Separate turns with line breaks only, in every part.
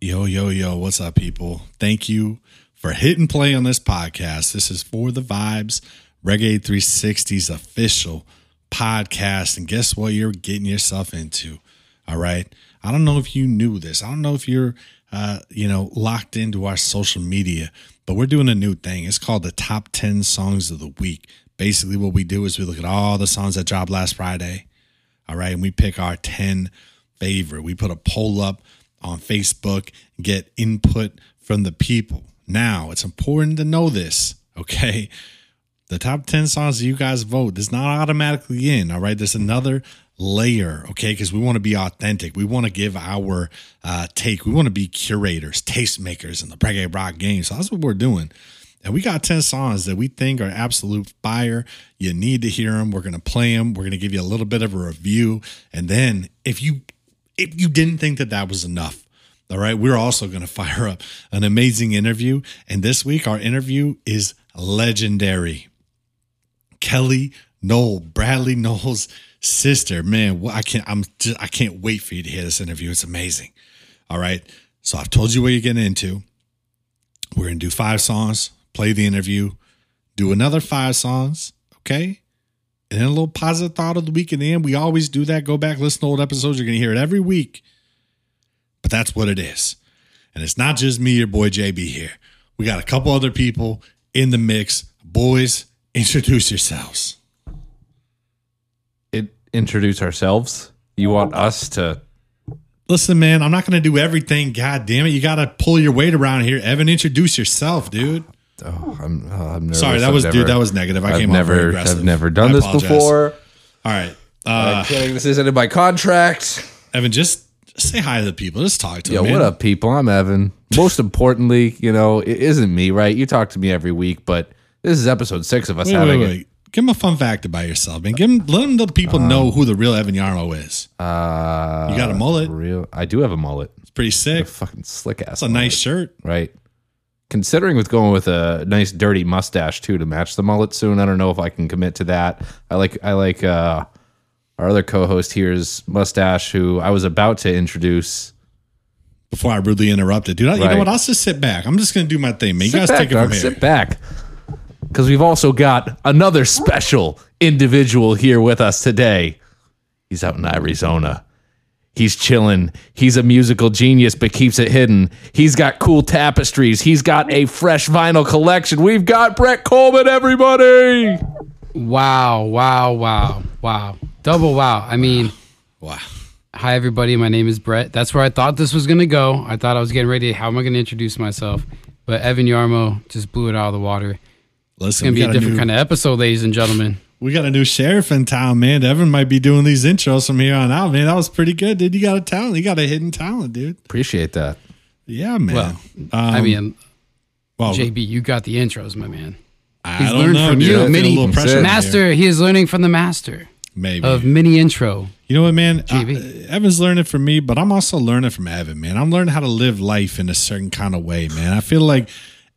Yo, yo, yo, what's up, people? Thank you for hitting play on this podcast. This is For the Vibes, Reggae 360's official podcast. And guess what you're getting yourself into? All right. I don't know if you knew this. I don't know if you're, uh, you know, locked into our social media, but we're doing a new thing. It's called the Top 10 Songs of the Week. Basically, what we do is we look at all the songs that dropped last Friday. All right. And we pick our 10 favorite. We put a poll up on Facebook, get input from the people. Now, it's important to know this, okay? The top 10 songs you guys vote is not automatically in, all right? There's another layer, okay? Because we want to be authentic. We want to give our uh, take. We want to be curators, tastemakers in the reggae rock game. So that's what we're doing. And we got 10 songs that we think are absolute fire. You need to hear them. We're going to play them. We're going to give you a little bit of a review. And then if you if you didn't think that that was enough, all right, we're also going to fire up an amazing interview. And this week, our interview is legendary. Kelly Nowell, Bradley Nowell's sister. Man, I can't. I'm. Just, I can't wait for you to hear this interview. It's amazing. All right. So I've told you what you're getting into. We're gonna do five songs, play the interview, do another five songs. Okay. And then a little positive thought of the week in the end. We always do that. Go back, listen to old episodes. You're going to hear it every week. But that's what it is. And it's not just me, your boy JB here. We got a couple other people in the mix. Boys, introduce yourselves.
It, introduce ourselves. You want us to?
Listen, man, I'm not going to do everything. God damn it. You got to pull your weight around here. Evan, introduce yourself, dude.
Oh, I'm, oh, I'm nervous.
Sorry, that
I've
was
never,
dude. That was negative. I
I've
came off very
never,
aggressive.
I've never done
I
this
apologize.
before.
All right,
I'm
uh,
kidding. This isn't in my contract.
Evan, just say hi to the people. Just talk to
Yo,
them.
what up, people? I'm Evan. Most importantly, you know, it isn't me, right? You talk to me every week, but this is episode six of us
Wait,
having
wait,
it.
wait. Give him a fun fact about yourself, man. Give him, let them the people know who the real Evan Yarmo is.
Uh,
You got a mullet.
Real? I do have a mullet.
It's pretty sick.
Fucking slick ass.
It's a nice shirt.
right? Considering with going with a nice dirty mustache too to match the mullet soon, I don't know if I can commit to that. I like I like uh, our other co-host here's mustache, who I was about to introduce.
Before I rudely interrupted, dude. I- You know what? I'll just sit back. I'm just gonna do my thing, man. You guys
back,
take it from here.
Sit back, because we've also got another special individual here with us today. He's out in Arizona. He's chilling. He's a musical genius, but keeps it hidden. He's got cool tapestries. He's got a fresh vinyl collection. We've got Brett Coleman, everybody.
Wow, wow, wow, wow. Double wow. I mean,
Wow.
hi everybody. My name is Brett. That's where I thought this was going to go. I thought I was getting ready. How am I going to introduce myself? But Evan Yarmo just blew it out of the water. It's
Listen,
going to be a
got, a
different
new,
kind of episode, ladies and gentlemen.
We got a new sheriff in town, man. Evan might be doing these intros from here on out, man. That was pretty good, dude. You got a talent. You got a hidden talent, dude.
Appreciate that.
Yeah, man.
Well,
um,
I mean,
well,
JB, you got the intros, my man.
I
he's
don't
learned
know,
from
dude.
you.
I feel
Mini-
a little pressure. in here.
Master, he is learning from the master
maybe.
of mini intro.
You know what, man?
GB.
Uh, Evan's learning from me, but I'm also learning from Evan, man. I'm learning how to live life in a certain kind of way, man. I feel like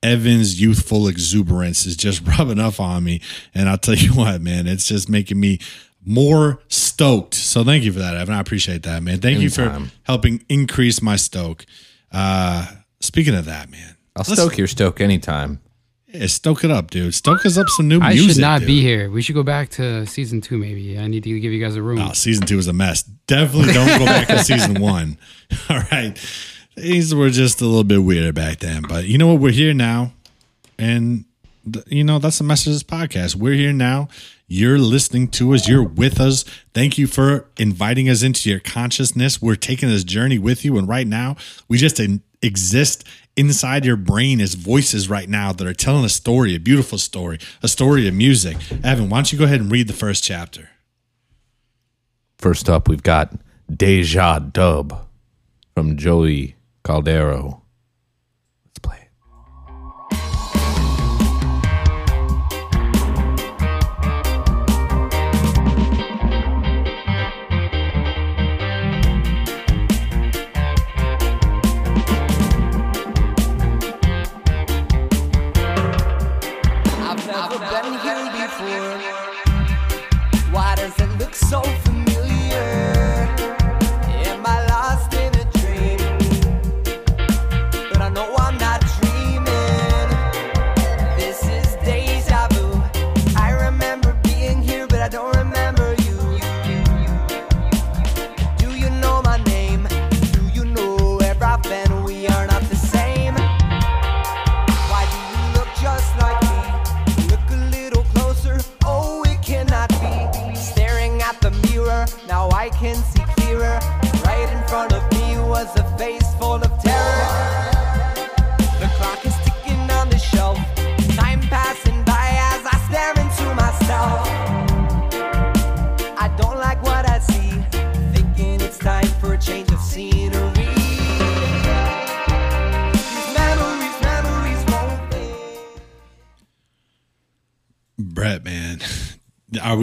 Evan's youthful exuberance is just rubbing off on me. And I'll tell you what, man, it's just making me more stoked. So thank you for that, Evan. I appreciate that, man. Thank you for helping increase my stoke. Uh, speaking of that, man,
I'll stoke your stoke anytime.
yeah, stoke it up, dude. Stoke us up some new
I
music.
should not
dude.
be here. We should go back to season two, maybe. I need to give you guys a room.
Oh, season two was a mess. Definitely don't go back to season one. All right. These were just a little bit weird back then. But you know what? We're here now. And, th- you know, that's the message of this podcast. We're here now. You're listening to us. You're with us. Thank you for inviting us into your consciousness. We're taking this journey with you. And right now, we just in- exist inside your brain as voices right now that are telling a story, a beautiful story, a story of music. Evan, why don't you go ahead and read the first chapter?
First up, we've got Deja Dub from Joey Caldero.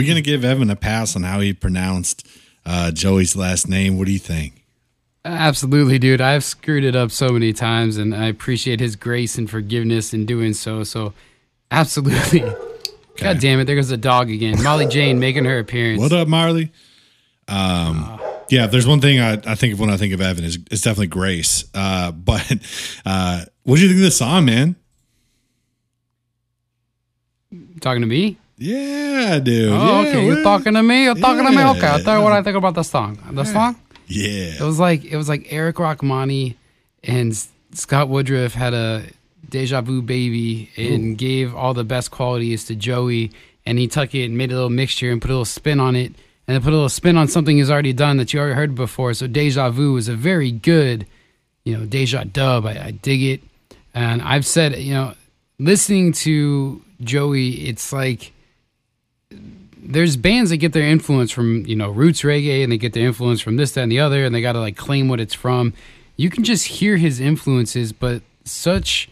We gonna give Evan a pass on how he pronounced uh, Joey's last name? What do you think?
Absolutely, dude. I've screwed it up so many times, and I appreciate his grace and forgiveness in doing so. So, absolutely. God damn it! There goes the dog again. Molly Jane making her appearance.
What up, Marley? Um, yeah, if there's one thing I, I think of when I think of Evan is it's definitely Grace. Uh, but uh, what do you think of the song, man?
Talking to me?
Yeah, dude.
Oh,
yeah,
okay. You're talking to me. You're talking to me. Okay. I'll tell you what I think about the song. The song.
Yeah.
It was like it was like Eric Rachmany and Scott Woodruff had a deja vu baby and gave all the best qualities to Joey, and he took it and made a little mixture and put a little spin on it, and then put a little spin on something he's already done that you already heard before. So deja vu is a very good, you know, deja dub. I, I dig it, and I've said, you know, listening to Joey, it's like there's bands that get their influence from you know roots reggae and they get their influence from this that and the other and they got to like claim what it's from. You can just hear his influences but such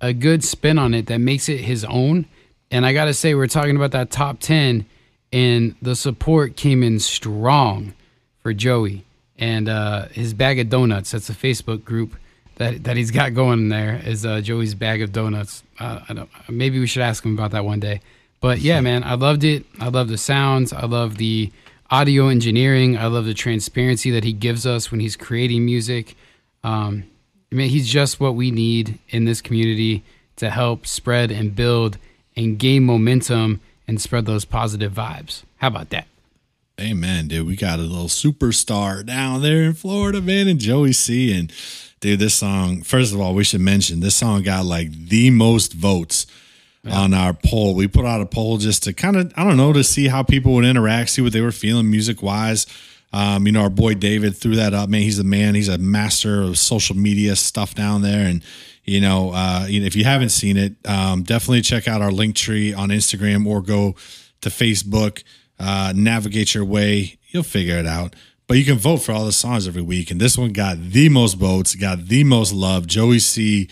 a good spin on it that makes it his own. And i gotta say we're talking about that top 10 and the support came in strong for joey and uh, his bag of donuts. That's a facebook group that, that he's got going there is uh, joey's bag of donuts. Uh, I don't, maybe we should ask him about that one day but yeah, man, I loved it. I love the sounds. I love the audio engineering. I love the transparency that he gives us when he's creating music. Um, I mean, he's just what we need in this community to help spread and build and gain momentum and spread those positive vibes. How about that?
Amen, dude. We got a little superstar down there in Florida, man, and Joey C. And dude, this song, first of all, we should mention this song got like the most votes on our poll. We put out a poll just to kind of, I don't know, to see how people would interact, see what they were feeling music wise. Um, you know, our boy David threw that up. Man, he's a man. He's a master of social media stuff down there. And, you know, uh, if you haven't seen it, um, definitely check out our link tree on Instagram or go to Facebook, uh, navigate your way. You'll figure it out. But you can vote for all the songs every week. And this one got the most votes, got the most love. Joey C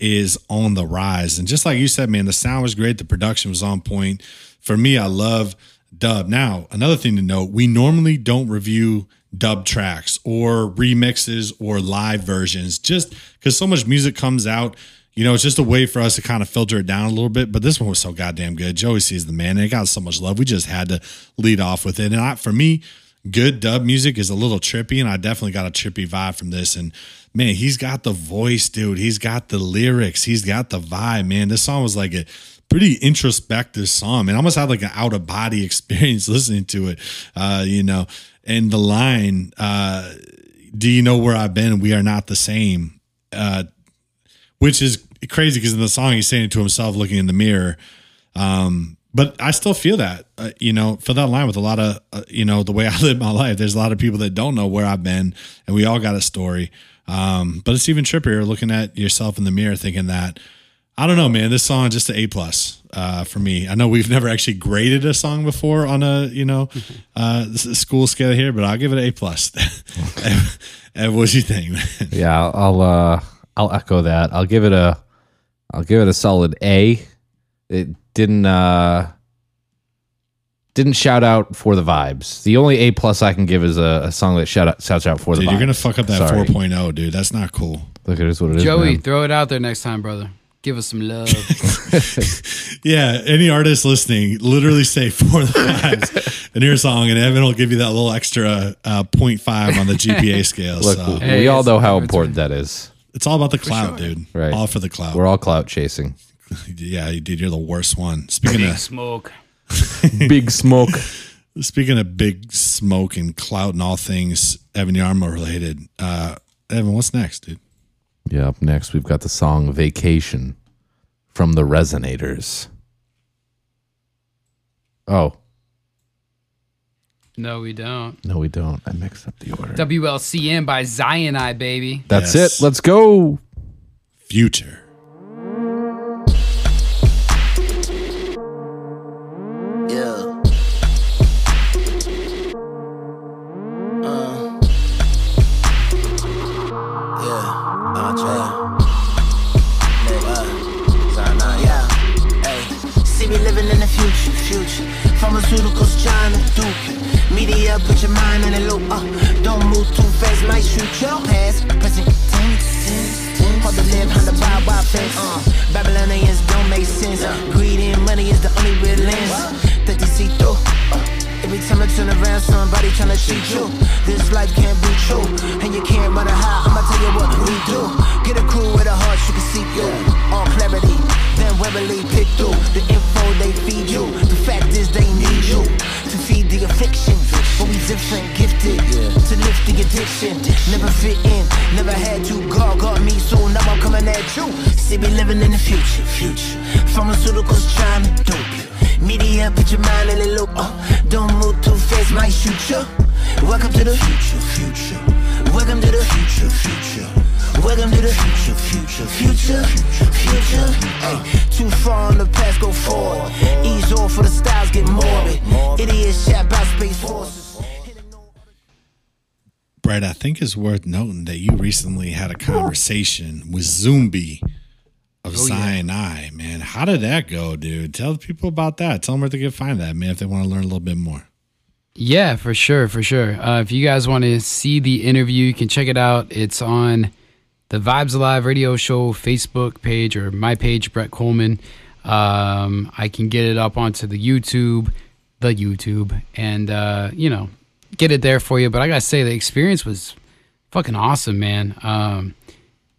is on the rise. And just like you said, man, the sound was great. The production was on point. For me, I love dub. Now, another thing to note, we normally don't review dub tracks or remixes or live versions just because so much music comes out. You know, it's just a way for us to kind of filter it down a little bit. But this one was so goddamn good. Joey sees the man, and it got so much love. We just had to lead off with it. And I, for me, good dub music is a little trippy, and I definitely got a trippy vibe from this. And man, he's got the voice, dude. He's got the lyrics. He's got the vibe, man. This song was like a pretty introspective song, man. I almost had like an out of body experience listening to it, uh, you know. And the line, uh, "Do you know where I've been? We are not the same," uh, which is crazy because in the song he's saying it to himself, looking in the mirror. Um, but I still feel that, uh, you know, for that line with a lot of, uh, you know, the way I live my life, there's a lot of people that don't know where I've been and we all got a story. Um, but it's even trippier looking at yourself in the mirror thinking that, I don't know, man, this song is just an A plus, uh, for me. I know we've never actually graded a song before on a, you know, uh, school scale here, but I'll give it an A plus. and, and what do you think, man?
Yeah, I'll uh, I'll echo that. I'll give it a I'll give it a solid A. It didn't uh didn't shout out for the vibes. The only A plus I can give is a, a song that shout out, shouts out for the
Dude,
vibes.
you're going to fuck up that
Sorry.
4.0, dude. That's not cool.
Look, it is what it is.
Joey,
man.
throw it out there next time, brother. Give us some love.
Yeah, any artist listening, literally say for the vibes in your song, and Evan will give you that little extra uh, 0.5 on the GPA scale.
Look,
so
Hey,
we all know how important that is.
it's all about the clout, dude.
Right.
All for the clout.
We're all clout chasing.
yeah, dude, you're the worst one. Speaking
Big
of
smoke.
Big smoke.
speaking of big smoke and clout and all things Evan Yarmo related, uh, Evan, what's next, dude?
Yeah, up next we've got the song Vacation from the Resonators. Oh.
No, we don't.
No, we don't. I mixed up the order.
WLCN by Zion I, baby.
That's
Yes.
it. Let's go.
Future.
To you. Media, put your mind in a loop. Uh, don't move too fast, might shoot your past. Present tense. Hard to live under wild, wild fence. Uh, Babylonians don't make sense. Greed and money is the only real lens that they see through. Uh, every time I turn around, somebody tryna cheat you. This life can't be true, and you can't run a high. I'ma tell you what we do. Get a crew with a heart you can see through. All clarity, then warily pick through the info they feed you. The fact is they need you to feed the affliction. But we different, gifted to lift the addiction. Never fit in, never had to. God got me, so now I'm coming at you. See me living in the future, future. Pharmaceuticals trying to dope you. Media, put your mind in. Uh, don't move too fast. Welcome to the future, future. Welcome to the future, future. Welcome to the future, future, future, future. Too far in the past, go forward. Ease off for the styles get morbid. Idiots chat about space forces.
I think it's worth noting that you recently had a conversation with Zumbi of Zion I, man. How did that go, dude? Tell people about that. Tell them where they can find that, man, if they want to learn a little bit more.
Yeah, for sure, for sure. Uh, if you guys want to see the interview, you can check it out. It's on the Vibes Alive Radio Show Facebook page or my page, Brett Coleman. Um, I can get it up onto the YouTube, the YouTube, and uh, you know, get it there for you. But I gotta say, the experience was fucking awesome, man. Um,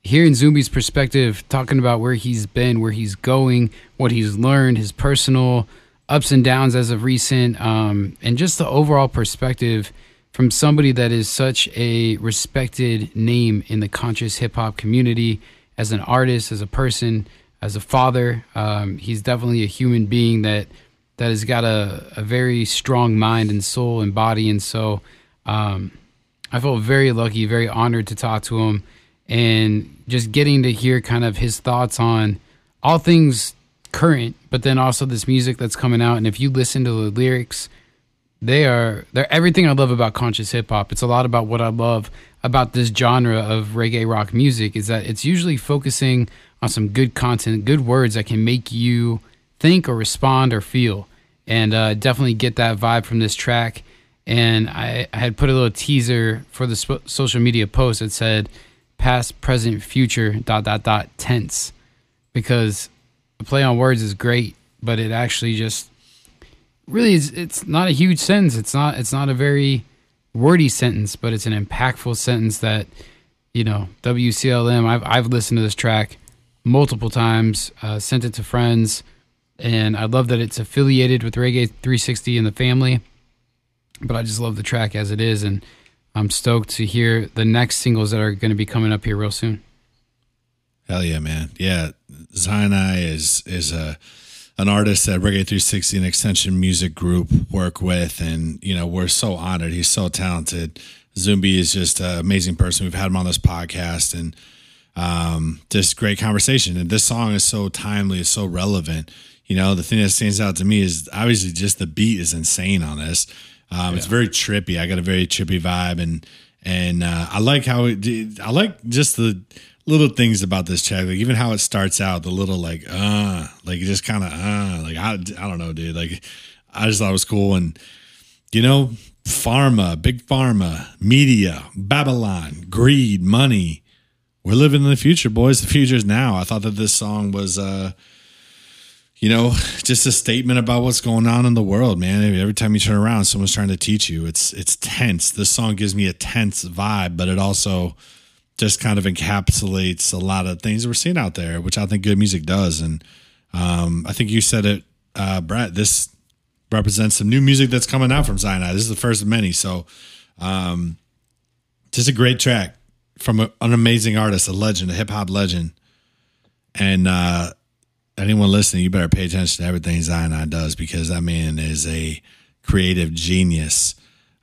hearing Zumbi's perspective, talking about where he's been, where he's going, what he's learned, his personal ups and downs as of recent, um, and just the overall perspective from somebody that is such a respected name in the conscious hip hop community as an artist, as a person, as a father. Um, he's definitely a human being that that has got a, a very strong mind and soul and body, and so um, I felt very lucky, very honored to talk to him, and just getting to hear kind of his thoughts on all things current, but then also this music that's coming out. And if you listen to the lyrics, they are they're everything I love about conscious hip hop. It's a lot about what I love about this genre of reggae rock music is that it's usually focusing on some good content, good words that can make you think or respond or feel. And uh, definitely get that vibe from this track. And I, I had put a little teaser for the sp- social media post that said past, present, future, dot, dot, dot, tense. Because the play on words is great, but it actually just really is it's not a huge sentence. It's not it's not a very wordy sentence, but it's an impactful sentence that, you know, WCLM, I've I've listened to this track multiple times, uh, sent it to friends, and I love that it's affiliated with Reggae 360 and the family. But I just love the track as it is, and I'm stoked to hear the next singles that are going to be coming up here real soon.
Hell yeah, man. Yeah. Zion I is is a an artist that Reggae 360 and Extension Music Group work with. And, you know, we're so honored. He's so talented. Zumbi is just an amazing person. We've had him on this podcast and um, just great conversation. And this song is so timely, it's so relevant. You know, the thing that stands out to me is obviously just the beat is insane on this. Um, It's very trippy. I got a very trippy vibe, and and uh, I like how it. I like just the little things about this track, like even how it starts out, the little like uh, like it just kind of uh, like I, I don't know, dude. Like I just thought it was cool, and you know, pharma, big pharma, media, Babylon, greed, money. We're living in the future, boys. The future is now. I thought that this song was uh you know, just a statement about what's going on in the world, man. Every time you turn around, someone's trying to teach you. It's it's tense. This song gives me a tense vibe, but it also just kind of encapsulates a lot of things we're seeing out there, which I think good music does. And um, I think you said it, uh, Brett. This represents some new music that's coming out from Zion I. This is the first of many. So, um, just a great track from a, an amazing artist, a legend, a hip hop legend. And uh, anyone listening, you better pay attention to everything Zion I does because that man is a creative genius.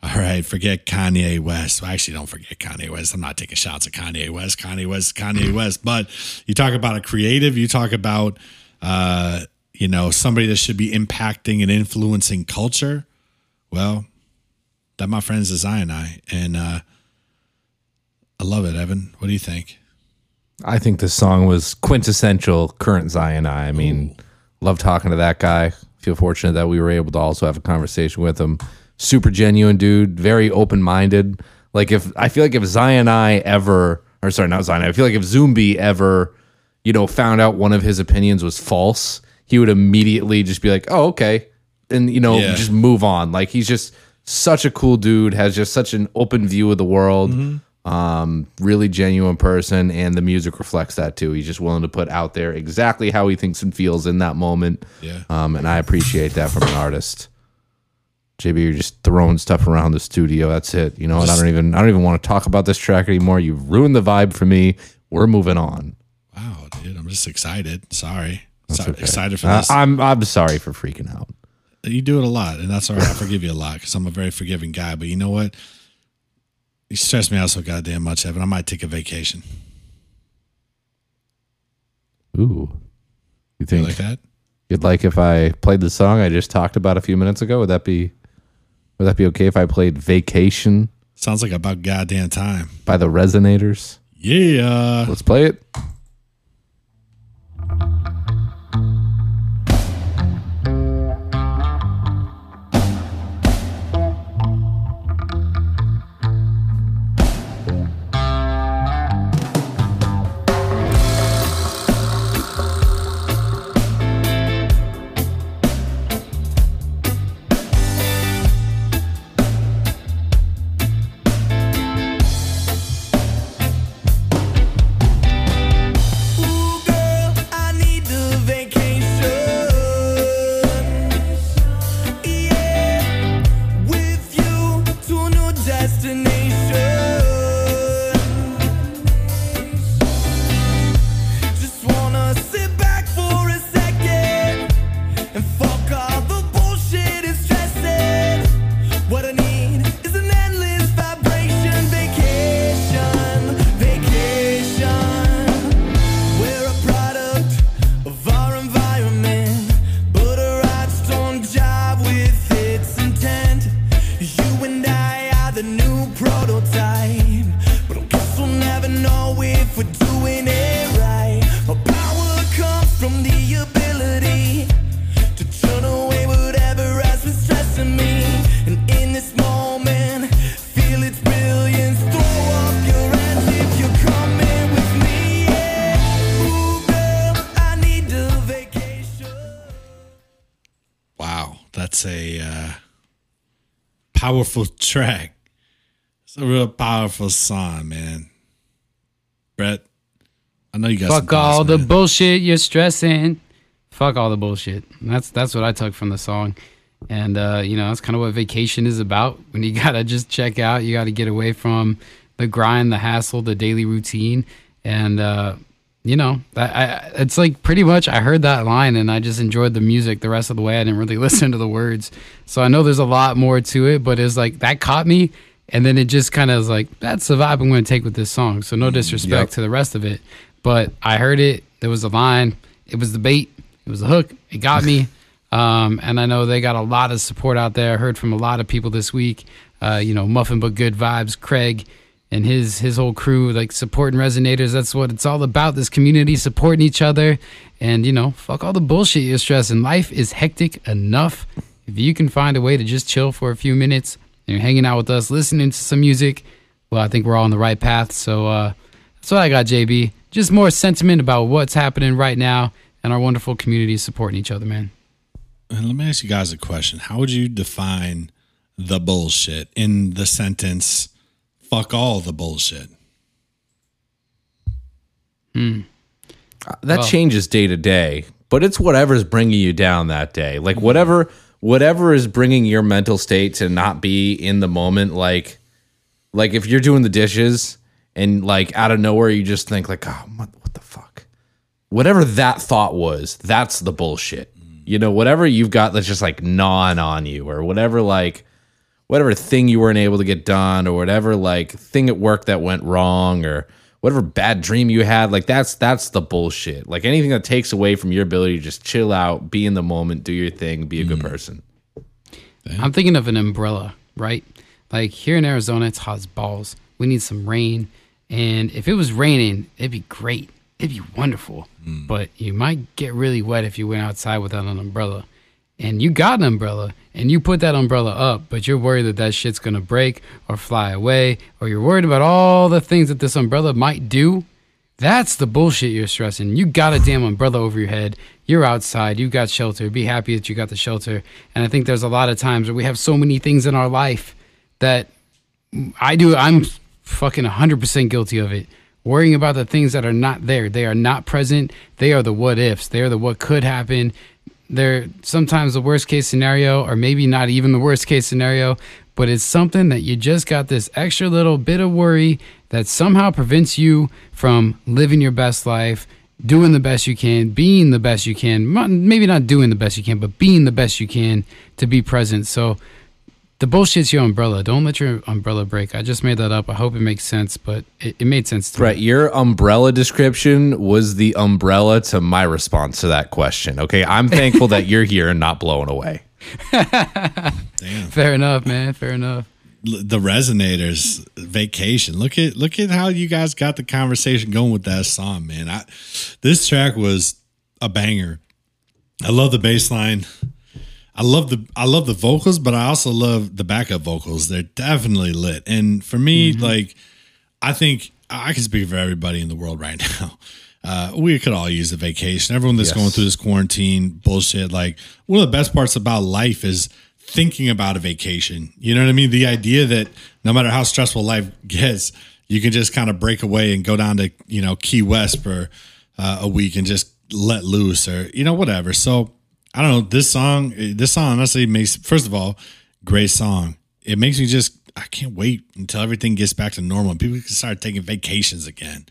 All right, forget Kanye West. Well, actually, don't forget Kanye West. I'm not taking shots at Kanye West. Kanye West, Kanye West. But you talk about a creative. You talk about, uh, you know, somebody that should be impacting and influencing culture. Well, that my friends is Zion I, and uh, I love it. Evan, what do you think?
I think this song was quintessential current Zion. I I mean, love talking to that guy. Feel fortunate that we were able to also have a conversation with him. Super genuine dude, very open minded. Like if I feel like if Zion I ever, or sorry, not Zion, I feel like if Zumbi ever, you know, found out one of his opinions was false, he would immediately just be like, "Oh, okay," and you know,
Yeah.
just move on. Like he's just such a cool dude, has just such an open view of the world. Mm-hmm. Um, really genuine person, and the music reflects that too. He's just willing to put out there exactly how he thinks and feels in that moment.
Yeah.
Um, and I appreciate that from an artist. JB, you're just throwing stuff around the studio. That's it. You know what? I don't even I don't even want to talk about this track anymore. You've ruined the vibe for me. We're moving on.
Wow, dude, I'm just excited. Sorry, So-
Okay.
excited for
Uh,
this.
I'm I'm sorry for freaking out.
you do it a lot, and that's all right. I forgive you a lot because I'm a very forgiving guy. But you know what? You stress me out so goddamn much, Evan. I might take a vacation.
Ooh, you
You
think
like that?
you'd like if I played the song I just talked about a few minutes ago? Would that be would that be okay if I played "Vacation"
Sounds like about goddamn time.
by the Resonators?
Yeah.
Let's play it.
Powerful track. It's a real powerful song, man. Brett, I know you got
Fuck all the
man.
bullshit you're stressing. Fuck all the bullshit. That's that's what I took from the song. And uh, you know, that's kind of what vacation is about. When you gotta just check out, you gotta get away from the grind, the hassle, the daily routine. And uh, you know, I, I it's like pretty much I heard that line and I just enjoyed the music the rest of the way. I didn't really listen to the words. So I know there's a lot more to it, but it's like that caught me. And then it just kind of was like, that's the vibe I'm going to take with this song. So no disrespect
Yep.
to the rest of it. But I heard it. There was a line. It was the bait. It was the hook. It got me. Um, and I know they got a lot of support out there. I heard from a lot of people this week. Uh, you know, Muffin but Good Vibes, Craig and his his whole crew, like supporting resonators. That's what it's all about. This community supporting each other. And, you know, fuck all the bullshit you're stressing. Life is hectic enough. If you can find a way to just chill for a few minutes and you're hanging out with us, listening to some music, well, I think we're all on the right path. So uh, that's what I got, JB. Just more sentiment about what's happening right now and our wonderful community supporting each other, man.
And let me ask you guys a question. How would you define the bullshit in the sentence, fuck all the bullshit? Hmm.
that
Well-
changes day to day but it's whatever's bringing you down that day. Like whatever whatever is bringing your mental state to not be in the moment like like if you're doing the dishes and like out of nowhere you just think like oh what, what the fuck? Whatever that thought was that's the bullshit. You know whatever you've got that's just like gnawing on you or whatever like whatever thing you weren't able to get done or whatever like thing at work that went wrong or whatever bad dream you had like that's that's the bullshit like anything that takes away from your ability to just chill out be in the moment do your thing be a good mm. person
I'm thinking of an umbrella, right? Like here in Arizona, it's hot as balls. We need some rain. And if it was raining, it'd be great. It'd be wonderful. Mm. But you might get really wet if you went outside without an umbrella. And you got an umbrella and you put that umbrella up, but you're worried that that shit's to break or fly away, or you're worried about all the things that this umbrella might do. That's the bullshit you're stressing. You got a damn umbrella over your head. You're outside. You got shelter. Be happy that you got the shelter. And I think there's a lot of times where we have so many things in our life that I do. I'm fucking 100% guilty of it. Worrying about the things that are not there. They are not present. They are the what ifs. They are the what could happen. They're sometimes the worst case scenario, or maybe not even the worst case scenario, but it's something that you just got this extra little bit of worry that somehow prevents you from living your best life, doing the best you can, being the best you can. Maybe not doing the best you can, but being the best you can to be present. So the bullshit's your umbrella. Don't let your umbrella break. I just made that up. I hope it makes sense, but it, it made sense to
Brett,
me.
your umbrella description was the umbrella to my response to that question. Okay. I'm thankful that you're here and not blown away.
Damn.
Fair enough, man. Fair enough.
The resonators vacation. Look at look at how you guys got the conversation going with that song, man. I this track was a banger. I love the bass line. I love the I love the vocals, but I also love the backup vocals. They're definitely lit. And for me, like I think I can speak for everybody in the world right now. Uh, we could all use a vacation. Everyone that's
Yes.
going through this quarantine bullshit. Like one of the best parts about life is thinking about a vacation. You know what I mean? The idea that no matter how stressful life gets, you can just kind of break away and go down to you know Key West for uh, a week and just let loose or you know whatever. So I don't know. This song, this song honestly makes first of all, great song. It makes me just I can't wait until everything gets back to normal and people can start taking vacations again.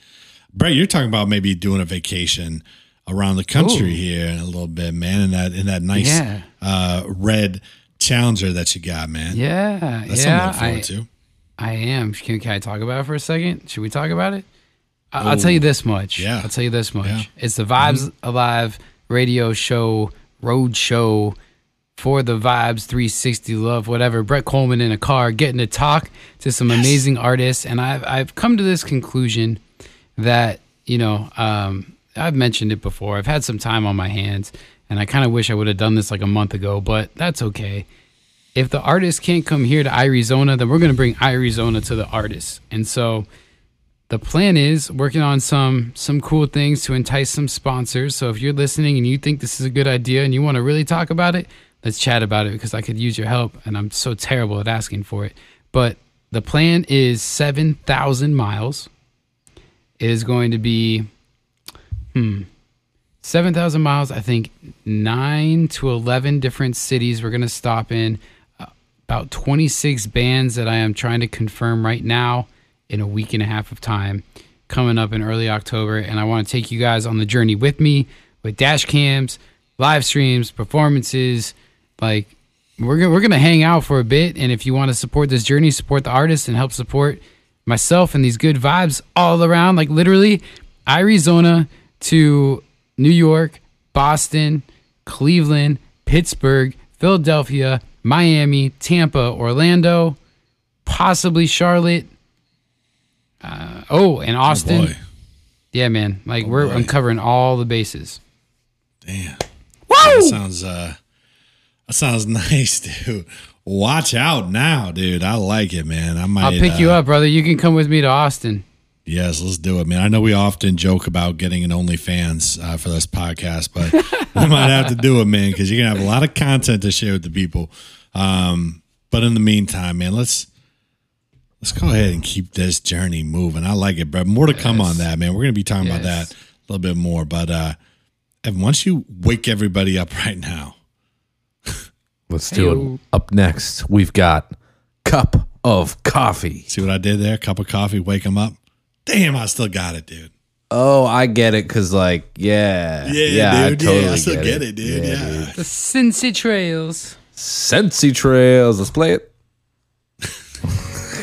Brett, you're talking about maybe doing a vacation around the country
Ooh.
here in a little bit, man. In that in that nice
Yeah.
uh, red Challenger that you got, man.
Yeah,
That's
yeah.
something
I,
look forward to.
I am. Can, can I talk about it for a second? Should we talk about it? I, I'll tell you this much.
Yeah.
I'll tell you this much.
Yeah. Mm-hmm.
It's the Vibes Alive radio show, road show for the Vibes 360 Love, whatever. Brett Coleman in a car getting to talk to some amazing artists. And I've, I've come to this conclusion that, you know, um, I've mentioned it before. I've had some time on my hands, and I kind of wish I would have done this like a month ago, but that's okay if the artist can't come here to Arizona, then we're going to bring Arizona to the artist. And so the plan is working on some some cool things to entice some sponsors. So if you're listening and you think this is a good idea and you want to really talk about it, let's chat about it because I could use your help and I'm so terrible at asking for it. But the plan is 7,000 miles. It is going to be hmm 7,000 miles, I think 9 to 11 different cities we're going to stop in. Uh, about 26 bands that I am trying to confirm right now in a week and a half of time coming up in early October. And I want to take you guys on the journey with me with dash cams, live streams, performances. Like, we're we're gonna hang out for a bit. And if you want to support this journey, support the artist and help support myself and these good vibes all around, like literally Arizona to New York, Boston, Cleveland, Pittsburgh, Philadelphia, Miami, Tampa, Orlando, possibly Charlotte. Uh, oh, and Austin.
boy.
yeah, man. Like we're
boy.
I'm all the bases.
Damn. Woo! That sounds uh that sounds nice, dude. Watch out now, dude. I like it, man. I might
I'll pick
uh,
you up, brother. You can come with me to Austin.
Yes, let's do it, man. I know we often joke about getting an OnlyFans uh, for this podcast, but we might have to do it, man, because you're gonna have a lot of content to share with the people. Um, but in the meantime, man, let's let's go ahead and keep this journey moving. I like it, bro. More to come on that, man. We're gonna be talking about that a little bit more. But uh Evan, once you wake everybody up right now,
Let's do
Heyo.
it. Up next, we've got Cup of Coffee.
see what I did there? Cup of coffee, wake them up. Damn, I still got it, dude.
Oh, I get it. Cause like, yeah,
Yeah,
I
dude.
totally
yeah, I still get, it, dude. Yeah.
The Cincy Trails.
Sensi Trails. Let's play it.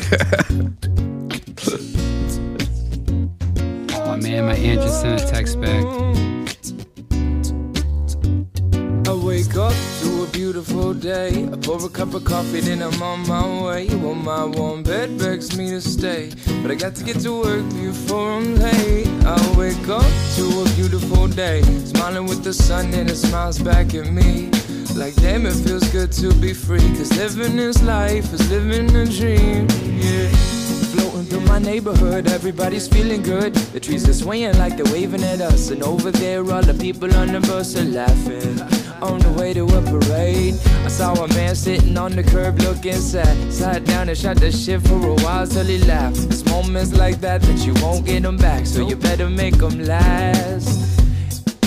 My man, my aunt just sent a text back.
Wake up to a beautiful day. I pour a cup of coffee, then I'm on my way. Well, my warm bed begs me to stay. But I got to get to work before I'm late. I wake up to a beautiful day. Smiling with the sun, and it smiles back at me. Like, damn, it feels good to be free. Cause living this life is living a dream. Yeah. Floating through my neighborhood, everybody's feeling good. The trees are swaying like they're waving at us. And over there, all the people on the bus are laughing. On the way to a parade, I saw a man sitting on the curb looking sad. Sat down and shot the shit for a while till he laughed. It's moments like that that you won't get them back, so you better make them last.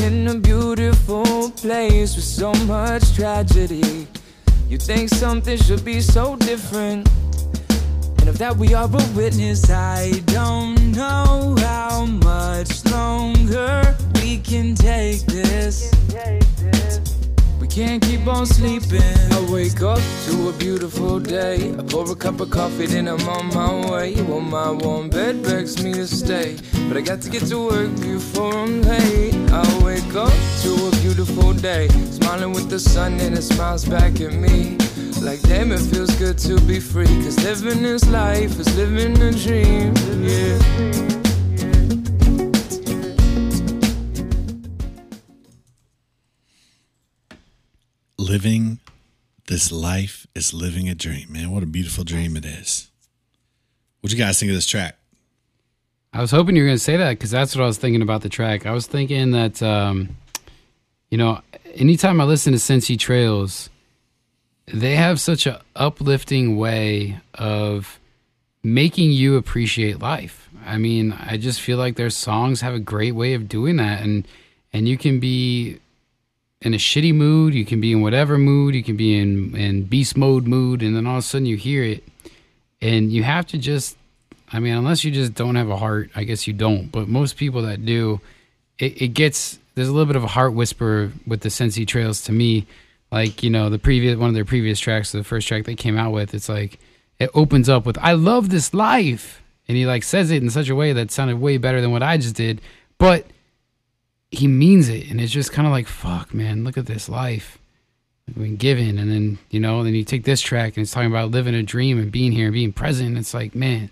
In a beautiful place with so much tragedy, you think something should be so different. And of that we are a witness. I don't know how much longer we can take this. We can't keep on sleeping. I wake up to a beautiful day. I pour a cup of coffee, then I'm on my way. Well, my warm bed begs me to stay. But I got to get to work before I'm late. I wake up to a beautiful day. Smiling with the sun, and it smiles back at me. Like, damn, it feels good to be free. Cause living this life is living a dream. Yeah.
Living this life is living a dream, man. What a beautiful dream it is. What you guys think of this track?
I was hoping you were going to say that because that's what I was thinking about the track. I was thinking that, um, you know, anytime I listen to Sensi Trails, they have such a uplifting way of making you appreciate life. I mean, I just feel like their songs have a great way of doing that, and and you can be in a shitty mood, you can be in whatever mood, you can be in in beast mode mood, and then all of a sudden you hear it, and you have to just I mean, unless you just don't have a heart, I guess you don't. But most people that do, it, it gets there's a little bit of a heart whisper with the Sensi Trails to me. Like you know, the previous one of their previous tracks, the first track they came out with, it's like it opens up with "I love this life," and he like says it in such a way that sounded way better than what I just did, but he means it, and it's just kind of like, "Fuck, man, look at this life." I've been given, and then you know, then you take this track and it's talking about living a dream and being here and being present. It's like, man,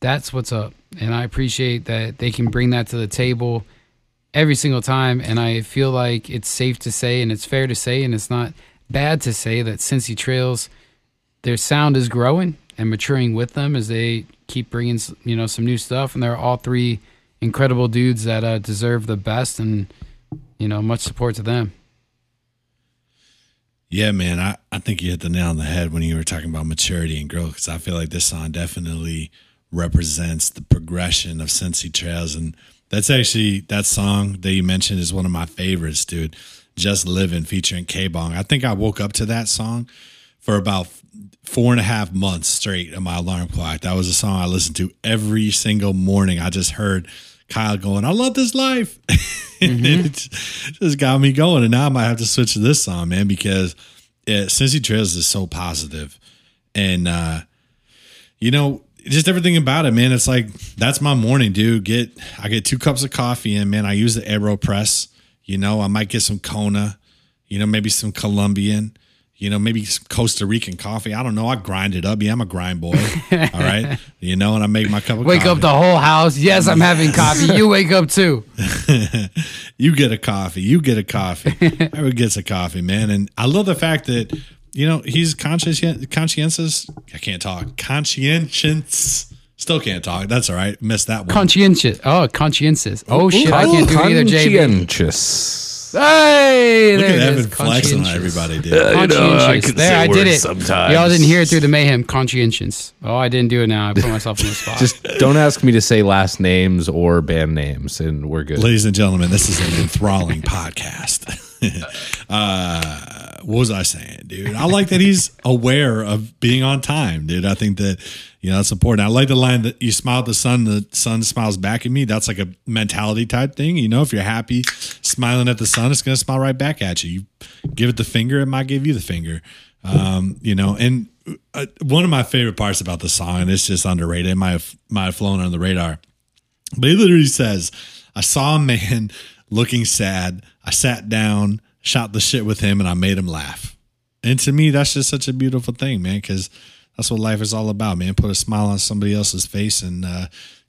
that's what's up. And I appreciate that they can bring that to the table every single time. And I feel like it's safe to say and it's fair to say and it's not bad to say that Sensi Trails, their sound is growing and maturing with them as they keep bringing, you know, some new stuff. And they're all three incredible dudes that uh, deserve the best and, you know, much support to them.
Yeah, man, I, I think you hit the nail on the head when you were talking about maturity and growth because I feel like this song definitely represents the progression of Sensi Trails. And that's actually, that song that you mentioned is one of my favorites, dude. Just Living featuring Kbong. I think I woke up to that song for about four and a half months straight on my alarm clock. That was a song I listened to every single morning. I just heard Kyle going, I love this life. and it just got me going. And now I might have to switch to this song, man, because it, Sensi Trails is so positive. And, uh, you know, just everything about it, man. It's like, that's my morning, dude. Get, I get two cups of coffee in, man. I use the AeroPress. You know, I might get some Kona, you know, maybe some Colombian you know, maybe some Costa Rican coffee. I don't know. I grind it up. Yeah, I'm a grind boy. All right. You know, and I make my cup of coffee.
Wake
coffee.
up the whole house. Yes, I'm having coffee. You wake up too.
you get a coffee. You get a coffee. Everyone gets a coffee, man. And I love the fact that, you know, he's conscientious. conscientious. I can't talk. Conscientious. Still can't talk. That's all right. Missed that one.
Conscientious. Oh, conscientious. Oh, shit. I can't do it either, JB.
Conscientious.
Hey,
Look
there
at
it
Evan flexing on everybody, dude.
Uh, you know, I can
there,
say
I did it.
sometimes.
Y'all didn't hear it through the mayhem. Conscientious. Oh, I didn't do it now. I put myself on the spot.
Just don't ask me to say last names or band names, and we're good.
Ladies and gentlemen, this is an enthralling podcast. uh, what was I saying, dude? I like that he's aware of being on time, dude. I think that you know that's important. I like the line that you smile at the sun, the sun smiles back at me. That's like a mentality type thing. You know, if you're happy, smiling at the sun, it's gonna smile right back at you. You give it the finger, it might give you the finger. Um, you know, and uh, one of my favorite parts about the song, and it's just underrated. It might have might have flown under the radar, but he literally says, "I saw a man looking sad. I sat down, shot the shit with him, and I made him laugh." And to me, that's just such a beautiful thing, man, because that's what life is all about, man. Put a smile on somebody else's face, and uh,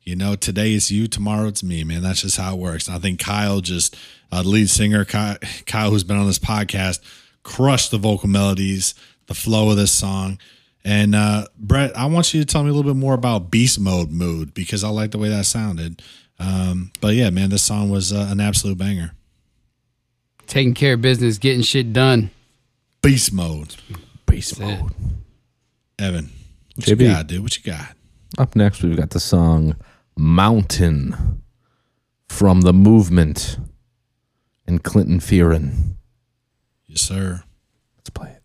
you know, today it's you, tomorrow it's me, man. That's just how it works. And I think Kyle just, uh, lead singer, Kyle, Kyle, who's been on this podcast, crushed the vocal melodies, the flow of this song. And uh, Brett, I want you to tell me a little bit more about Beast Mode Mood because I like the way that sounded. Um, but yeah, man, this song was uh, an absolute banger.
Taking care of business, getting shit done.
Beast Mode.
Beast
That's it.
mode.
Evan, what
JB.
you got, dude? What you got?
Up next, we've got the song Mountain from the Movement and Clinton Fearon.
Yes, sir.
Let's play it.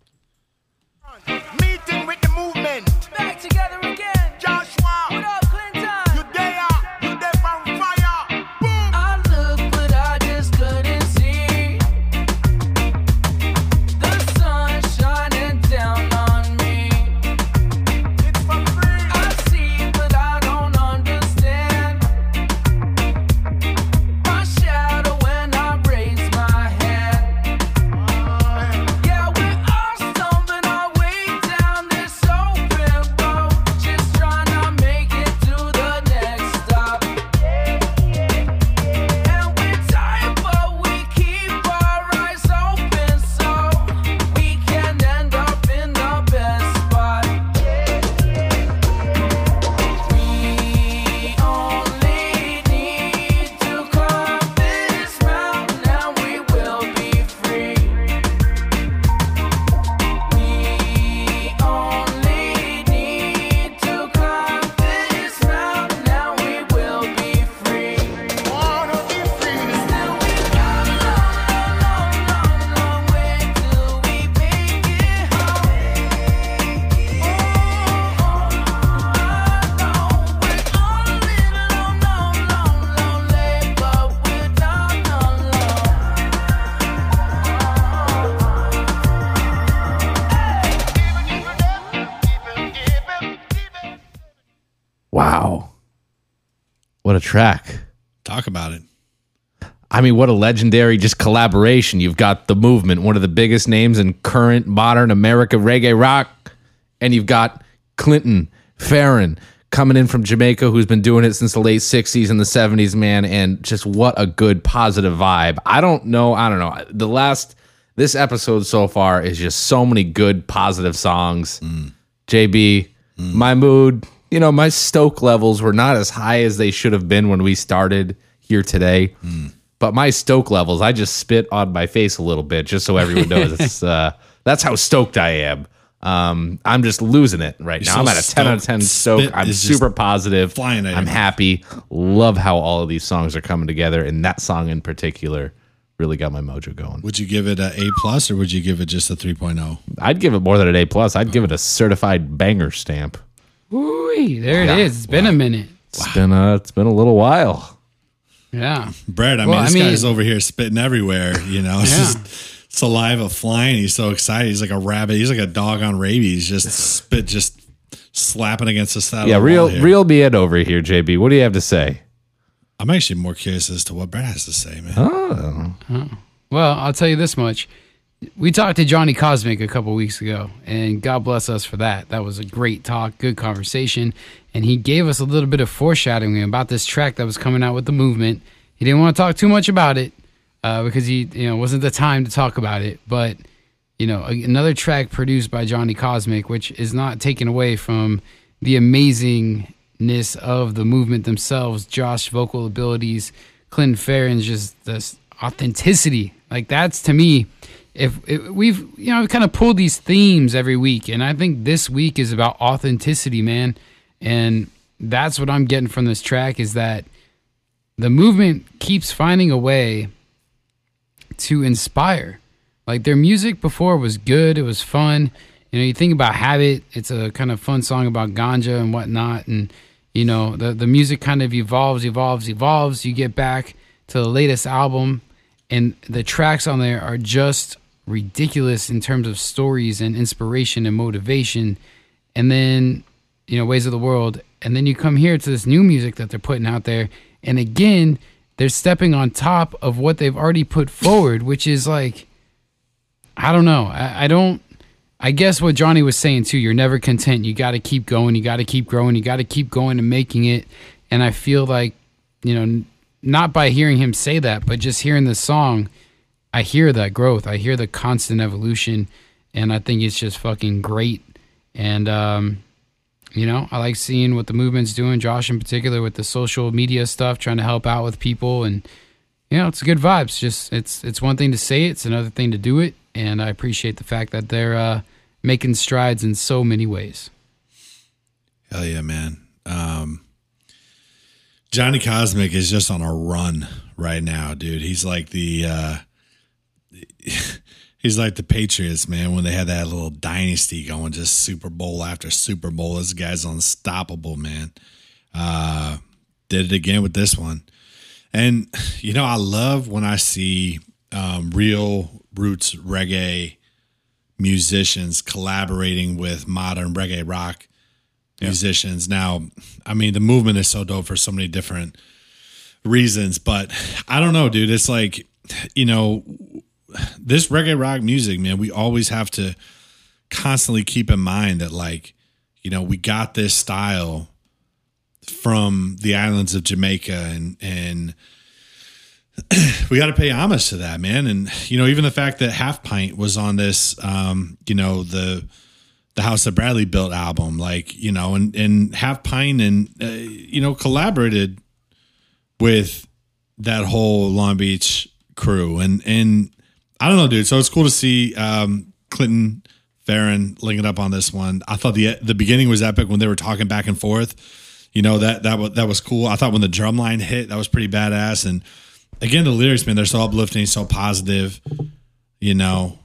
Track.
Talk about it.
I mean, what a legendary just collaboration. You've got the movement, one of the biggest names in current modern America reggae rock, and you've got Clinton Fearon coming in from Jamaica, who's been doing it since the late '60s and the '70s, man. And just what a good positive vibe. I don't know. I don't know. The last this episode so far is just so many good positive songs. Mm. JB, mm. my mood, you know, my stoke levels were not as high as they should have been when we started here today. But my stoke levels, I just spit on my face a little bit just so everyone knows. It's, uh, that's how stoked I am. Um, I'm just losing it right now.
so
I'm at a 10 out of 10 stoke. I'm super positive.
flying
I'm happy. Love how all of these songs are coming together. And that song in particular really got my mojo going.
Would you give it a A plus or would you give it just a oh? 3.0?
I'd give it more than an A plus. I'd give it a certified banger stamp.
Ooh, there it is. It's been a minute.
It's been a, it's been a little while.
Yeah.
Brett, I
Well,
mean,
I
this
mean-
guy's over here spitting everywhere. You know, it's
Yeah.
just saliva flying. He's so excited. He's like a rabbit. He's like a dog on rabies. Just spit, just slapping against the side.
Yeah,
of the
real
wall here.
real me in over here, JB. What do you have to say?
I'm actually more curious as to what Brett has to say, man.
Oh, Well, I'll tell you this much. We talked to Johnny Cosmic a couple weeks ago, and God bless us for that. That was a great talk, good conversation. And he gave us a little bit of foreshadowing about this track that was coming out with the movement. He didn't want to talk too much about it uh, because he, you know, wasn't the time to talk about it. But you know, another track produced by Johnny Cosmic, which is not taken away from the amazingness of the movement themselves, Josh vocal abilities, Clinton Fearon's just this authenticity. Like that's to me, if, if we've you know we kind of pulled these themes every week, and I think this week is about authenticity, man, and that's what I'm getting from this track is that the movement keeps finding a way to inspire. Like their music before was good, it was fun. You know, you think about Habit, it's a kind of fun song about ganja and whatnot. And, you know, the, the music kind of evolves, evolves, evolves. You get back to the latest album, and the tracks on there are just ridiculous in terms of stories and inspiration and motivation. and then you know ways of the world. And then you come here to this new music that they're putting out there. And again they're stepping on top of what they've already put forward which is like i don't know. I, I don't i guess what johnny was saying too you're never content. You got to keep going. You got to keep growing. You got to keep going and making it. And i feel like you know not by hearing him say that but just hearing the song i hear that growth i hear the constant evolution and i think it's just fucking great and um you know, I like seeing what the movement's doing, Josh in particular with the social media stuff, trying to help out with people and you know, it's good vibes. Just it's it's one thing to say it, it's another thing to do it. And I appreciate the fact that they're uh making strides in so many ways.
Hell yeah, man. Um, Johnny Cosmic is just on a run right now, dude. He's like the uh, he's like the Patriots, man. When they had that little dynasty going, just Super Bowl after Super Bowl, this guy's unstoppable, man. Uh, did it again with this one, and you know I love when I see um, real roots reggae musicians collaborating with modern reggae rock musicians. Now, I mean, the movement is so dope for so many different reasons, but I don't know, dude. It's like, you know, this reggae rock music, man, we always have to constantly keep in mind that, like, you know, we got this style from the islands of Jamaica and, and, we got to pay homage to that, man. And you know, even the fact that Half Pint was on this, um, you know, the the House that Bradley built album, like you know, and and Half Pint and uh, you know collaborated with that whole Long Beach crew, and and I don't know, dude. So it's cool to see um, Clinton Fearon linking up on this one. I thought the the beginning was epic when they were talking back and forth. You know that that was that was cool. I thought when the drum line hit, that was pretty badass. And again, the lyrics, man, they're so uplifting, so positive. You know,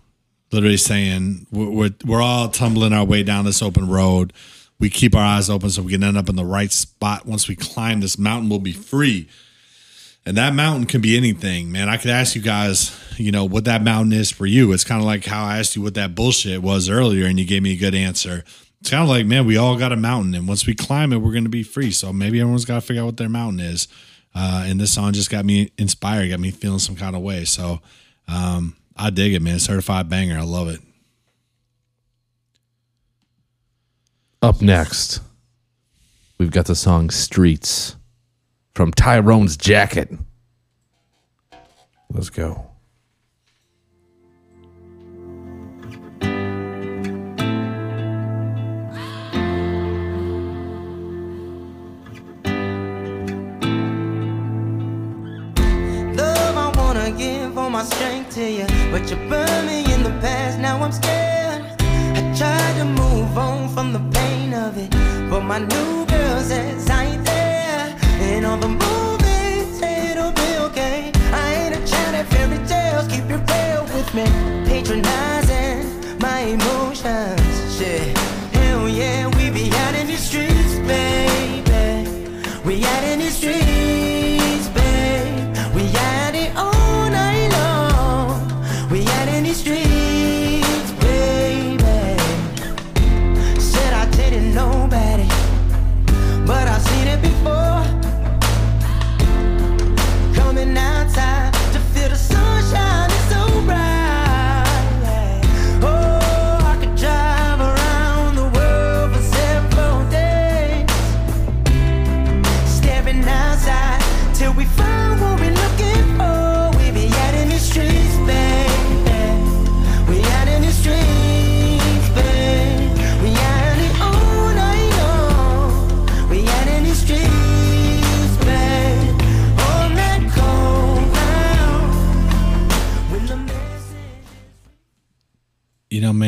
literally saying we're, we're we're all tumbling our way down this open road. We keep our eyes open so we can end up in the right spot. Once we climb this mountain, we'll be free. And that mountain can be anything, man. I could ask you guys, you know, what that mountain is for you. It's kind of like how I asked you what that bullshit was earlier, and you gave me a good answer. It's kind of like, man, we all got a mountain, and once we climb it, we're going to be free. So maybe everyone's got to figure out what their mountain is. Uh, and this song just got me inspired, got me feeling some kind of way. So um, I dig it, man. Certified banger. I love it.
Up next, we've got the song Streets from Tyrone's Jacket. Let's go.
My strength to you, but you me in the past. Now I'm scared. I tried to move on from the pain of it, but my new girl says I And all the movies it'll be okay. I ain't a child of fairy tales. Keep it real with me, patronizing my emotions. Hell yeah, we be out in the streets, baby. We out in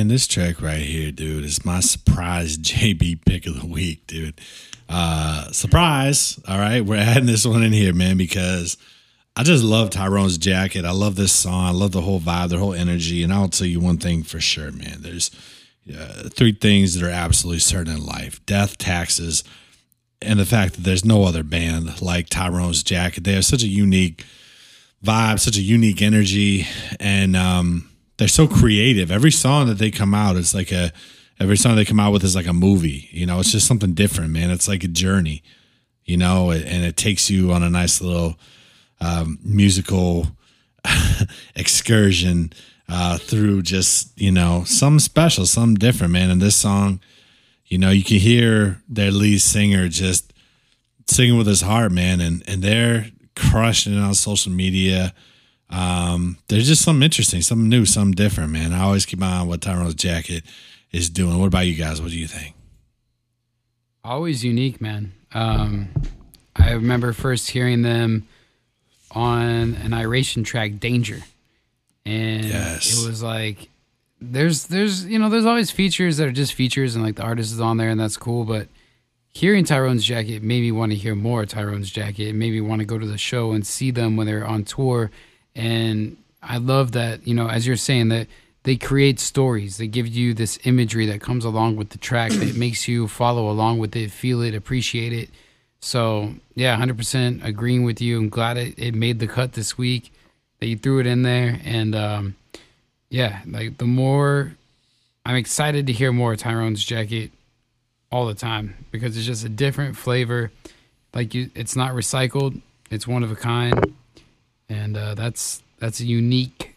this track right here, dude, is my surprise JB pick of the week, dude. Uh surprise. All right. We're adding this one in here, man, because I just love Tyrone's jacket. I love this song. I love the whole vibe, the whole energy. And I'll tell you one thing for sure, man. There's uh, three things that are absolutely certain in life death, taxes, and the fact that there's no other band like Tyrone's jacket. They have such a unique vibe, such a unique energy, and um, they're so creative. Every song that they come out is like a every song they come out with is like a movie. You know, it's just something different, man. It's like a journey, you know, and it takes you on a nice little um, musical excursion uh, through just you know some special, some different, man. And this song, you know, you can hear their lead singer just singing with his heart, man, and and they're crushing it on social media. Um, there's just something interesting, something new, something different, man. I always keep my eye on what Tyrone's jacket is doing. What about you guys? What do you think?
always unique, man. Um, I remember first hearing them on an iration track, "Danger," and
Yes.
it was like there's there's you know there's always features that are just features and like the artist is on there and that's cool, but hearing Tyrone's jacket made me want to hear more of Tyrone's jacket. It made me want to go to the show and see them when they're on tour. And I love that, you know, as you're saying that they create stories. They give you this imagery that comes along with the track that makes you follow along with it, feel it, appreciate it. So yeah, hundred percent agreeing with you. I'm glad it, it made the cut this week that you threw it in there. And um, yeah, like the more I'm excited to hear more of Tyrone's jacket all the time because it's just a different flavor. Like you, it's not recycled. It's one of a kind, and uh, that's that's a unique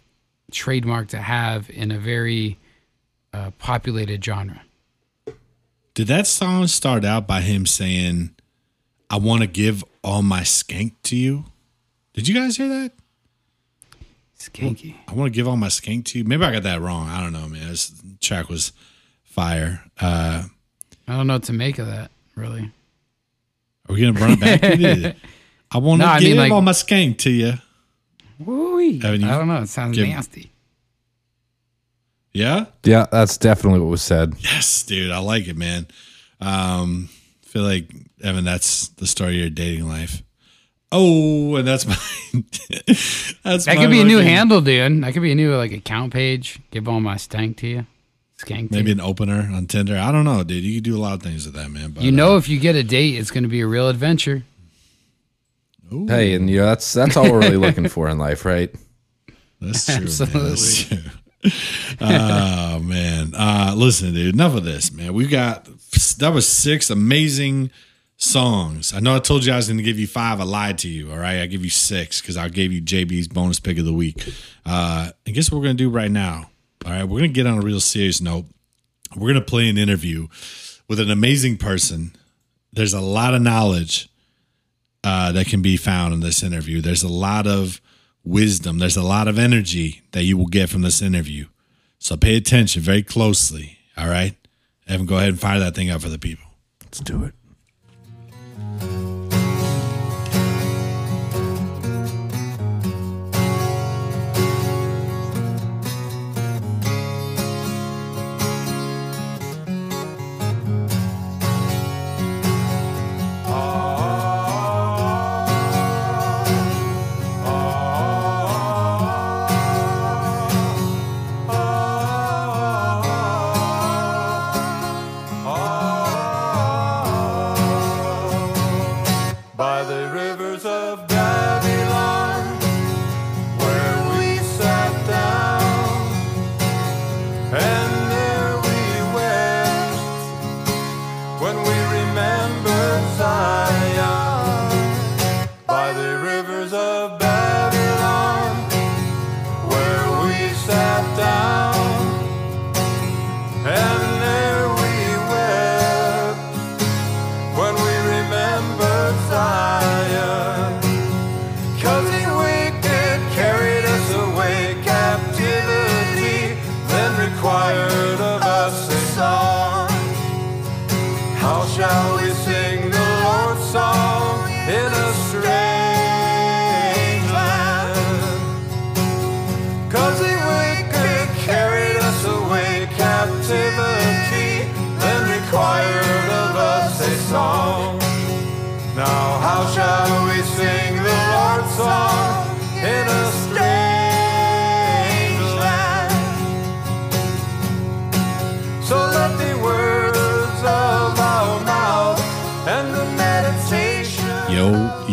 trademark to have in a very uh, populated genre.
Did that song start out by him saying, "I want to give all my skank to you"? Did you guys hear that?
Skanky.
I want to give all my skank to you. Maybe I got that wrong. I don't know, man. This track was fire. Uh,
I don't know what to make of that. Really,
are we gonna run it back? You did it. I want to
No, I
give
mean, like-
all my skank to you.
Woo-wee.
Evan, you
I don't know. It sounds
give-
nasty.
Yeah.
Yeah, that's definitely what was said.
Yes, dude. I like it, man. Um, feel like Evan, that's the story of your dating life. Oh, and that's my that's
That
my
could be a new handle, dude. That could be a new like account page. Give all my stank to you. Skank. to
Maybe
you.
an opener on Tinder. I don't know, dude. You can do a lot of things with that, man. But,
You know, if you get a date, it's going to be a real adventure.
Ooh,
Hey, and you know that's that's all we're really looking for in life, right?
that's true. Man. That's true. oh man. Uh, listen, dude. Enough of this, man. We got that was six amazing songs. I know I told you I was going to give you five. I lied to you. All right, I give you six because I gave you JB's bonus pick of the week. Uh, and guess what we're going to do right now? All right, we're going to get on a real serious note. We're going to play an interview with an amazing person. There's a lot of knowledge uh, that can be found in this interview. There's a lot of wisdom. There's a lot of energy that you will get from this interview. So pay attention very closely. All right, Evan, go ahead and fire that thing up for the people.
Let's do it.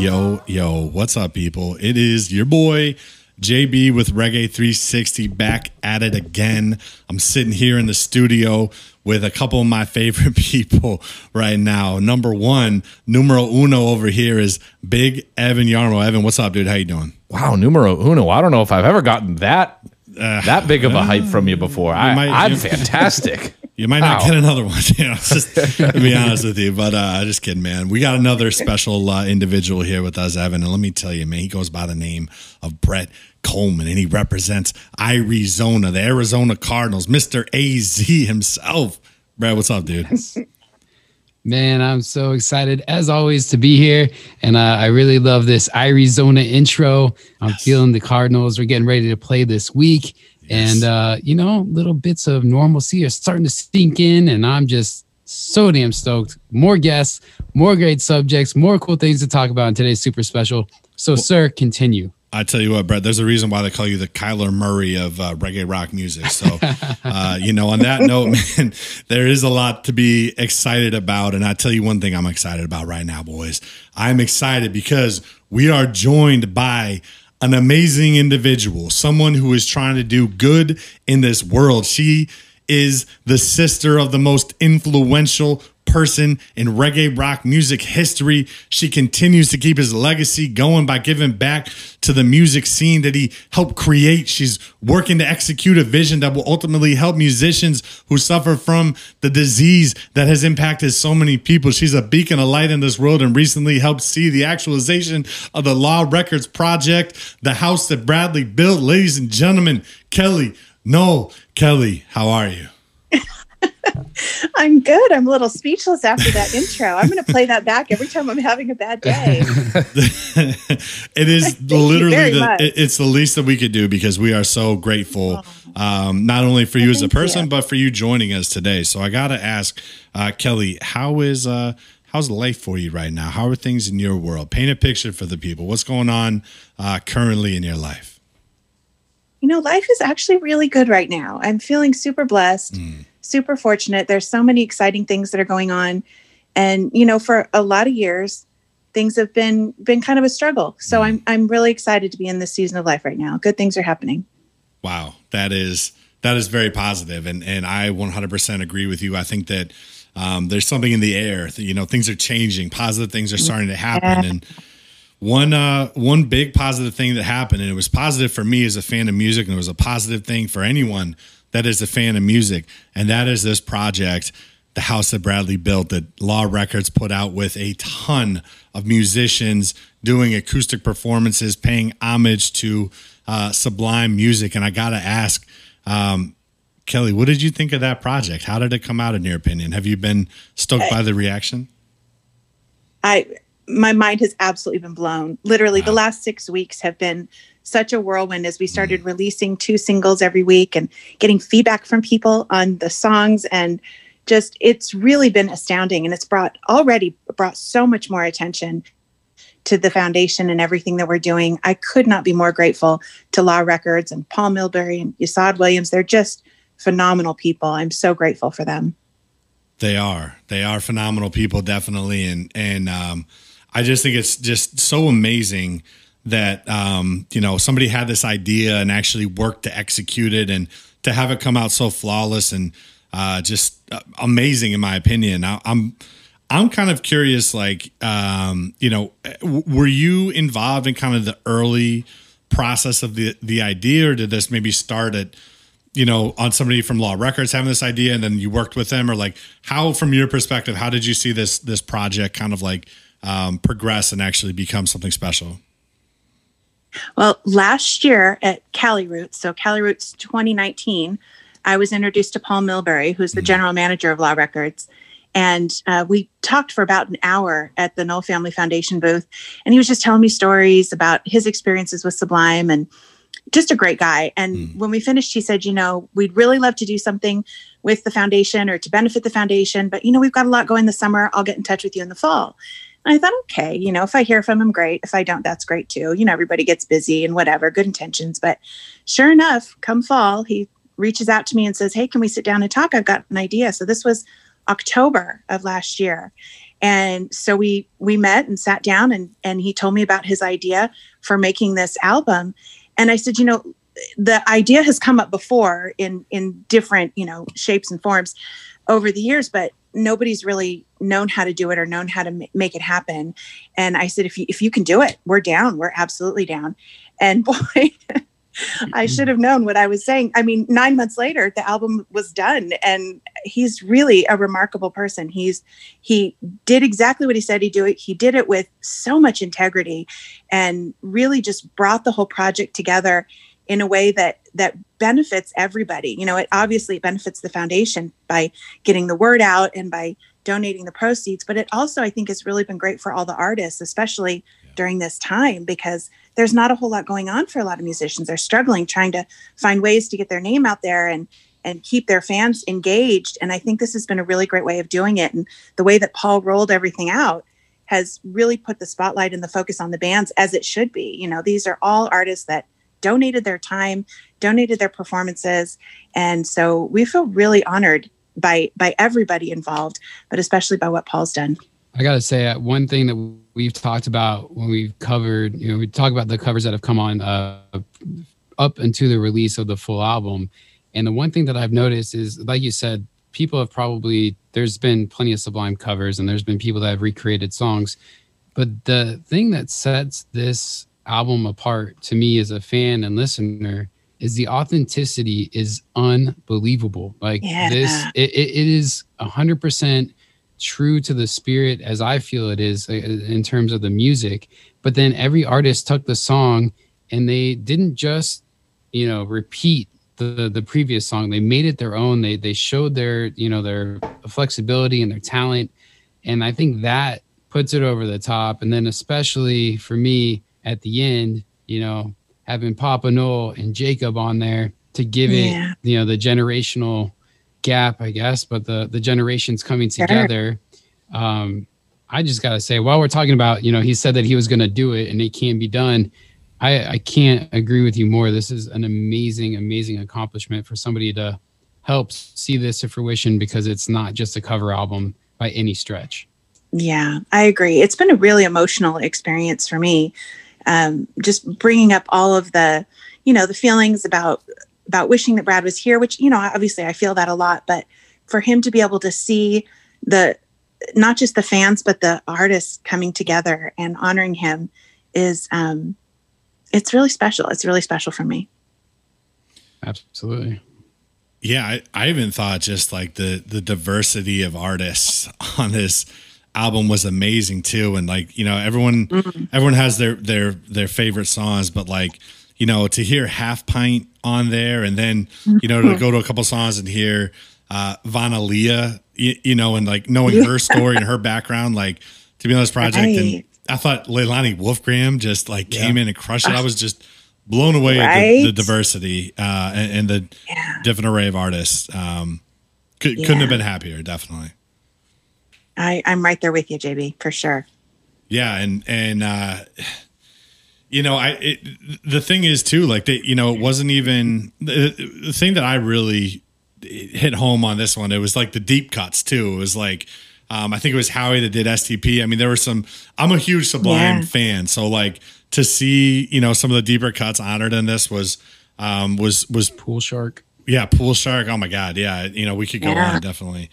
Yo, yo. What's up, people? It is your boy, JB with Reggae 360 back at it again. I'm sitting here in the studio with a couple of my favorite people right now. Number one, numero uno over here is Big Evan Yarmo. Evan, what's up, dude? How you doing?
Wow, numero uno. I don't know if I've ever gotten that uh, that big of a hype from you before. I,
might-
I'm
you-
fantastic.
You might not
Wow.
get another one, you know, just to be honest with you. But uh, just kidding, man. We got another special uh, individual here with us, Evan. And let me tell you, man, he goes by the name of Brett Coleman, and he represents Arizona, the Arizona Cardinals, Mr. AZ himself. Brett, what's up, dude?
Man, I'm so excited as always to be here, and uh, I really love this Arizona intro. I'm feeling the Cardinals. We're getting ready to play this week, and uh, you know, little bits of normalcy are starting to sink in, and I'm just so damn stoked. More guests, more great subjects, more cool things to talk about in today's super special. So, sir, continue.
I tell you what, Brett, there's a reason why they call you the Kyler Murray of uh, reggae rock music. So, uh, you know, on that note, man, there is a lot to be excited about. And I tell you one thing I'm excited about right now, boys. I'm excited because we are joined by an amazing individual, someone who is trying to do good in this world. She is the sister of the most influential person in reggae rock music history. She continues to keep his legacy going by giving back to the music scene that he helped create. She's working to execute a vision that will ultimately help musicians who suffer from the disease that has impacted so many people. She's a beacon of light in this world and recently helped see the actualization of the Law Records project, the house that Bradley built. Ladies and gentlemen, Kelly. No, Kelly, how are you?
I'm good. I'm a little speechless after that intro. I'm going to play that back every time I'm having a bad day.
it is literally the, it- it's the least that we could do because we are so grateful um, not only for you as a person
you.
but for you joining us today so i gotta ask uh, kelly how is uh, how's life for you right now how are things in your world paint a picture for the people what's going on uh, currently in your life
You know, life is actually really good right now. I'm feeling super blessed, super fortunate. There's so many exciting things that are going on. And, you know, for a lot of years, things have been been kind of a struggle. So I'm I'm really excited to be in this season of life right now. Good things are happening.
Wow, that is that is very positive, and and I 100% agree with you. I think that um, there's something in the air. You know, things are changing. Positive things are starting to happen, and one uh, one big positive thing that happened, and it was positive for me as a fan of music, and it was a positive thing for anyone that is a fan of music, and that is this project. The house that Bradley built, that Law Records put out with a ton of musicians doing acoustic performances, paying homage to uh, sublime music. And I got to ask, um, Kelly, what did you think of that project? How did it come out, in your opinion? Have you been stoked by the reaction?
I my mind has absolutely been blown. Literally, the last six weeks have been such a whirlwind as we started releasing two singles every week and getting feedback from people on the songs and just it's really been astounding and it's brought already brought so much more attention to the foundation and everything that we're doing. I could not be more grateful to Law Records and Paul Milbury and Yasad Williams. They're just phenomenal people. I'm so grateful for them.
They are. They are phenomenal people, definitely. And and um, I just think it's just so amazing that um, you know somebody had this idea and actually worked to execute it and to have it come out so flawless and uh, just uh, amazing in my opinion. I, I'm I'm kind of curious, like um, you know, w- were you involved in kind of the early process of the the idea, or did this maybe start at you know, on somebody from Law Records having this idea, and then you worked with them, or like how, from your perspective, how did you see this this project kind of like um, progress and actually become something special?
Well, last year at Cali Roots, so Cali Roots 2019, I was introduced to Paul Milbury, who's the general manager of Law Records. And uh, we talked for about an hour at the Nowell Family Foundation booth. And he was just telling me stories about his experiences with Sublime and just a great guy. And when we finished, he said, You know, we'd really love to do something with the foundation or to benefit the foundation, but, you know, we've got a lot going this summer. I'll get in touch with you in the fall. And I thought, okay, you know, if I hear from him, great. If I don't, that's great too. You know, everybody gets busy and whatever, good intentions. But sure enough, come fall, he reaches out to me and says, Hey, can we sit down and talk? I've got an idea. So this was October of last year. And so we we met and sat down and and he told me about his idea for making this album. and I said, you know, the idea has come up before in in different you know shapes and forms over the years, but nobody's really known how to do it or known how to ma- make it happen. And I said, if you if you can do it, we're down. We're absolutely down. And boy. I should have known what I was saying. I mean, nine months later, the album was done, and he's really a remarkable person. He's he did exactly what he said he'd do. It. He did it with so much integrity, and really just brought the whole project together in a way that that benefits everybody. You know, it obviously benefits the foundation by getting the word out and by donating the proceeds, but it also I think has really been great for all the artists, especially during this time because there's not a whole lot going on for a lot of musicians. They're struggling trying to find ways to get their name out there and and keep their fans engaged. And I think this has been a really great way of doing it. And the way that Paul rolled everything out has really put the spotlight and the focus on the bands as it should be. You know, these are all artists that donated their time, donated their performances, and so we feel really honored by by everybody involved, but especially by what Paul's done.
I gotta say, uh, one thing that we've talked about when we've covered, you know, we talk about the covers that have come on uh, up into the release of the full album, and the one thing that I've noticed is, like you said, people have probably there's been plenty of Sublime covers, and there's been people that have recreated songs, but the thing that sets this album apart to me as a fan and listener is the authenticity is unbelievable. Like
Yeah.
this, it, it, is a hundred percent true to the spirit as I feel it is uh, in terms of the music. But then every artist took the song and they didn't just, you know, repeat the the previous song. They made it their own. They they showed their, you know, their flexibility and their talent. And I think that puts it over the top. And then especially for me at the end, you know, having Papa Nowell and Jakob on there to give
Yeah.
it, you know, the generational gap, I guess, but the the generations coming
Sure.
together. Um, I just gotta say, while we're talking about, you know, he said that he was gonna do it and it can be done. I, I can't agree with you more. This is an amazing, amazing accomplishment for somebody to help see this to fruition because it's not just a cover album by any stretch.
Yeah, I agree. It's been a really emotional experience for me. Um, just bringing up all of the, you know, the feelings about about wishing that Brad was here, which you know, obviously I feel that a lot. But for him to be able to see the not just the fans but the artists coming together and honoring him is um, it's really special. It's really special for me.
Absolutely.
Yeah, I, I even thought just like the the diversity of artists on this album was amazing too. And like, you know, everyone everyone has their their their favorite songs, but like, you know, to hear Half Pint on there and then, you know, to go to a couple songs and hear uh Vana Liya, you, you know, and like knowing her story and her background, like to be on this project and I thought Leilani Wolfgram just like came in and crushed it. I was just blown away at the, the diversity uh, and, and the
Yeah.
different array of artists. Um, could, Couldn't have been happier, definitely.
I, I'm right there with you, JB, for sure.
Yeah, and and uh, you know, I it, the thing is too, like they, you know, it wasn't even the, the thing that I really hit home on this one. It was like the deep cuts too. It was like. Um, I think it was Howie that did STP. I mean, there were some. I'm a huge Sublime
Yeah.
fan, so like to see you know some of the deeper cuts honored in this was um, was was
Pool Shark.
yeah, Pool Shark. Oh my god, yeah, you know we could go
Yeah.
on definitely.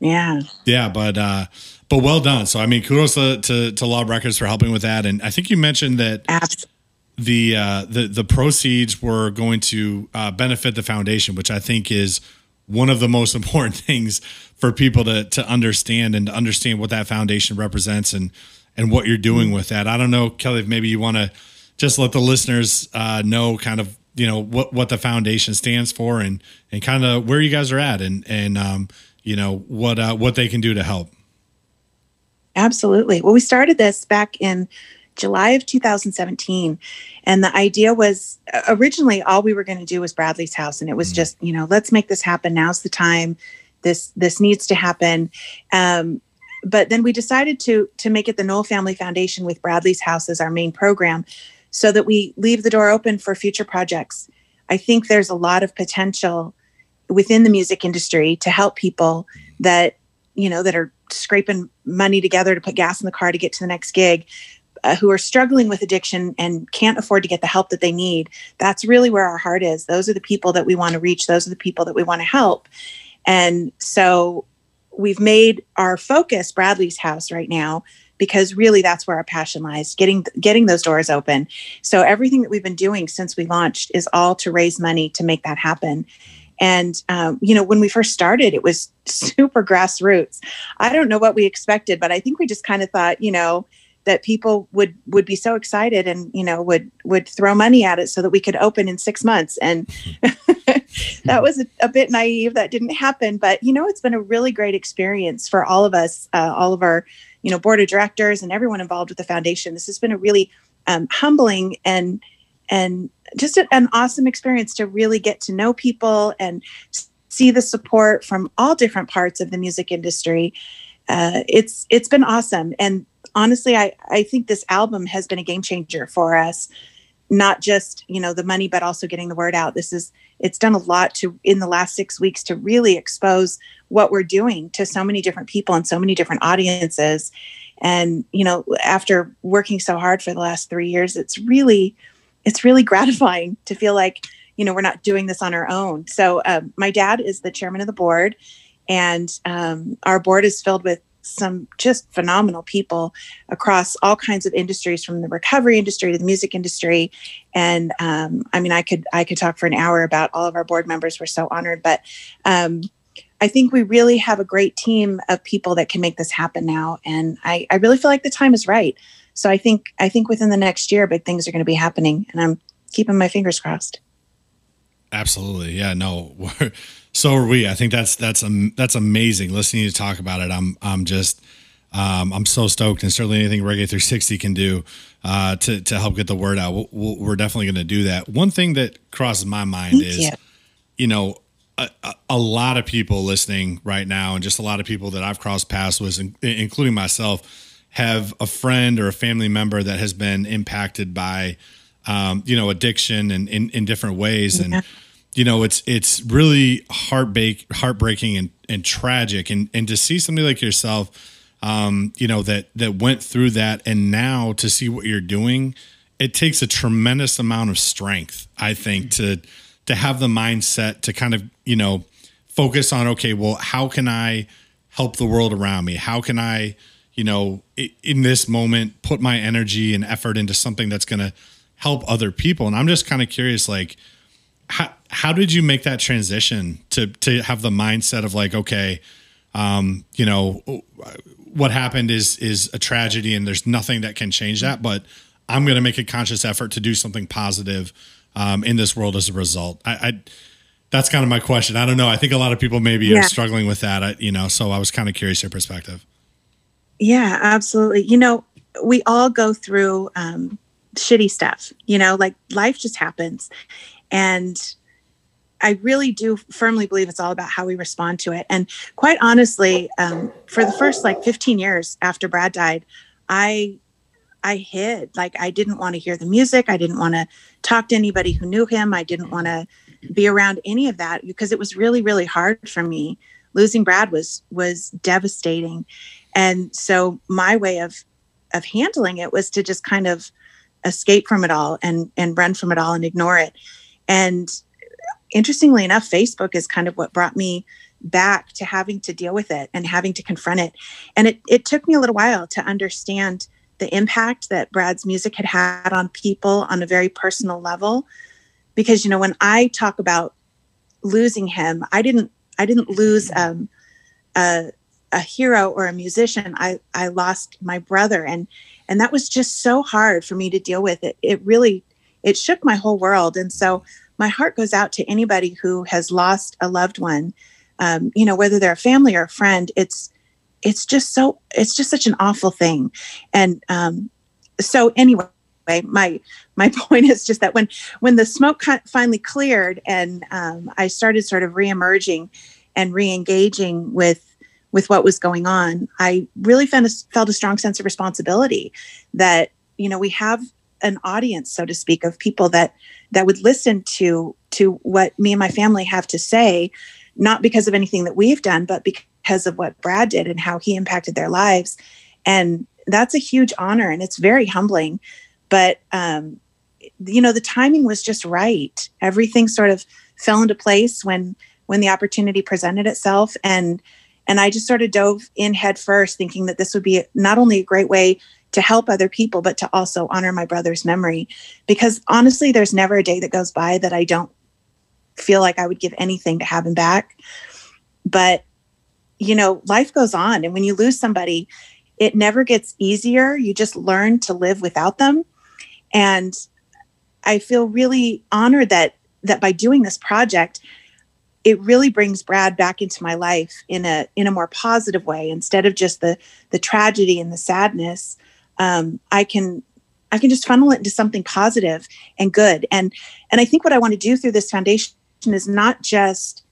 Yeah.
Yeah, but uh but well done. So I mean, kudos to to, to Law Records for helping with that. And I think you mentioned that
Abs-
the uh the the proceeds were going to uh benefit the foundation, which I think is one of the most important things for people to to understand and to understand what that foundation represents and and what you're doing with that. I don't know, Kelly, if maybe you want to just let the listeners uh know kind of you know what what the foundation stands for and and kind of where you guys are at and and um you know what uh what they can do to help.
Absolutely. Well, we started this back in July of 2017. And the idea was uh, originally all we were going to do was Bradley's house. And it was just, you know, let's make this happen. Now's the time. This this needs to happen. Um, but then we decided to to make it the Nowell Family Foundation with Bradley's house as our main program so that we leave the door open for future projects. I think there's a lot of potential within the music industry to help people that you know that are scraping money together to put gas in the car to get to the next gig uh, who are struggling with addiction and can't afford to get the help that they need. That's really where our heart is. Those are the people that we want to reach. Those are the people that we want to help. And so we've made our focus bradley's house right now because really that's where our passion lies getting getting those doors open. So everything that we've been doing since we launched is all to raise money to make that happen and um, you know when we first started it was super grassroots. I don't know what we expected but i think we just kind of thought you know that people would would be so excited and you know would would throw money at it so that we could open in six months. And that was a, a bit naive. That didn't happen. But you know it's been a really great experience for all of us uh, all of our you know board of directors and everyone involved with the foundation. This has been a really um, humbling and and just an awesome experience to really get to know people and see the support from all different parts of the music industry. Uh, it's it's been awesome. And honestly I, I think this album has been a game changer for us not just you know the money but also getting the word out. This is it's done a lot to in the last six weeks to really expose what we're doing to so many different people and so many different audiences. And you know after working so hard for the last three years it's really it's really gratifying to feel like you know we're not doing this on our own. So um, my dad is the chairman of the board and um, our board is filled with some just phenomenal people across all kinds of industries from the recovery industry to the music industry. And um, i mean i could i could talk for an hour about all of our board members. We're so honored. But um, i think we really have a great team of people that can make this happen now. And i, I really feel like the time is right so i think i think within the next year big things are going to be happening and i'm keeping my fingers crossed
Absolutely. Yeah, no. We're, so are we. I think that's that's um, that's amazing listening to you talk about it. I'm I'm just um, I'm so stoked and certainly anything Reggae 360 can do uh, to to help get the word out. We'll, we'll, we're definitely going to do that. One thing that crosses my mind
Thank
is
you.
you know a- a lot of people listening right now and just a lot of people that I've crossed paths with including myself have a friend or a family member that has been impacted by um, you know addiction and in, in different ways. And you know it's it's really heartbreak heartbreaking and, and tragic. And and to see somebody like yourself um, you know that that went through that and now to see what you're doing it takes a tremendous amount of strength i think to to have the mindset to kind of you know focus on okay well how can i help the world around me? How can i you know in this moment put my energy and effort into something that's going to help other people. And i'm just kind of curious like how, how did you make that transition to to have the mindset of like okay um you know what happened is is a tragedy and there's nothing that can change that but i'm going to make a conscious effort to do something positive um, in this world as a result. I, I that's kind of my question. I don't know. I think a lot of people maybe
Yeah.
are struggling with that. I, you know so i was kind of curious your perspective
Yeah, absolutely. You know, we all go through um, shitty stuff, you know, like life just happens. And I really do firmly believe it's all about how we respond to it. And quite honestly, um, for the first like 15 years after Brad died, I I hid. Like I didn't want to hear the music. I didn't want to talk to anybody who knew him. I didn't want to be around any of that because it was really, really hard for me. Losing Brad was was devastating. And so my way of of handling it was to just kind of escape from it all and and run from it all and ignore it. And interestingly enough, Facebook is kind of what brought me back to having to deal with it and having to confront it. And it it took me a little while to understand the impact that Brad's music had had on people on a very personal level. Because you know, when I talk about losing him, I didn't I didn't lose um, a a hero or a musician. I I lost my brother, and and that was just so hard for me to deal with. It it really it shook my whole world, and so my heart goes out to anybody who has lost a loved one. Um, you know, whether they're a family or a friend, it's it's just so it's just such an awful thing, and um, so anyway. My my point is just that when when the smoke finally cleared and um, I started sort of reemerging and re-engaging with with what was going on, I really felt a, felt a strong sense of responsibility that you know we have an audience, so to speak, of people that that would listen to to what me and my family have to say, not because of anything that we've done, but because of what Brad did and how he impacted their lives. And that's a huge honor and it's very humbling. But um, you know, the timing was just right. Everything sort of fell into place when when the opportunity presented itself and and I just sort of dove in head first thinking that this would be not only a great way to help other people but to also honor my brother's memory. Because honestly there's never a day that goes by that I don't feel like I would give anything to have him back. But you know life goes on. And when you lose somebody it never gets easier. You just learn to live without them. And I feel really honored that that by doing this project it really brings Brad back into my life in a in a more positive way. Instead of just the the tragedy and the sadness um, I can I can just funnel it into something positive and good. And and I think what I want to do through this foundation is not just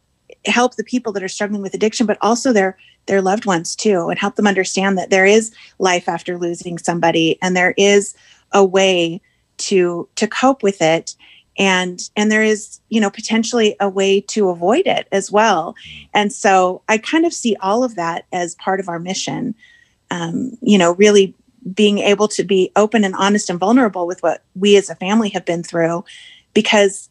help the people that are struggling with addiction but also their their loved ones too and help them understand that there is life after losing somebody and there is a way to to cope with it and and there is you know potentially a way to avoid it as well. And so i kind of see all of that as part of our mission um, you know really being able to be open and honest and vulnerable with what we as a family have been through because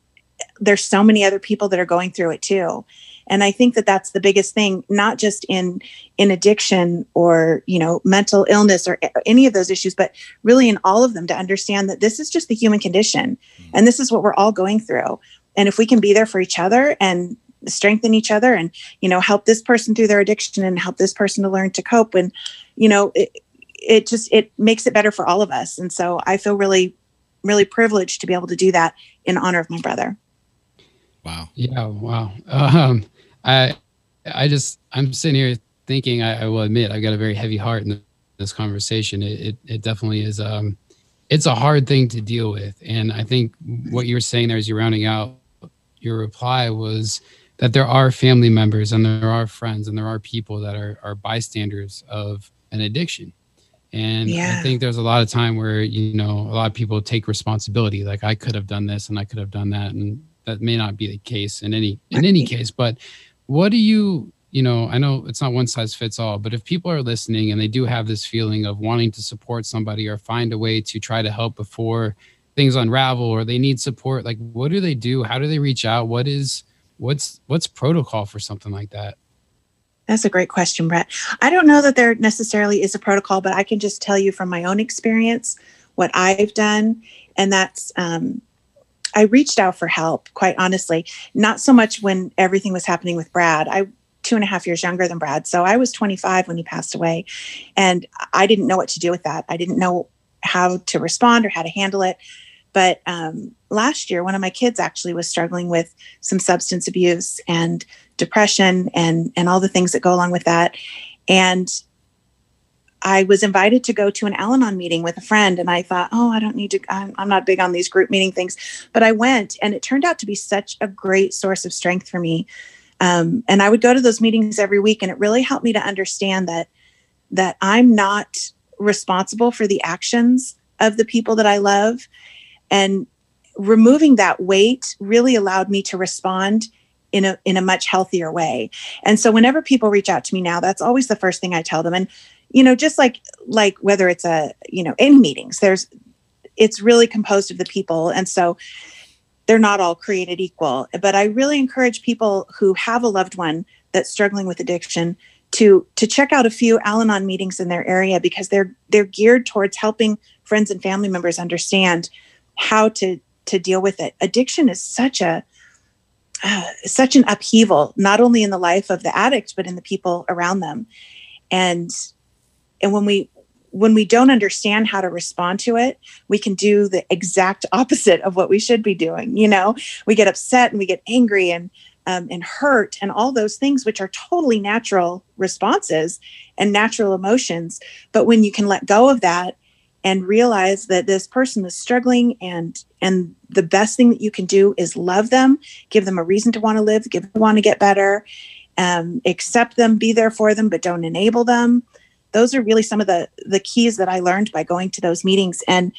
there's so many other people that are going through it too and i think that that's the biggest thing not just in in addiction or you know mental illness or any of those issues but really in all of them to understand that this is just the human condition and this is what we're all going through and if we can be there for each other and strengthen each other and you know help this person through their addiction and help this person to learn to cope and you know it, it just it makes it better for all of us and so i feel really really privileged to be able to do that in honor of my brother
Wow.
Yeah, wow. Um, I I just I'm sitting here thinking. I, I will admit I've got a very heavy heart in this conversation. It it, it definitely is. Um, it's a hard thing to deal with, and I think what you were saying there as you're rounding out your reply was that there are family members and there are friends and there are people that are are bystanders of an addiction. And I think there's a lot of time where you know a lot of people take responsibility. Like I could have done this and I could have done that, and that may not be the case in any in any case. But what do you you know? I know it's not one size fits all, but if people are listening and they do have this feeling of wanting to support somebody or find a way to try to help before things unravel or they need support, like what do they do? How do they reach out? What is what's what's protocol for something like that?
That's a great question, Brett. I don't know that there necessarily is a protocol, but I can just tell you from my own experience what I've done. And that's, um, I reached out for help, quite honestly, not so much when everything was happening with Brad. I, two and a half years younger than Brad. So I was 25 when he passed away. And I didn't know what to do with that. I didn't know how to respond or how to handle it. But um, last year, one of my kids actually was struggling with some substance abuse and depression and and all the things that go along with that and i was invited to go to an al-anon meeting with a friend and i thought oh i don't need to I'm, I'm not big on these group meeting things but i went and it turned out to be such a great source of strength for me um, and i would go to those meetings every week and it really helped me to understand that that i'm not responsible for the actions of the people that i love and removing that weight really allowed me to respond in a in a much healthier way. And so whenever people reach out to me now, that's always the first thing I tell them. And you know, just like like whether it's a you know in meetings, there's it's really composed of the people, and so they're not all created equal. But I really encourage people who have a loved one that's struggling with addiction to to check out a few Al-Anon meetings in their area because they're they're geared towards helping friends and family members understand how to to deal with it. Addiction is such a uh, such an upheaval, not only in the life of the addict, but in the people around them. And and when we when we don't understand how to respond to it, we can do the exact opposite of what we should be doing. You know, we get upset and we get angry and um, and hurt and all those things, which are totally natural responses and natural emotions. But when you can let go of that and realize that this person is struggling and and the best thing that you can do is love them give them a reason to want to live give them want to get better um, accept them be there for them but don't enable them those are really some of the the keys that i learned by going to those meetings and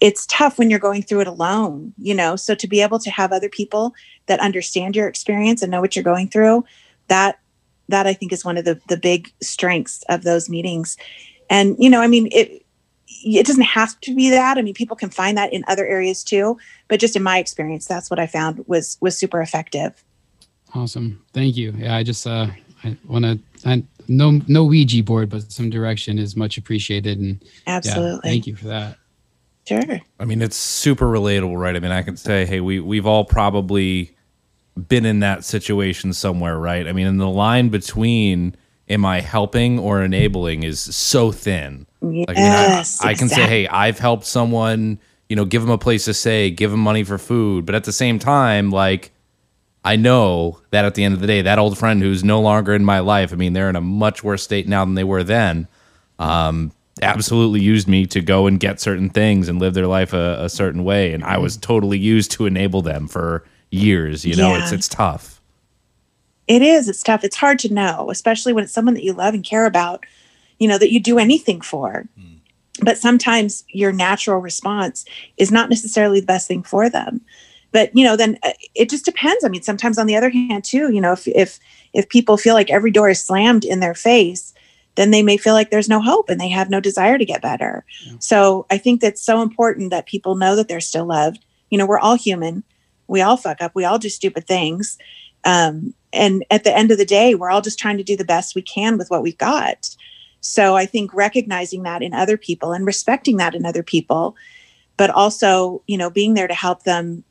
it's tough when you're going through it alone you know so to be able to have other people that understand your experience and know what you're going through that that i think is one of the the big strengths of those meetings And you know, I mean, it it doesn't have to be that. I mean, people can find that in other areas too. But just in my experience, that's what I found was was super effective.
Awesome. Thank you. Yeah, I just uh I want to I no no Ouija board, but some direction is much appreciated and yeah,
Absolutely.
thank you for that.
Sure.
I mean, it's super relatable, right? I mean, I can say, hey, we we've all probably been in that situation somewhere, right? I mean, and the line between am I helping or enabling is so thin. Like, I, mean, I-
Yes,
I, can say, hey, I've helped someone, you know, give them a place to stay, give them money for food, but at the same time, like, I know that at the end of the day, that old friend who's no longer in my life, I mean, they're in a much worse state now than they were then. Um, absolutely used me to go and get certain things and live their life a, a certain way, and I was totally used to enable them for years. You know, it's
Yeah.
it's tough.
It is. It's tough. It's hard to know, especially when it's someone that you love and care about, you know, that you do anything for. But sometimes your natural response is not necessarily the best thing for them. But, you know, then uh, it just depends. I mean, sometimes on the other hand too, you know, if if if people feel like every door is slammed in their face, then they may feel like there's no hope and they have no desire to get better. So, I think that's so important that people know that they're still loved. You know, we're all human. We all fuck up. We all do stupid things um, and at the end of the day we're all just trying to do the best we can with what we've got so i think recognizing that in other people and respecting that in other people but also you know being there to help them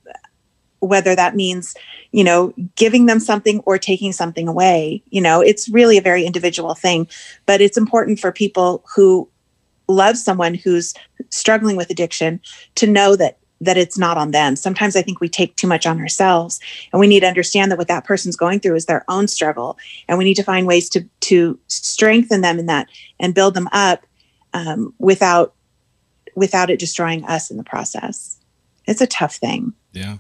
whether that means you know giving them something or taking something away you know it's really a very individual thing. But it's important for people who love someone who's struggling with addiction to know that that it's not on them. Sometimes i think we take too much on ourselves and we need to understand that what that person's going through is their own struggle. And we need to find ways to to strengthen them in that and build them up um, without without it destroying us in the process. It's a tough thing.
Yeah.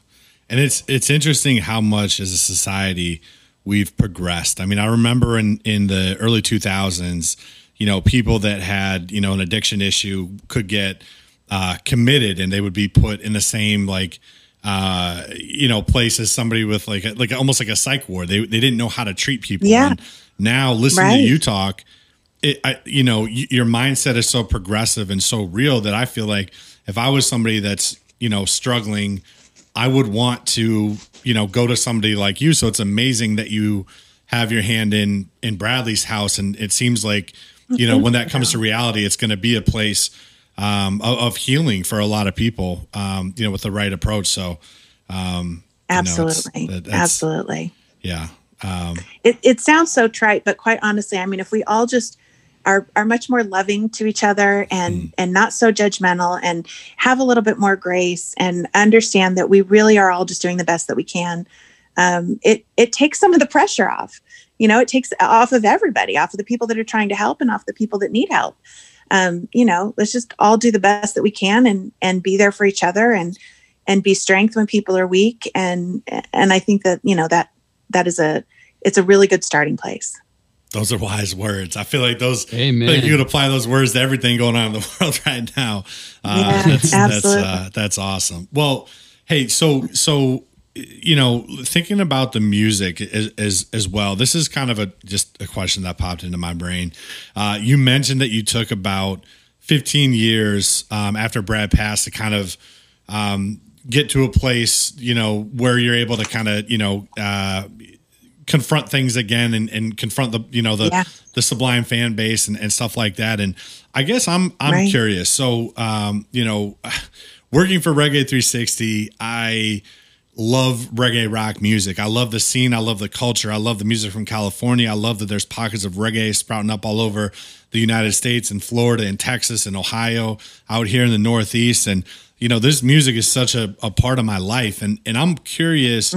And it's it's interesting how much as a society we've progressed. I mean, I remember in in the early 2000s, you know, people that had, you know, an addiction issue could get uh committed and they would be put in the same like uh you know place as somebody with like a, like almost like a psych ward. They they didn't know how to treat people.
Yeah.
And now listening
Right.
to you talk, it, I, you know, y- your mindset is so progressive and so real that I feel like if I was somebody that's, you know, struggling, I would want to, you know, go to somebody like you. So it's amazing that you have your hand in in Bradley's house, and it seems like, you know, when that comes to reality, it's going to be a place um, of, of healing for a lot of people, um, you know, with the right approach. So, um, you know,
absolutely
that-
absolutely
yeah, um,
it, it sounds so trite but quite honestly i mean if we all just are are much more loving to each other and and not so judgmental and have a little bit more grace and understand that we really are all just doing the best that we can. Um, it it takes some of the pressure off you know it takes off of everybody off of the people that are trying to help and off the people that need help. Um, you know let's just all do the best that we can and and be there for each other and and be strength when people are weak. And and i think that you know that that is a it's a really good starting place
those are wise words. I feel like those.
Amen.
I think you could apply those words to everything going on in the world right now. Uh,
Yeah,
that's, that's,
absolutely.
uh, that's awesome. Well, hey, so so you know, thinking about the music as as, as well. This is kind of a just a question that popped into my brain. Uh, you mentioned that you took about 15 years um, after Brad passed to kind of um, get to a place, you know, where you're able to kind of, you know, uh, confront things again and, and confront the you know the
Yeah.
the sublime fan base and, and stuff like that. And i guess i'm i'm
Right.
curious. So um you know working for reggae 360 i love reggae rock music. I love the scene. I love the culture. I love the music from california. I love that there's pockets of reggae sprouting up all over the united states and florida and texas and ohio out here in the northeast. And you know this music is such a, a part of my life. And and i'm curious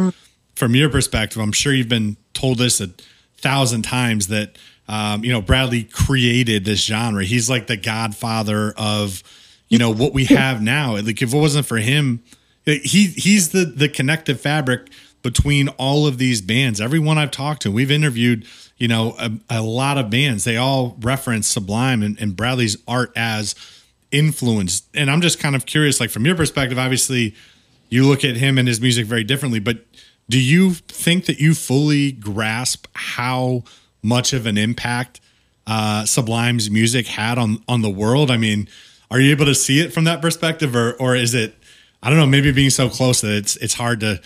from your perspective, I'm sure you've been told us a thousand times that um, you know Bradley created this genre. He's like the godfather of you know what we have now. Like if it wasn't for him, he he's the the connective fabric between all of these bands. Everyone I've talked to, we've interviewed you know a, a lot of bands. They all reference Sublime and, and Bradley's art as influenced. And I'm just kind of curious, like from your perspective, obviously you look at him and his music very differently, but do you think that you fully grasp how much of an impact uh, Sublime's music had on on the world? I mean, are you able to see it from that perspective, or or is it? I don't know. Maybe being so close that it's it's hard to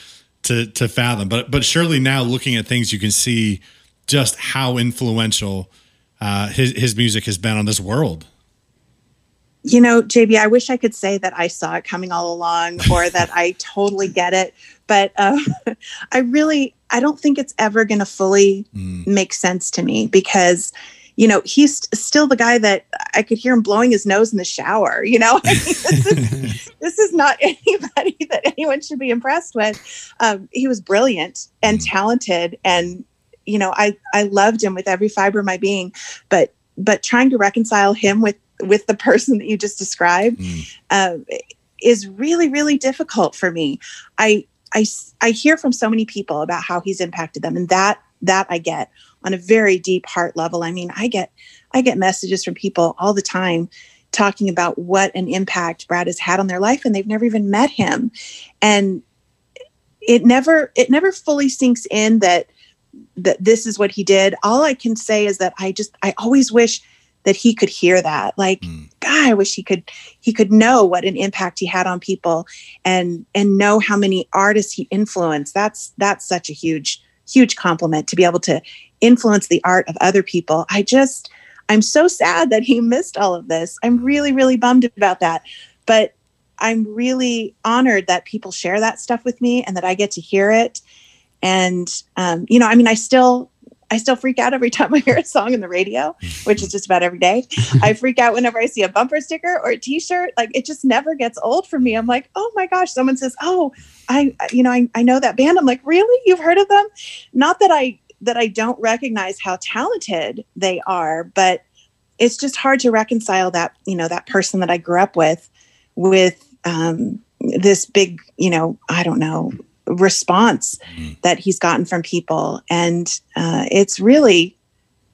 to to fathom. But but surely now looking at things, you can see just how influential uh, his his music has been on this world.
You know, JB, I wish I could say that I saw it coming all along or that I totally get it, but uh, I really I don't think it's ever going to fully make sense to me because you know he's still the guy that I could hear him blowing his nose in the shower. You know, I mean, this, is, this is not anybody that anyone should be impressed with. Um, he was brilliant and talented, and you know I I loved him with every fiber of my being, but but trying to reconcile him with with the person that you just described um, is really really difficult for me. I I I hear from so many people about how he's impacted them, and that that I get on a very deep heart level. I mean, I get I get messages from people all the time talking about what an impact Brad has had on their life, and they've never even met him, and it never it never fully sinks in that that this is what he did. All I can say is that I just I always wish that he could hear that. Like, hmm. God, I wish he could he could know what an impact he had on people and and know how many artists he influenced. That's that's such a huge huge compliment to be able to influence the art of other people. I just I'm so sad that he missed all of this. I'm really really bummed about that. But I'm really honored that people share that stuff with me and that I get to hear it. And um, you know, I mean, I still I still freak out every time I hear a song in the radio, which is just about every day. I freak out whenever I see a bumper sticker or a t-shirt. Like it just never gets old for me. I'm like, oh my gosh, someone says, Oh, I you know, I, I know that band. I'm like, really? You've heard of them? Not that I that I don't recognize how talented they are, but it's just hard to reconcile that, you know, that person that I grew up with with um this big, you know, I don't know, response that he's gotten from people. And uh, it's really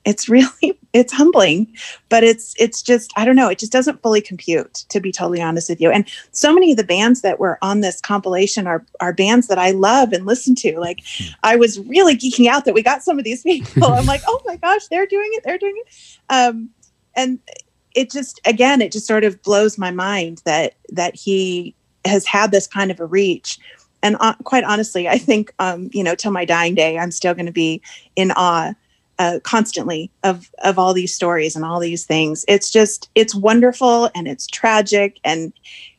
it's really it's humbling but it's it's just i don't know it just doesn't fully compute to be totally honest with you. And so many of the bands that were on this compilation are are bands that i love and listen to. Like i was really geeking out that we got some of these people. I'm like oh my gosh they're doing it they're doing it. Um and it just again it just sort of blows my mind that that he has had this kind of a reach and uh, quite honestly i think um, you know till my dying day i'm still going to be in awe uh, constantly of of all these stories and all these things. It's just it's wonderful and it's tragic and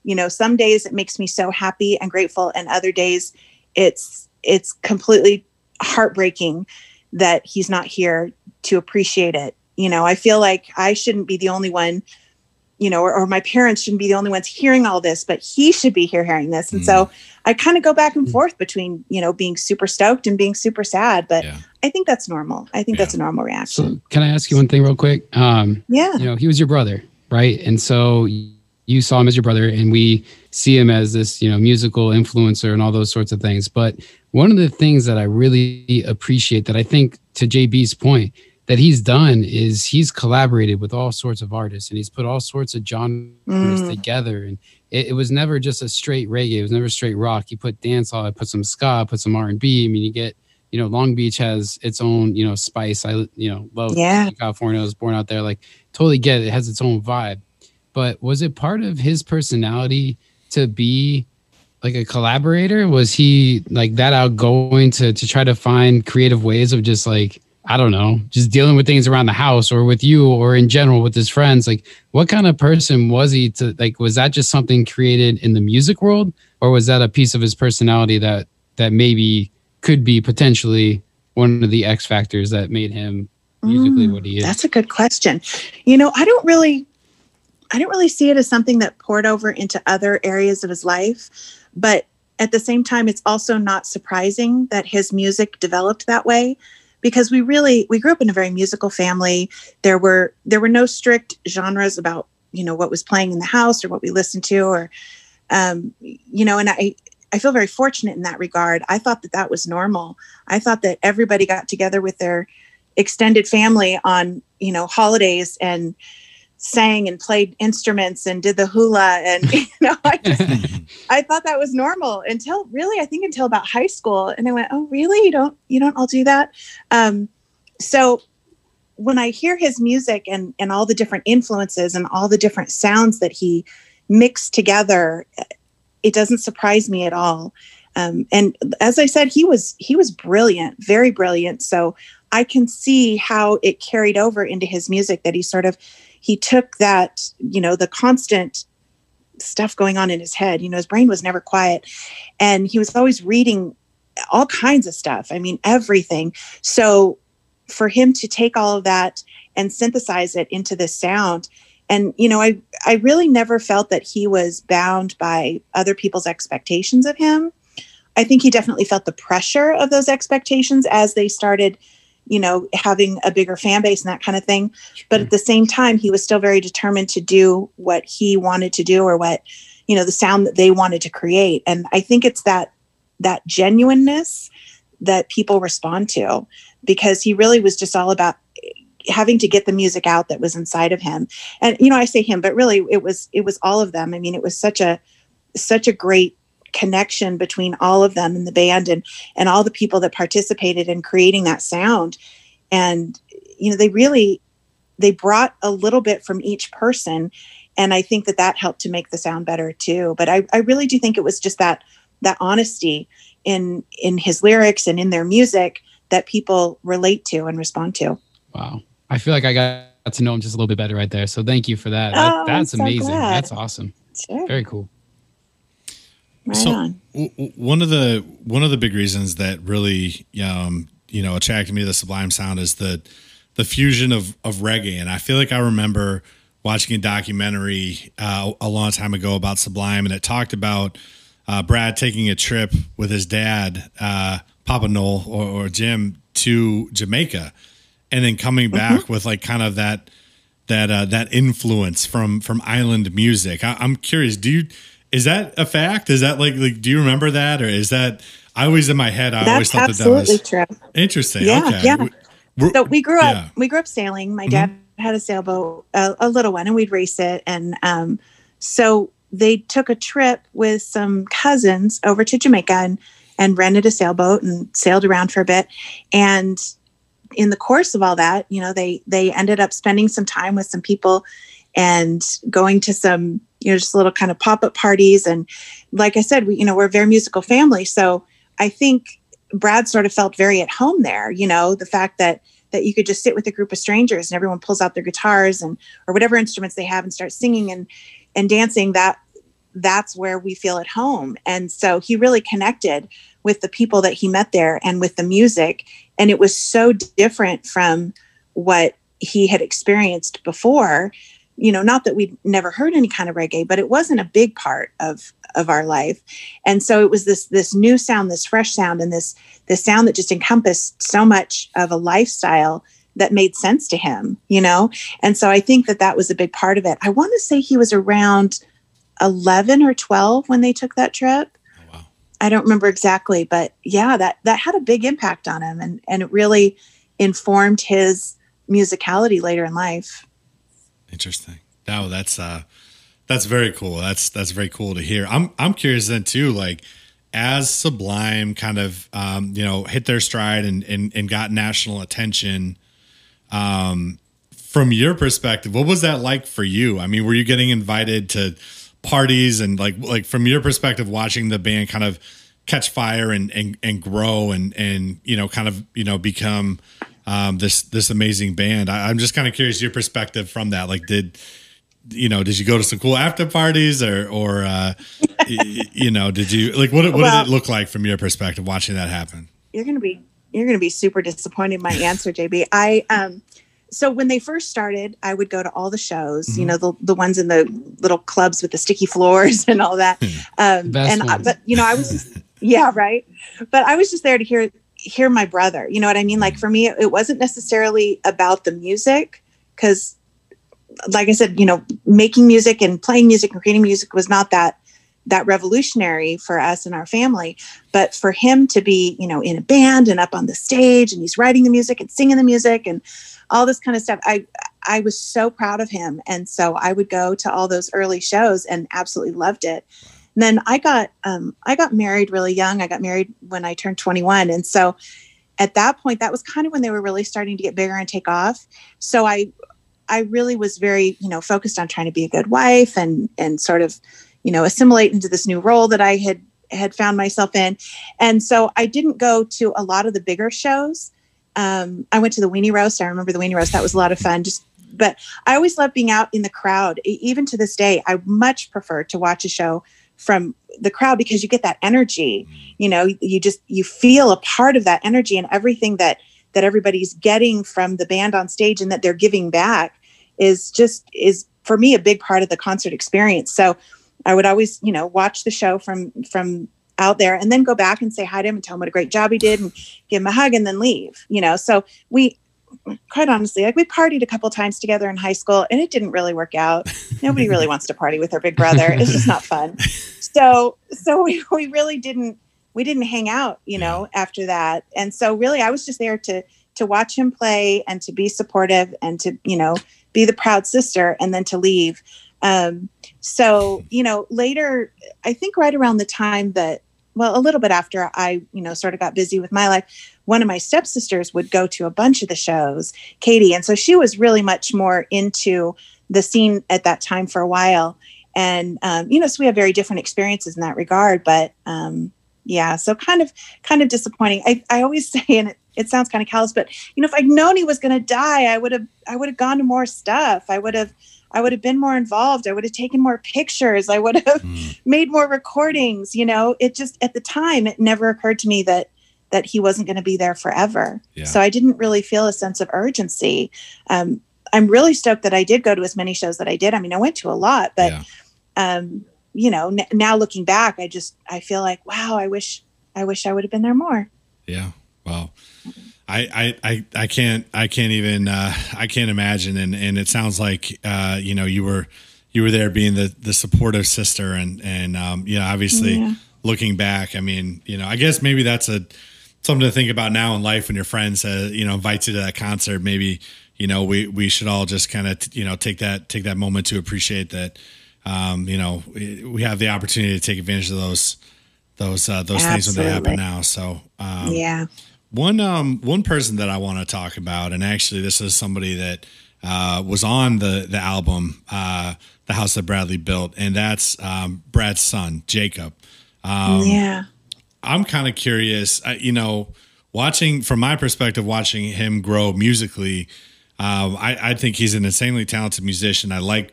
you know some days it makes me so happy and grateful and other days it's it's completely heartbreaking that he's not here to appreciate it. You know i feel like i shouldn't be the only one you know, or, or my parents shouldn't be the only ones hearing all this, but he should be here hearing this. And so I kind of go back and forth between, you know, being super stoked and being super sad. But I think that's normal. I think that's a normal reaction.
So can I ask you one thing real quick? Um,
Yeah.
You know, he was your brother, right? And so you saw him as your brother, and we see him as this, you know, musical influencer and all those sorts of things. But one of the things that I really appreciate that I think to JB's point that he's done is he's collaborated with all sorts of artists and he's put all sorts of genres
Mm.
together and it, it was never just a straight reggae it was never straight rock. He put dancehall put some ska put some r&b i mean you get you know long beach has its own you know spice. I you know love
Yeah.
california. I was born out there like totally get it. It has its own vibe. But was it part of his personality to be like a collaborator? Was he like that outgoing to to try to find creative ways of just like i don't know just dealing with things around the house or with you or in general with his friends like what kind of person was he to like was that just something created in the music world? Or was that a piece of his personality that that maybe could be potentially one of the x factors that made him musically
Mm,
what he is?
That's a good question. You know, I don't really I don't really see it as something that poured over into other areas of his life, but at the same time it's also not surprising that his music developed that way because we really we grew up in a very musical family. There were there were no strict genres about, you know, what was playing in the house or what we listened to or um you know, and I I feel very fortunate in that regard. I thought that that was normal. I thought that everybody got together with their extended family on you know holidays and sang and played instruments and did the hula and you know I just I thought that was normal until really I think until about high school and I went oh really you don't you don't all do that um so when I hear his music and and all the different influences and all the different sounds that he mixed together, it doesn't surprise me at all. Um, and as I said, he was he was brilliant, very brilliant. So I can see how it carried over into his music that he sort of he took that you know the constant stuff going on in his head. You know, his brain was never quiet, and he was always reading all kinds of stuff. I mean, everything. So for him to take all of that and synthesize it into this sound and you know i i really never felt that he was bound by other people's expectations of him i think he definitely felt the pressure of those expectations as they started you know having a bigger fan base and that kind of thing. But at the same time he was still very determined to do what he wanted to do or what you know the sound that they wanted to create. And i think it's that that genuineness that people respond to because he really was just all about having to get the music out that was inside of him. And you know i say him but really it was it was all of them. I mean it was such a such a great connection between all of them in the band and and all the people that participated in creating that sound and you know they really they brought a little bit from each person and i think that that helped to make the sound better too but i, I really do think it was just that that honesty in in his lyrics and in their music that people relate to and respond to
Wow. I feel like I got to know him just a little bit better right there. So thank you for that. That-
Oh, I'm
that's
so
amazing.
glad.
That's awesome.
sure
Very cool.
Right
So-
on
W- w- one of the one of the big reasons that really um, you know attracted me to the Sublime sound is the the fusion of of reggae, and I feel like I remember watching a documentary uh, a long time ago about Sublime, and it talked about uh, Brad taking a trip with his dad, uh, Papa Nowell or, or Jim, to Jamaica, and then coming back with like kind of that that uh, that influence from from island music. I, I'm curious. Do you is that a fact? Is that like like do you remember that or is that? I always in my head. I always
that's
thought that that
absolutely
was
true
interesting.
Yeah,
okay.
yeah.
W- w-
so we grew up
yeah.
we grew up sailing my dad had a sailboat a, a little one and we'd race it and um, so they took a trip with some cousins over to jamaica and, and rented a sailboat and sailed around for a bit and in the course of all that you know they they ended up spending some time with some people and going to some you know just little kind of pop-up parties. And like i said we you know we're a very musical family. So i think brad sort of felt very at home there you know the fact that that you could just sit with a group of strangers and everyone pulls out their guitars and or whatever instruments they have and start singing and and dancing that that's where we feel at home. And so he really connected with the people that he met there and with the music. And it was so different from what he had experienced before you know not that we'd never heard any kind of reggae but it wasn't a big part of of our life and so it was this this new sound this fresh sound and this this sound that just encompassed so much of a lifestyle that made sense to him you know and so i think that that was a big part of it i want to say he was around 11 or 12 when they took that trip oh,
wow.
I don't remember exactly, but yeah, that that had a big impact on him, and and it really informed his musicality later in life.
Interesting. No, that's uh that's very cool. That's that's very cool to hear. I'm I'm curious then too, like as Sublime kind of um, you know, hit their stride and and, and got national attention, um from your perspective, what was that like for you? I mean, were you getting invited to parties and like like from your perspective watching the band kind of catch fire and and, and grow and and you know kind of you know become um, this this amazing band. I, I'm just kind of curious your perspective from that. Like, did you know? Did you go to some cool after parties, or or uh, y- you know, did you like what what
Well-
did it look like from your perspective watching that happen?
You're gonna be you're gonna be super disappointed in my answer, JB. I um so when they first started, I would go to all the shows, you know, the the ones in the little clubs with the sticky floors and all that. Um,
Best
and I, but you know, I was just, yeah, right. But I was just there to hear hear my brother. You know what I mean? Like for me, it wasn't necessarily about the music because, like I said, you know, making music and playing music and creating music was not that that revolutionary for us and our family but for him to be you know in a band and up on the stage and he's writing the music and singing the music and all this kind of stuff i i was so proud of him and so i would go to all those early shows and absolutely loved it and then i got um, i got married really young i got married when i turned 21 and so at that point, that was kind of when they were really starting to get bigger and take off. So I, I really was very, you know, focused on trying to be a good wife and and sort of, you know, assimilate into this new role that I had had found myself in. And so I didn't go to a lot of the bigger shows. Um, I went to the Weenie Roast. I remember the Weenie Roast. That was a lot of fun. Just, but I always love being out in the crowd. Even to this day, I much prefer to watch a show from the crowd because you get that energy. Mm. You know, you just you feel a part of that energy and everything that that everybody's getting from the band on stage and that they're giving back is just is for me a big part of the concert experience. So I would always, you know, watch the show from from out there and then go back and say hi to him and tell him what a great job he did and give him a hug and then leave. You know, so we quite honestly, like we partied a couple times together in high school and it didn't really work out. Nobody really wants to party with their big brother. It's just not fun. So so we, we really didn't we didn't hang out, you know, after that. And so really I was just there to to watch him play and to be supportive and to, you know, be the proud sister and then to leave. Um, so, you know, later, I think right around the time that, well, a little bit after I, you know, sort of got busy with my life, one of my stepsisters would go to a bunch of the shows, Katie. And so she was really much more into the scene at that time for a while. And, um, you know, so we have very different experiences in that regard. But, um, yeah, so kind of, kind of disappointing. I, I always say, and it, it sounds kind of callous, but you know, if I'd known he was going to die, I would have, I would have gone to more stuff. I would have, I would have been more involved. I would have taken more pictures. I would have made more recordings. You know, it just at the time it never occurred to me that that he wasn't going to be there forever.
Yeah.
So I didn't really feel a sense of urgency. Um, I'm really stoked that I did go to as many shows that I did. I mean, I went to a lot, but
Yeah.
um, you know, n- now looking back, I just I feel like wow, I wish I wish I would have been there more.
Yeah. Well, I, I, I, I can't, I can't even, uh, I can't imagine. And, and it sounds like, uh, you know, you were, you were there being the, the supportive sister and, and, um, you know, obviously
Yeah.
looking back, I mean, you know, I guess maybe that's a, something to think about now in life when your friend says, you know, invites you to that concert, maybe, you know, we, we should all just kind of, you know, take that, take that moment to appreciate that, um, you know, we we have the opportunity to take advantage of those, those, uh, those things when they happen now. So, um,
yeah.
One um one person that I want to talk about, and actually this is somebody that uh, was on the the album uh, "The House That Bradley Built," and that's um, Brad's son Jakob. Um,
yeah.
I'm kind of curious, uh, you know, watching from my perspective, watching him grow musically. Um, I, I think he's an insanely talented musician. I like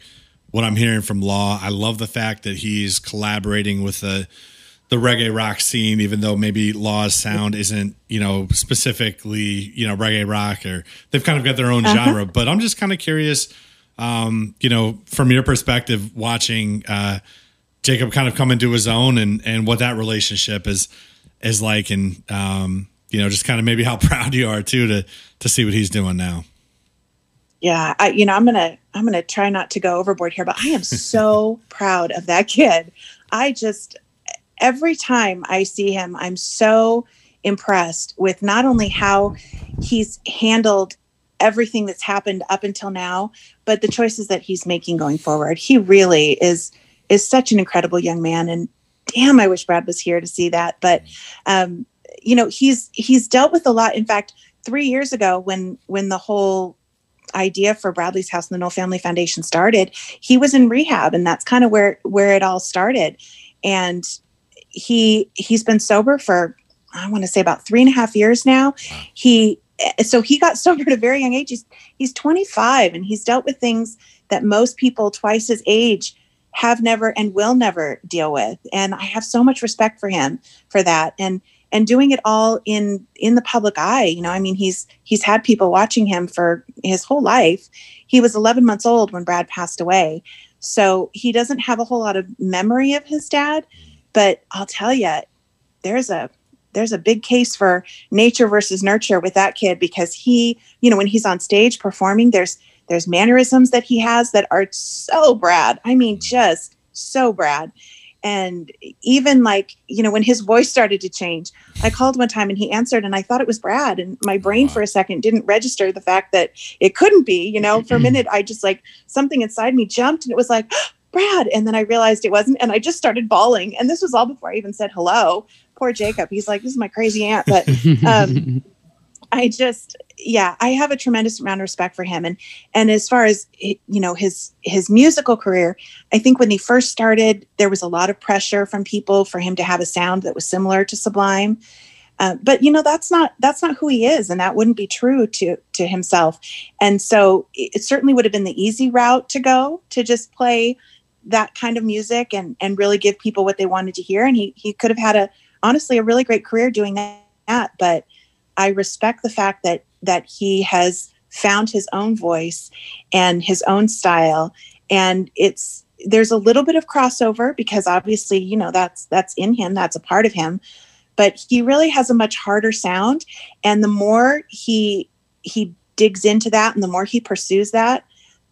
what I'm hearing from Law. I love the fact that he's collaborating with the the reggae rock scene, even though maybe Law's sound isn't, you know, specifically, you know, reggae rock or they've kind of got their own genre. But I'm just kind of curious, um, you know, from your perspective, watching uh, Jakob kind of come into his own and and what that relationship is is like, and um, you know, just kind of maybe how proud you are too to to see what he's doing now.
yeah I, you know i'm gonna i'm gonna try not to go overboard here but i am so proud of that kid i just every time i see him i'm so impressed with not only how he's handled everything that's happened up until now but the choices that he's making going forward he really is is such an incredible young man and damn i wish brad was here to see that but um you know he's he's dealt with a lot in fact three years ago when when the whole idea for Bradley's House and the Nowell Family Foundation started, he was in rehab, and that's kind of where where it all started. And he he's been sober for I want to say about three and a half years now. He so he got sober at a very young age. He's he's 25, and he's dealt with things that most people twice his age have never and will never deal with. And I have so much respect for him for that. And and doing it all in in the public eye you know i mean he's he's had people watching him for his whole life he was 11 months old when brad passed away so he doesn't have a whole lot of memory of his dad but i'll tell you there's a there's a big case for nature versus nurture with that kid because he you know when he's on stage performing there's there's mannerisms that he has that are so brad. I mean just so brad. And even like you know when his voice started to change i called one time and he answered and i thought it was brad. And my brain for a second didn't register the fact that it couldn't be you know. For a minute i just like something inside me jumped and it was like brad. And then i realized it wasn't and i just started bawling. And this was all before i even said hello. Poor Jakob. He's like this is my crazy aunt. But um I just yeah, I have a tremendous amount of respect for him. And and as far as you know his his musical career, I think when he first started there was a lot of pressure from people for him to have a sound that was similar to Sublime. Uh, but you know that's not that's not who he is and that wouldn't be true to to himself. And so it it certainly would have been the easy route to go to just play that kind of music and and really give people what they wanted to hear. And he he could have had a honestly a really great career doing that but I respect the fact that that he has found his own voice and his own style. And it's there's a little bit of crossover because obviously you know that's that's in him that's a part of him but he really has a much harder sound. And the more he he digs into that and the more he pursues that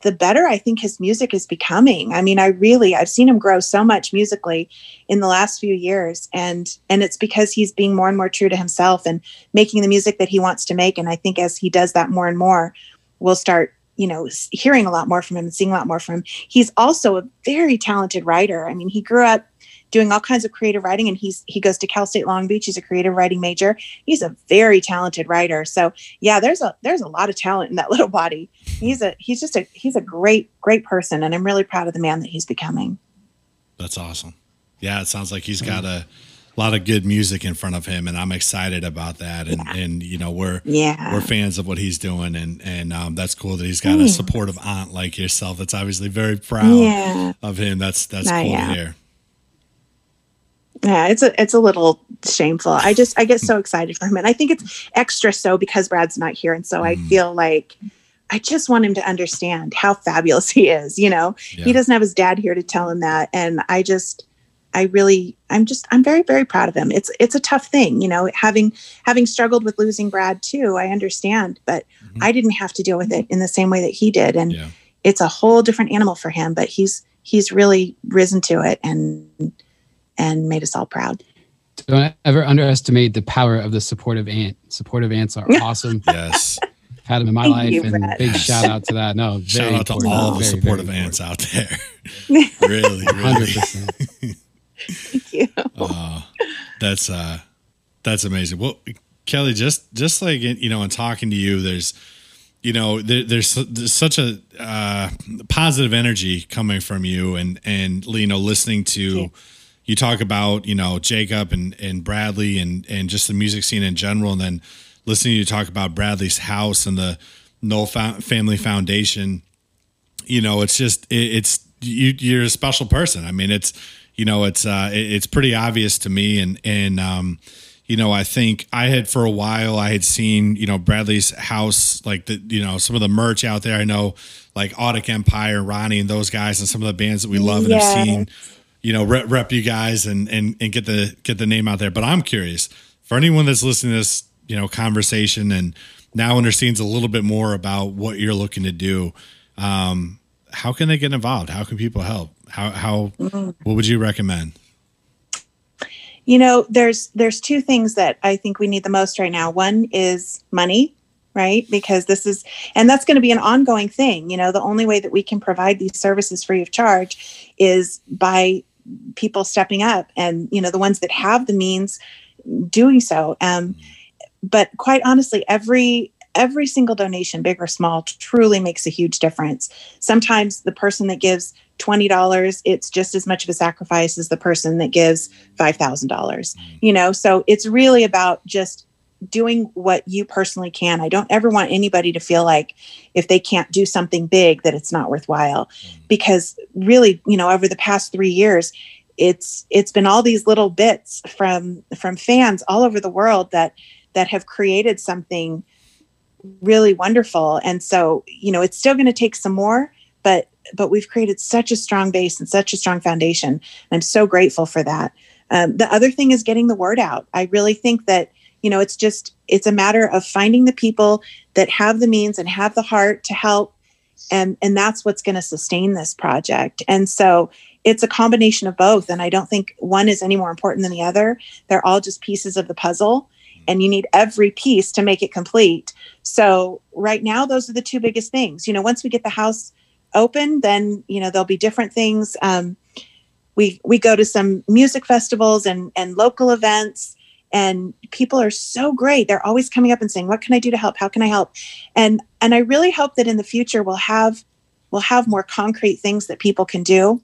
the better I think his music is becoming. I mean, I really I've seen him grow so much musically in the last few years and and it's because he's being more and more true to himself and making the music that he wants to make and I think as he does that more and more, we'll start you know hearing a lot more from him and seeing a lot more from him. He's also a very talented writer. I mean, he grew up doing all kinds of creative writing and he's he goes to Cal State Long Beach. He's a creative writing major. He's a very talented writer. So, yeah, there's a there's a lot of talent in that little body he's a he's just a he's a great great person and i'm really proud of the man that he's becoming
That's awesome. Yeah, it sounds like he's got a lot of good music in front of him, and I'm excited about that. And and you know we're
Yeah.
we're fans of what he's doing, and and um, that's cool that he's got a supportive aunt like yourself. That's obviously very proud
Yeah.
of him. That's that's
Ah,
cool
yeah.
to hear.
yeah it's a it's a little shameful i just i get so excited for him and i think it's extra so because brad's not here and so i feel like i just want him to understand how fabulous he is you know
Yeah.
he doesn't have his dad here to tell him that and i just i really i'm just i'm very very proud of him it's it's a tough thing you know having having struggled with losing brad too i understand but mm-hmm. i didn't have to deal with it in the same way that he did and
Yeah.
it's a whole different animal for him but he's he's really risen to it and and made us all proud
Don't ever underestimate the power of the supportive ant. Supportive ants are awesome.
Yes.
Had him in my
Thank
life,
you,
and
Brett.
big shout out to that. No,
Shout
very
out to
important.
all the
Very, very
supportive
important.
ants out there. really,
Hundred
really.
percent.
thank you
That's uh that's amazing. Well, Kelly, just just like you know, in talking to you, there's you know there, there's there's such a uh, positive energy coming from you, and and you know listening to you talk about you know Jakob and and Bradley and and just the music scene in general, and then listening to you talk about Bradley's house and the Nowell Fa- Family Foundation you know, it's just it, it's you you're a special person. I mean, it's you know, it's uh it- it's pretty obvious to me and and um you know, I think I had for a while I had seen, you know, Bradley's house like the you know, some of the merch out there. I know like Audic Empire, Ronnie and those guys and some of the bands that we love and have seen, you know, rep, rep you guys and and and get the get the name out there. But I'm curious for anyone that's listening to this, you know, conversation and now understands a little bit more about what you're looking to do um, how can they get involved? How can people help? How how what would you recommend?
you know there's there's two things that i think we need the most right now one is money right because this is and that's going to be an ongoing thing you know the only way that we can provide these services free of charge is by people stepping up and you know the ones that have the means doing so um, but quite honestly every every single donation big or small truly makes a huge difference. Sometimes the person that gives $20 it's just as much of a sacrifice as the person that gives $5000 mm. you know? So it's really about just doing what you personally can. I don't ever want anybody to feel like if they can't do something big that it's not worthwhile mm. because really you know over the past 3 years it's it's been all these little bits from from fans all over the world that that have created something really wonderful. And so you know it's still going to take some more but but we've created such a strong base and such a strong foundation. And i'm so grateful for that. Um, the other thing is getting the word out. I really think that you know it's just it's a matter of finding the people that have the means and have the heart to help and and that's what's going to sustain this project. And so it's a combination of both and i don't think one is any more important than the other. They're all just pieces of the puzzle and you need every piece to make it complete. So right now those are the two biggest things. You know once we get the house open then you know there'll be different things. Um, we we go to some music festivals and and local events and people are so great. They're always coming up and saying what can i do to help? How can i help? And and i really hope that in the future we'll have we'll have more concrete things that people can do.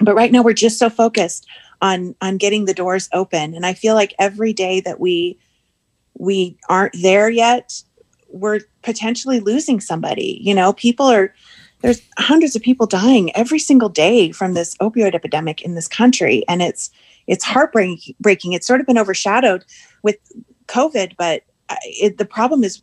But right now we're just so focused on on getting the doors open. And i feel like every day that we we aren't there yet we're potentially losing somebody you know? People are there's hundreds of people dying every single day from this opioid epidemic in this country. And it's it's heartbreaking breaking. It's sort of been overshadowed with covid but uh, it, the problem is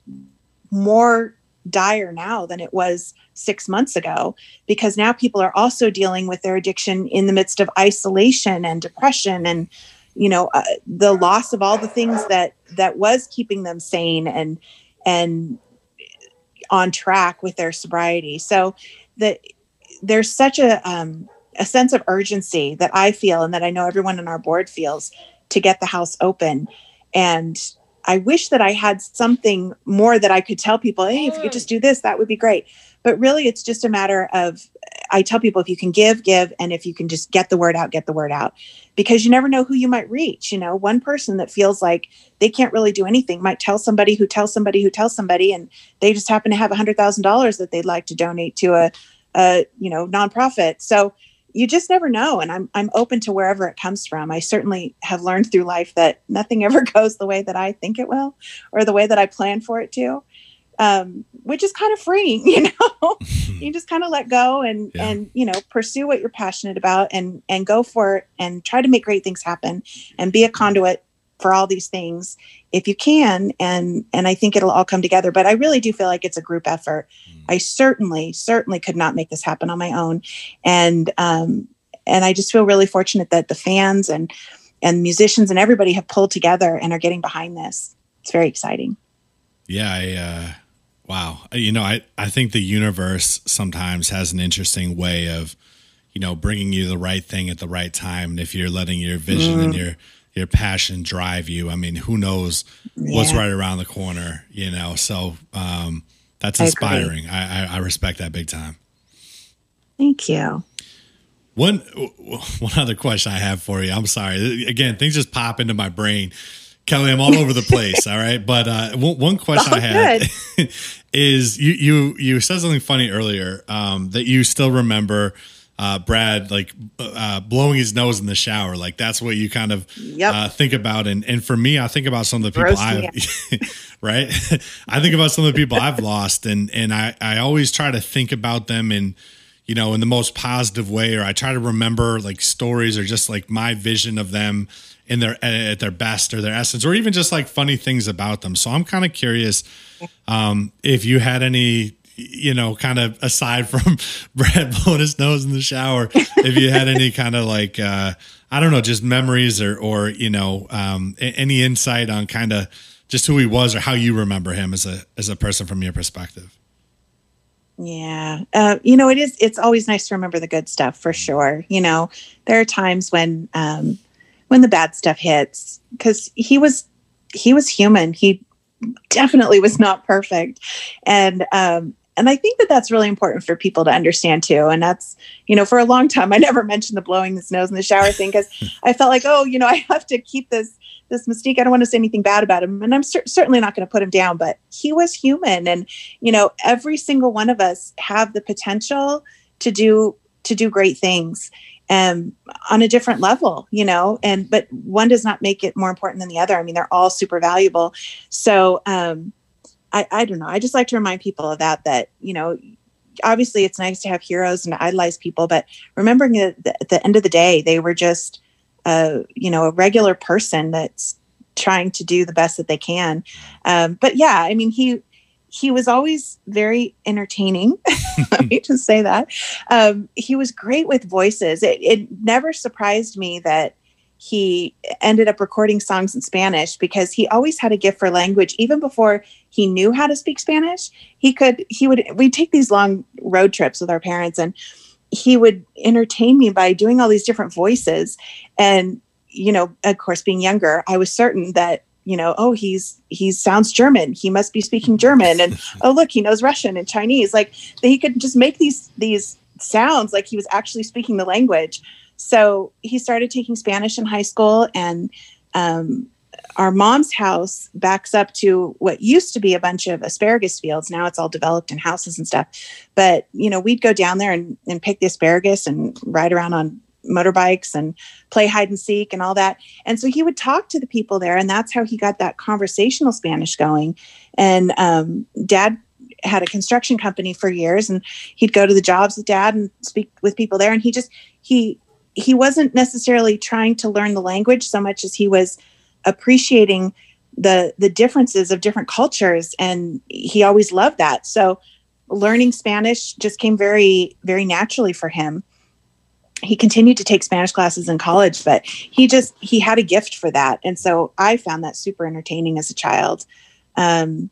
more dire now than it was six months ago because now people are also dealing with their addiction in the midst of isolation and depression and you know uh, the loss of all the things that that was keeping them sane and and on track with their sobriety. So that there's such a um, a sense of urgency that I feel and that I know everyone on our board feels to get the house open. And I wish that I had something more that I could tell people, hey, if you could just do this, that would be great. But really, it's just a matter of, I tell people if you can give, give. And if you can just get the word out, get the word out. Because you never know who you might reach. You know, one person that feels like they can't really do anything might tell somebody who tells somebody who tells somebody, and they just happen to have a $100,000 that they'd like to donate to a, a, you know, nonprofit. So, you just never know and I'm I'm open to wherever it comes from. I certainly have learned through life that nothing ever goes the way that I think it will or the way that I plan for it to. Um, which is kind of freeing, you know. you just kind of let go and
Yeah.
and you know pursue what you're passionate about and and go for it and try to make great things happen and be a conduit for all these things if you can and and i think it'll all come together but i really do feel like it's a group effort. I certainly certainly could not make this happen on my own and um and i just feel really fortunate that the fans and and musicians and everybody have pulled together and are getting behind this. It's very exciting.
Yeah, I uh wow. You know, I I think the universe sometimes has an interesting way of you know, bringing you the right thing at the right time and if you're letting your vision and your your passion drive you, I mean, who knows what's right around the corner, you know. So, um that's inspiring. I, I I respect that big time.
thank you
One one other question I have for you. I'm sorry. Again, things just pop into my brain. Kelly, I'm all over the place. all right, but uh, one, one question I
All
had is you you you said something funny earlier um, that you still remember uh, Brad like uh, blowing his nose in the shower. Like that's what you kind of
Yep.
uh, think about. And and for me, I think about some of the people I've right. I think about some of the people I've lost, and and I I always try to think about them in you know in the most positive way, or I try to remember like stories or just like my vision of them in their at their best or their essence, or even just like funny things about them. So I'm kind of curious um, if you had any you know, kind of aside from Brad blowing his nose in the shower, if you had any kind of like, uh, I don't know, just memories or, or, you know, um, any insight on kind of just who he was or how you remember him as a, as a person from your perspective.
Yeah. Uh, you know, it is, it's always nice to remember the good stuff for sure. You know, there are times when, um, when the bad stuff hits, because he was, he was human. He definitely was not perfect. And, um, and I think that that's really important for people to understand too. And that's, you know, for a long time, I never mentioned the blowing the nose in the shower thing because I felt like, oh, you know, I have to keep this this mystique. I don't want to say anything bad about him, and I'm cer- certainly not going to put him down. But he was human, and you know, every single one of us have the potential to do to do great things, um, on a different level. You know, and but one does not make it more important than the other. I mean, they're all super valuable. So, um, I, I don't know. I just like to remind people of that. That you know, obviously, it's nice to have heroes and idolize people, but remembering that at the end of the day, they were just a you know a regular person that's trying to do the best that they can um, but yeah i mean he he was always very entertaining let me just say that um, he was great with voices it, it never surprised me that he ended up recording songs in spanish because he always had a gift for language. Even before he knew how to speak spanish he could he would we'd take these long road trips with our parents and he would entertain me by doing all these different voices. And you know of course being younger i was certain that you know oh he's he sounds german. He must be speaking german. And oh look he knows russian and chinese. Like he could just make these these sounds like he was actually speaking the language so he started taking spanish in high school and um, our mom's house backs up to what used to be a bunch of asparagus fields. Now it's all developed in houses and stuff. But, you know, we'd go down there and, and pick the asparagus and ride around on motorbikes and play hide and seek and all that. And so he would talk to the people there. And that's how he got that conversational Spanish going. And um, dad had a construction company for years and he'd go to the jobs with dad and speak with people there. And he just, he, he wasn't necessarily trying to learn the language so much as he was appreciating the the differences of different cultures and he always loved that. So learning spanish just came very very naturally for him. He continued to take spanish classes in college but he just he had a gift for that. And so i found that super entertaining as a child. Um,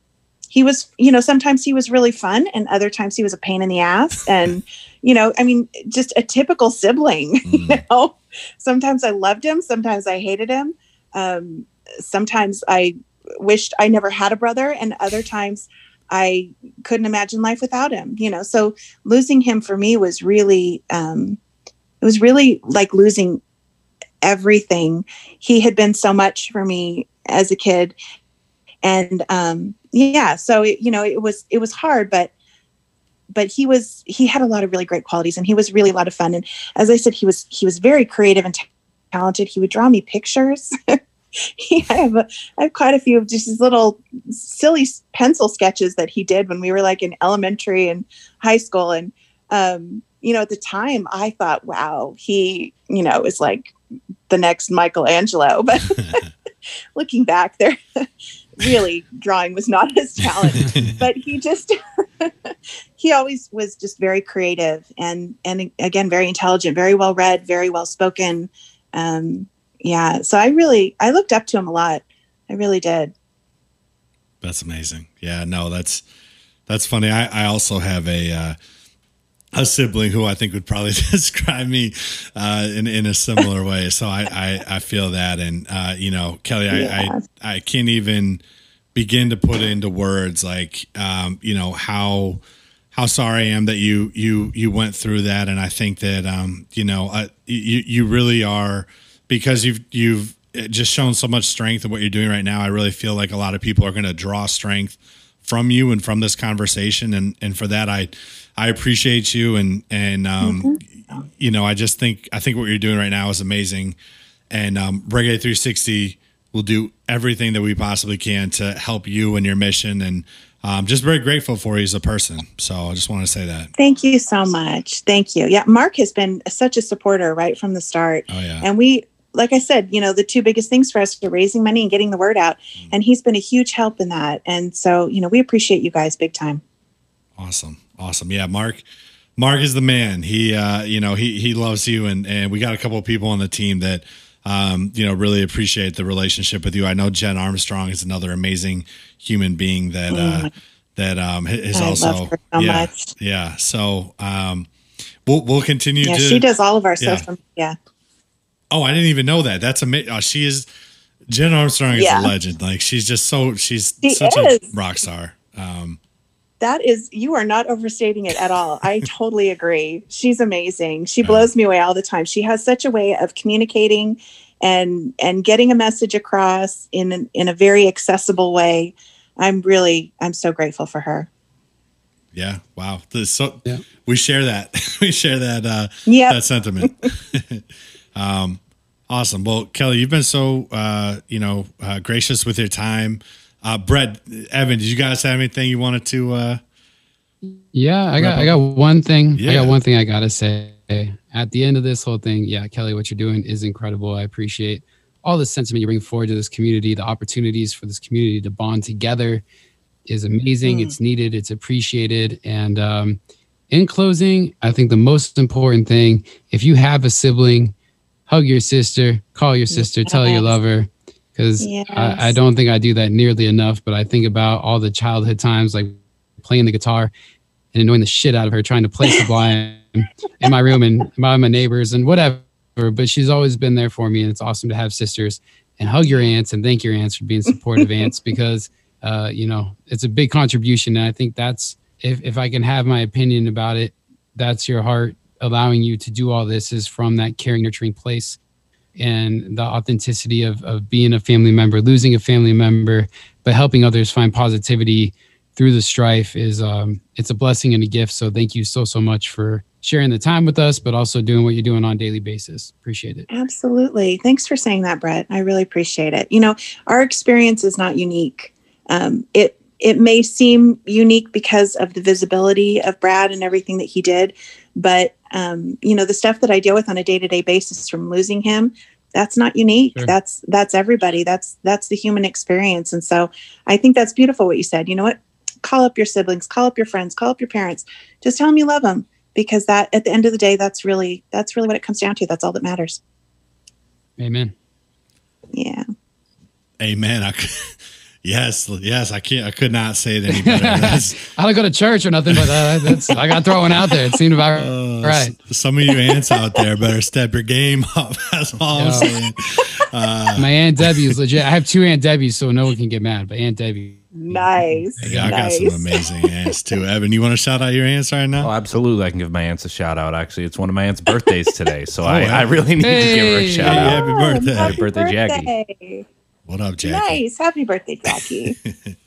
he was you know sometimes he was really fun and other times he was a pain in the ass. And you know i mean just a typical sibling you know sometimes i loved him sometimes i hated him um, sometimes I wished I never had a brother, and other times I couldn't imagine life without him. You know, so losing him for me was really, um, it was really like losing everything. He had been so much for me as a kid, and um, yeah, so it, you know, it was it was hard, but but he was he had a lot of really great qualities, and he was really a lot of fun. And as I said, he was he was very creative and talented. He would draw me pictures. he, I have a, I have quite a few of just his little silly pencil sketches that he did when we were like in elementary and high school. And um, you know, at the time, I thought, wow, he you know is like the next Michelangelo. But looking back, there really drawing was not his talent. but he just he always was just very creative and and again very intelligent, very well read, very well spoken um, yeah so i really i looked up to him a lot i really did
That's amazing. Yeah, no, that's that's funny. I, I also have a uh, a sibling who I think would probably describe me uh, in in a similar way. So I I, I feel that, and uh, you know, Kelly, I,
Yeah.
I I can't even begin to put into words like um, you know how how sorry I am that you you you went through that, and I think that um, you know uh, you you really are because you've you've just shown so much strength in what you're doing right now. I really feel like a lot of people are going to draw strength from you and from this conversation, and and for that I I appreciate you and and um, you know I just think I think what you're doing right now is amazing, and um, Reggae 360 will do everything that we possibly can to help you and your mission. And um, just very grateful for you as a person. So i just want to say that.
Thank you so much. Thank you. Yeah mark has been such a supporter right from the start.
Oh yeah.
And we like i said you know the two biggest things for us are raising money and getting the word out. And he's been a huge help in that. And so you know we appreciate you guys big time
awesome awesome yeah mark mark is the man he uh you know he he loves you and and we got a couple of people on the team that um you know really appreciate the relationship with you i know jen armstrong is another amazing human being that uh that um is
I
also
so
yeah
much.
yeah so um we'll we'll continue
yeah
to
she does all of our stuff.
yeah.
social media
Oh, I didn't even know that. That's amazing. Oh, she is Jen Armstrong is
Yeah.
a legend. Like she's just so she's
She
such
is.
a rock star. Um,
that is you are not overstating it at all i totally agree she's amazing she blows me away all the time she has such a way of communicating and and getting a message across in an, in a very accessible way i'm really i'm so grateful for her
yeah, wow. This, so
Yeah.
we share that. we share that uh
Yep.
that sentiment. um awesome. Well, Kelly, you've been so uh, you know, uh, gracious with your time. Uh Brett, Evan, did you guys have anything you wanted to uh
Yeah, I got
Wrap
I got one thing. I got one thing I gotta say. At the end of this whole thing, yeah, Kelly, what you're doing is incredible. I appreciate all the sentiment you bring forward to this community, the opportunities for this community to bond together is amazing. It's needed, it's appreciated. And um, in closing, I think the most important thing, if you have a sibling, hug your sister, call your sister, tell her you
Yes.
love her. Because
Yes.
I, I don't think I do that nearly enough, but I think about all the childhood times like playing the guitar and annoying the shit out of her trying to play Sublime in my room and by my neighbors and whatever. But she's always been there for me, and it's awesome to have sisters and hug your aunts and thank your aunts for being supportive aunts because uh, you know it's a big contribution. And I think that's if if I can have my opinion about it, that's your heart allowing you to do all this is from that caring, nurturing place. And the authenticity of, of being a family member, losing a family member, but helping others find positivity through the strife is um, it's a blessing and a gift. So thank you so so much for sharing the time with us, but also doing what you're doing on a daily basis. Appreciate it.
Absolutely. Thanks for saying that, Brett. I really appreciate it. You know, our experience is not unique. Um, it it may seem unique because of the visibility of Brad and everything that he did, but um, you know, the stuff that I deal with on a day to day basis from losing him, that's not unique.
Sure.
That's that's everybody. That's that's the human experience. And so I think that's beautiful what you said. You know what? Call up your siblings, call up your friends, call up your parents. Just tell them you love them because that at the end of the day, that's really that's really what it comes down to. That's all that matters.
Amen.
Yeah.
Amen. I, c- yes, yes. I can't. I could not say it any better.
I don't go to church or nothing, but uh, that's I got to throw one out there. It seemed about
uh,
right.
s- Some of you aunts out there better step your game up. That's all I'm
Yeah.
saying.
My aunt Debbie is legit. I have two Aunt Debbie's, so no one can get mad. But Aunt Debbie,
Nice.
Yeah, I got some amazing aunts too. Evan, you want to shout out your aunts right now?
Oh, absolutely. I can give my aunts a shout out. Actually, it's one of my aunt's birthdays today. So I. I really need to give her a shout
Hey,
out.
happy birthday.
Happy
birthday, Jackie.
What up, Jackie?
Nice. Happy birthday, Jackie.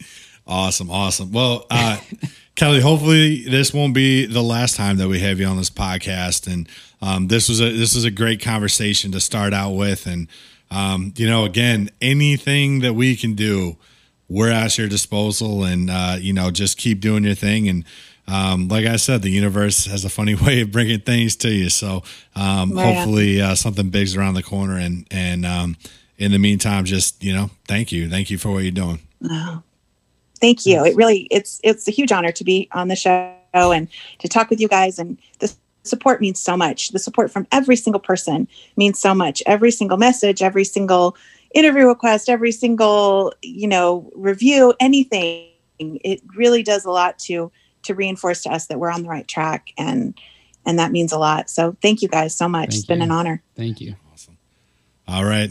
Awesome, awesome. Well, uh, Kelly, hopefully this won't be the last time that we have you on this podcast. And um, this was a this was a great conversation to start out with. And um, you know, again, anything that we can do, we're at your disposal. And uh, you know, just keep doing your thing. And um, like I said, the universe has a funny way of bringing things to you. So um,
Right
hopefully uh, something big's around the corner. And and um, in the meantime, just you know, thank you, thank you for what you're doing.
Oh, thank you. It really it's it's a huge honor to be on the show and to talk with you guys and the support means so much. The support from every single person means so much. Every single message, every single interview request, every single, you know, review, anything. It really does a lot to to reinforce to us that we're on the right track and and that means a lot. So thank you guys so much.
Thank
it's been an honor.
thank you. Awesome.
All right.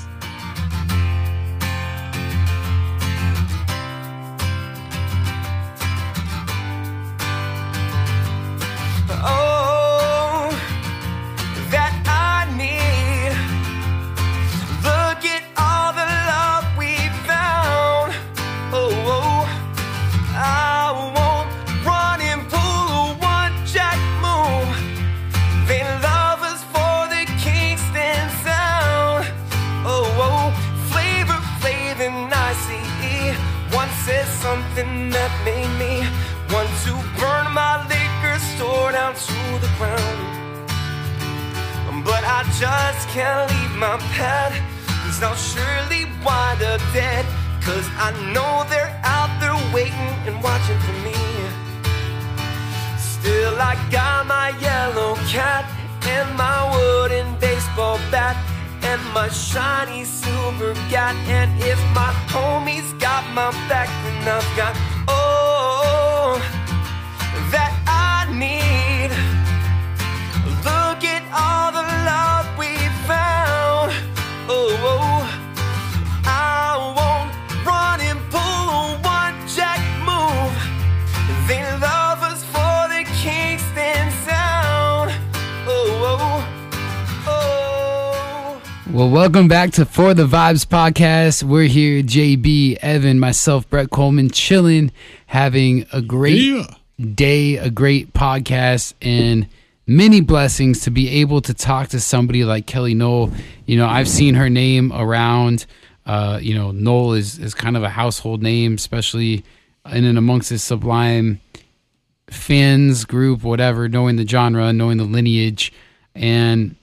I just can't leave my pet. Cause I'll surely wind up dead. Cause I know they're out there waiting and watching for me. Still, I got my yellow cat and my wooden baseball bat and my shiny silver gat. And if my homies got my back, then I've got
Well, welcome back to For the Vibes podcast. We're here, JB, Evan, myself, Brett Coleman, chilling, having a great
Yeah.
day, a great podcast, and many blessings to be able to talk to somebody like Kelly Nowell. You know, I've seen her name around. Uh, you know, Nowell is, is kind of a household name, especially in and amongst this sublime fans group, whatever, knowing the genre, knowing the lineage. And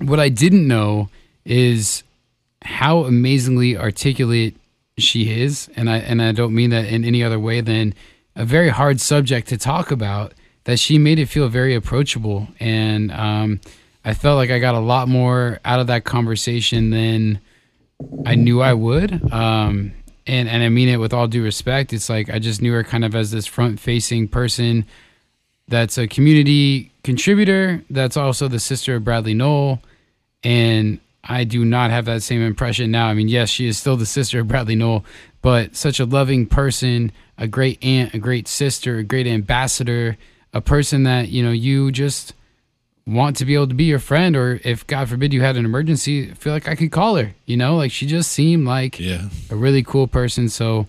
what I didn't know is how amazingly articulate she is, and I and I don't mean that in any other way than a very hard subject to talk about. That she made it feel very approachable, and um, I felt like I got a lot more out of that conversation than I knew I would. Um, and and I mean it with all due respect. It's like I just knew her kind of as this front facing person that's a community contributor that's also the sister of Bradley Nowell and I do not have that same impression now. I mean, yes, she is still the sister of Bradley Nowell, but such a loving person, a great aunt, a great sister, a great ambassador, a person that, you know, you just want to be able to be your friend, or if God forbid you had an emergency, I feel like I could call her. You know, like she just seemed like
Yeah.
a really cool person. So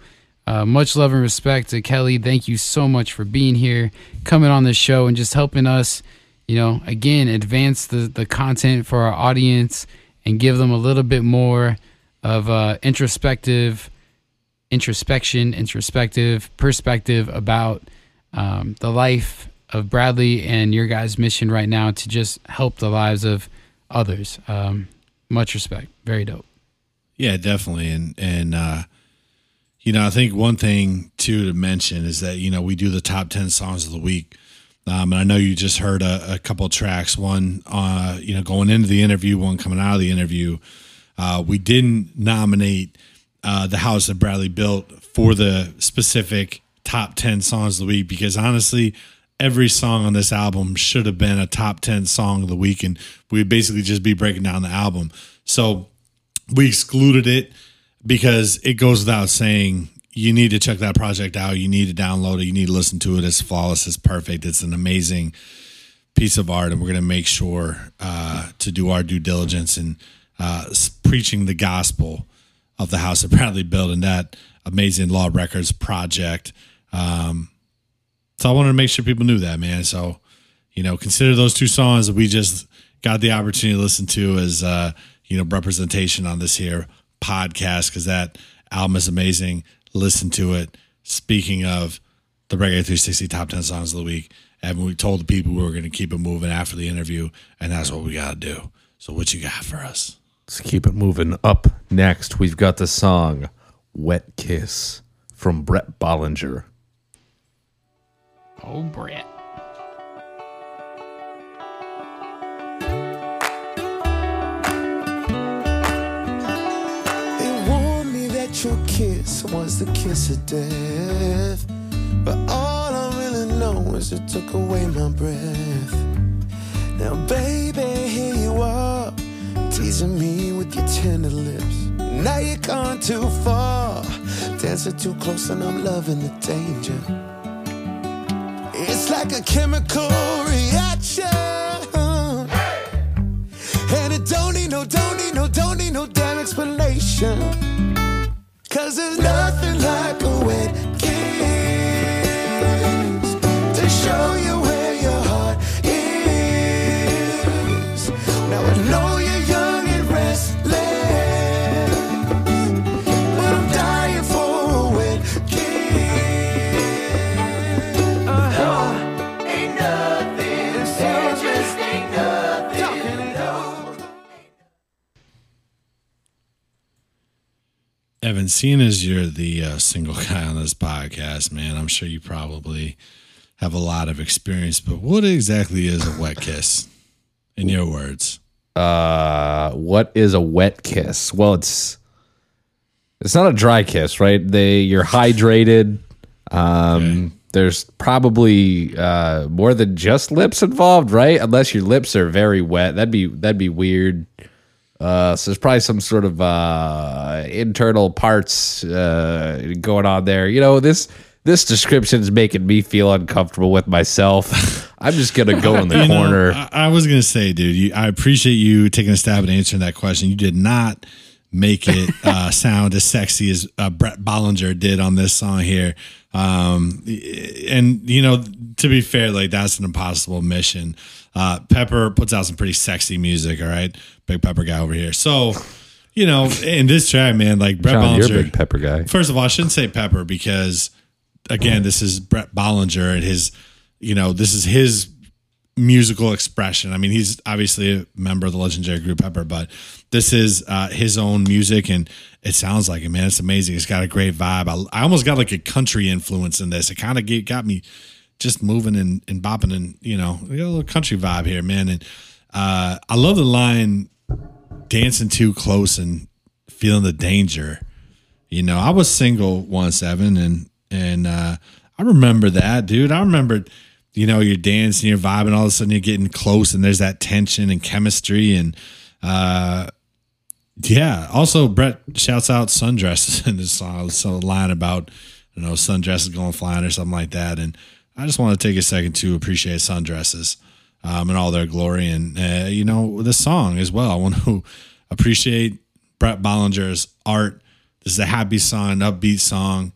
uh, much love and respect to Kelly. Thank you so much for being here, coming on the show, and just helping us. You know, again, advance the the content for our audience and give them a little bit more of uh, introspective introspection, introspective perspective about um, the life of Bradley and your guys' mission right now to just help the lives of others. Um, much respect. Very dope.
Yeah, definitely. And and uh you know, I think one thing too to mention is that, you know, we do the top ten songs of the week. Um, and I know you just heard a, a couple tracks, one uh, you know, going into the interview, one coming out of the interview. Uh, we didn't nominate uh, the house that Bradley built for the specific top 10 songs of the week because honestly, every song on this album should have been a top 10 song of the week. And we'd basically just be breaking down the album. So we excluded it because it goes without saying you need to check that project out. You need to download it. You need to listen to it. It's flawless. It's perfect. It's an amazing piece of art, and we're going to make sure uh, to do our due diligence in uh, preaching the gospel of the house that Bradley built that amazing Law Records project. Um, so I wanted to make sure people knew that, man. So, you know, consider those two songs that we just got the opportunity to listen to as, uh, you know, representation on this here podcast because that album is amazing. Listen to it. Speaking of the Reggae 360 Top 10 Songs of the Week, and we told the people we were going to keep it moving after the interview, and that's what we got to do. So, what you got for us?
Let's keep it moving. Up next, we've got the song Wet Kiss from Bret Bollinger.
Oh, Brett.
Your kiss was the kiss of death. But all I really know is it took away my breath. Now, baby, here you are, teasing me with your tender lips. Now you're gone too far, dancing too close, and I'm loving the danger. It's like a chemical reaction. And it don't need no, don't need no, don't need no damn explanation. Cause there's nothing like a wet
seeing as you're the uh, single guy on this podcast, man, I'm sure you probably have a lot of experience, but what exactly is a wet kiss in your words?
Uh, what is a wet kiss? Well, it's it's not a dry kiss, right? They you're hydrated. Um, there's probably uh, more than just lips involved, right? Unless your lips are very wet, that'd be that'd be weird. Uh, so there's probably some sort of uh, internal parts uh, going on there. You know this this description is making me feel uncomfortable with myself. I'm just gonna go in the
You know,
corner.
I, I was gonna say, dude, you, I appreciate you taking a stab at answering that question. You did not make it uh, sound as sexy as uh, Bret Bollinger did on this song here. Um, and you know, to be fair, like that's an impossible mission. Uh, Pepper puts out some pretty sexy music. All right, big Pepper guy over here. So, you know, in this track, man, like Brett
John,
Bollinger.
you're a big pepper guy.
First of all, I shouldn't say Pepper because, again, this is Bret Bollinger and his, you know, this is his musical expression. I mean, he's obviously a member of the legendary group Pepper, but this is uh, his own music and it sounds like it, man. It's amazing. It's got a great vibe. I, I almost got like a country influence in this. It kind of got me just moving and, and bopping and, you know, a little country vibe here, man. And uh, I love the line dancing too close and feeling the danger. You know, I was single once, Evan, and and uh, I remember that, dude. I remember, you know, you're dancing, you're vibing, all of a sudden you're getting close, and there's that tension and chemistry, and uh, yeah. Also, Brett shouts out sundresses in this song. So line about you know sundresses going flying or something like that, and I just want to take a second to appreciate sundresses. um, in all their glory. And, uh, you know, the song as well. I want to appreciate Bret Bollinger's art. This is a happy song, an upbeat song,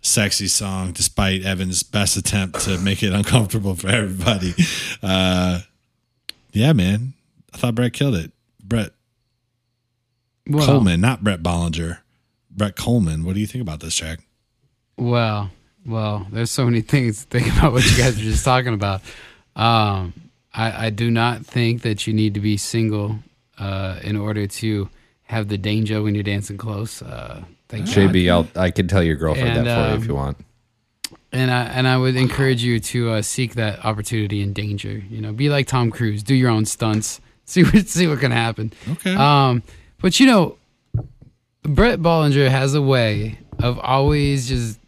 sexy song, despite Evan's best attempt to make it uncomfortable for everybody. Uh, yeah, man. I thought Brett killed it. Brett
Well,
Coleman, not Bret Bollinger. Brett Coleman. What do you think about this track?
Well, well, there's so many things to think about what you guys were just talking about. Um, I, I do not think that you need to be single uh, in order to have the danger when you're dancing close. Uh, thank God.
JB, I'll, I can tell your girlfriend
And,
that for you
um,
if you want.
and I and I would encourage you to uh, seek that opportunity in danger. You know, be like Tom Cruise, do your own stunts, see what see what can happen.
Okay.
Um, but you know, Bret Bollinger has a way of always just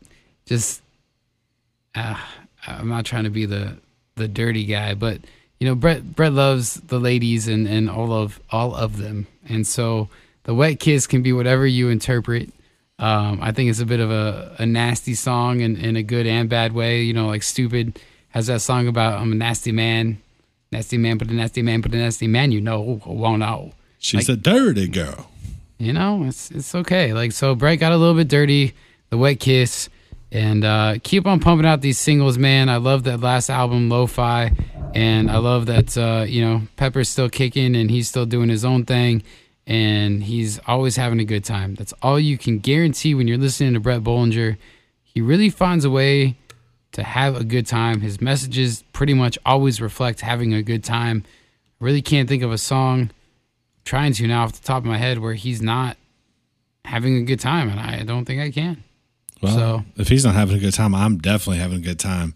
just. Uh, I'm not trying to be the the dirty guy, but you know, Brett Brett loves the ladies and and all of all of them, and so the wet kiss can be whatever you interpret. Um, I think it's a bit of a, a nasty song in, in a good and bad way. You know, like Stupid has that song about I'm a nasty man, nasty man, but a nasty man, but a nasty man. You know, won't know.
She's a dirty girl.
You know, it's it's okay. Like so, Brett got a little bit dirty, the wet kiss, and uh, keep on pumping out these singles, man. I love that last album, Lo-Fi, and I love that uh, you know Pepper's still kicking and he's still doing his own thing, and he's always having a good time. That's all you can guarantee when you're listening to Bret Bollinger. He really finds a way to have a good time. His messages pretty much always reflect having a good time. Really can't think of a song trying to now off the top of my head where he's not having a good time, and I don't think I can.
Well,
So-
if he's not having a good time, I'm definitely having a good time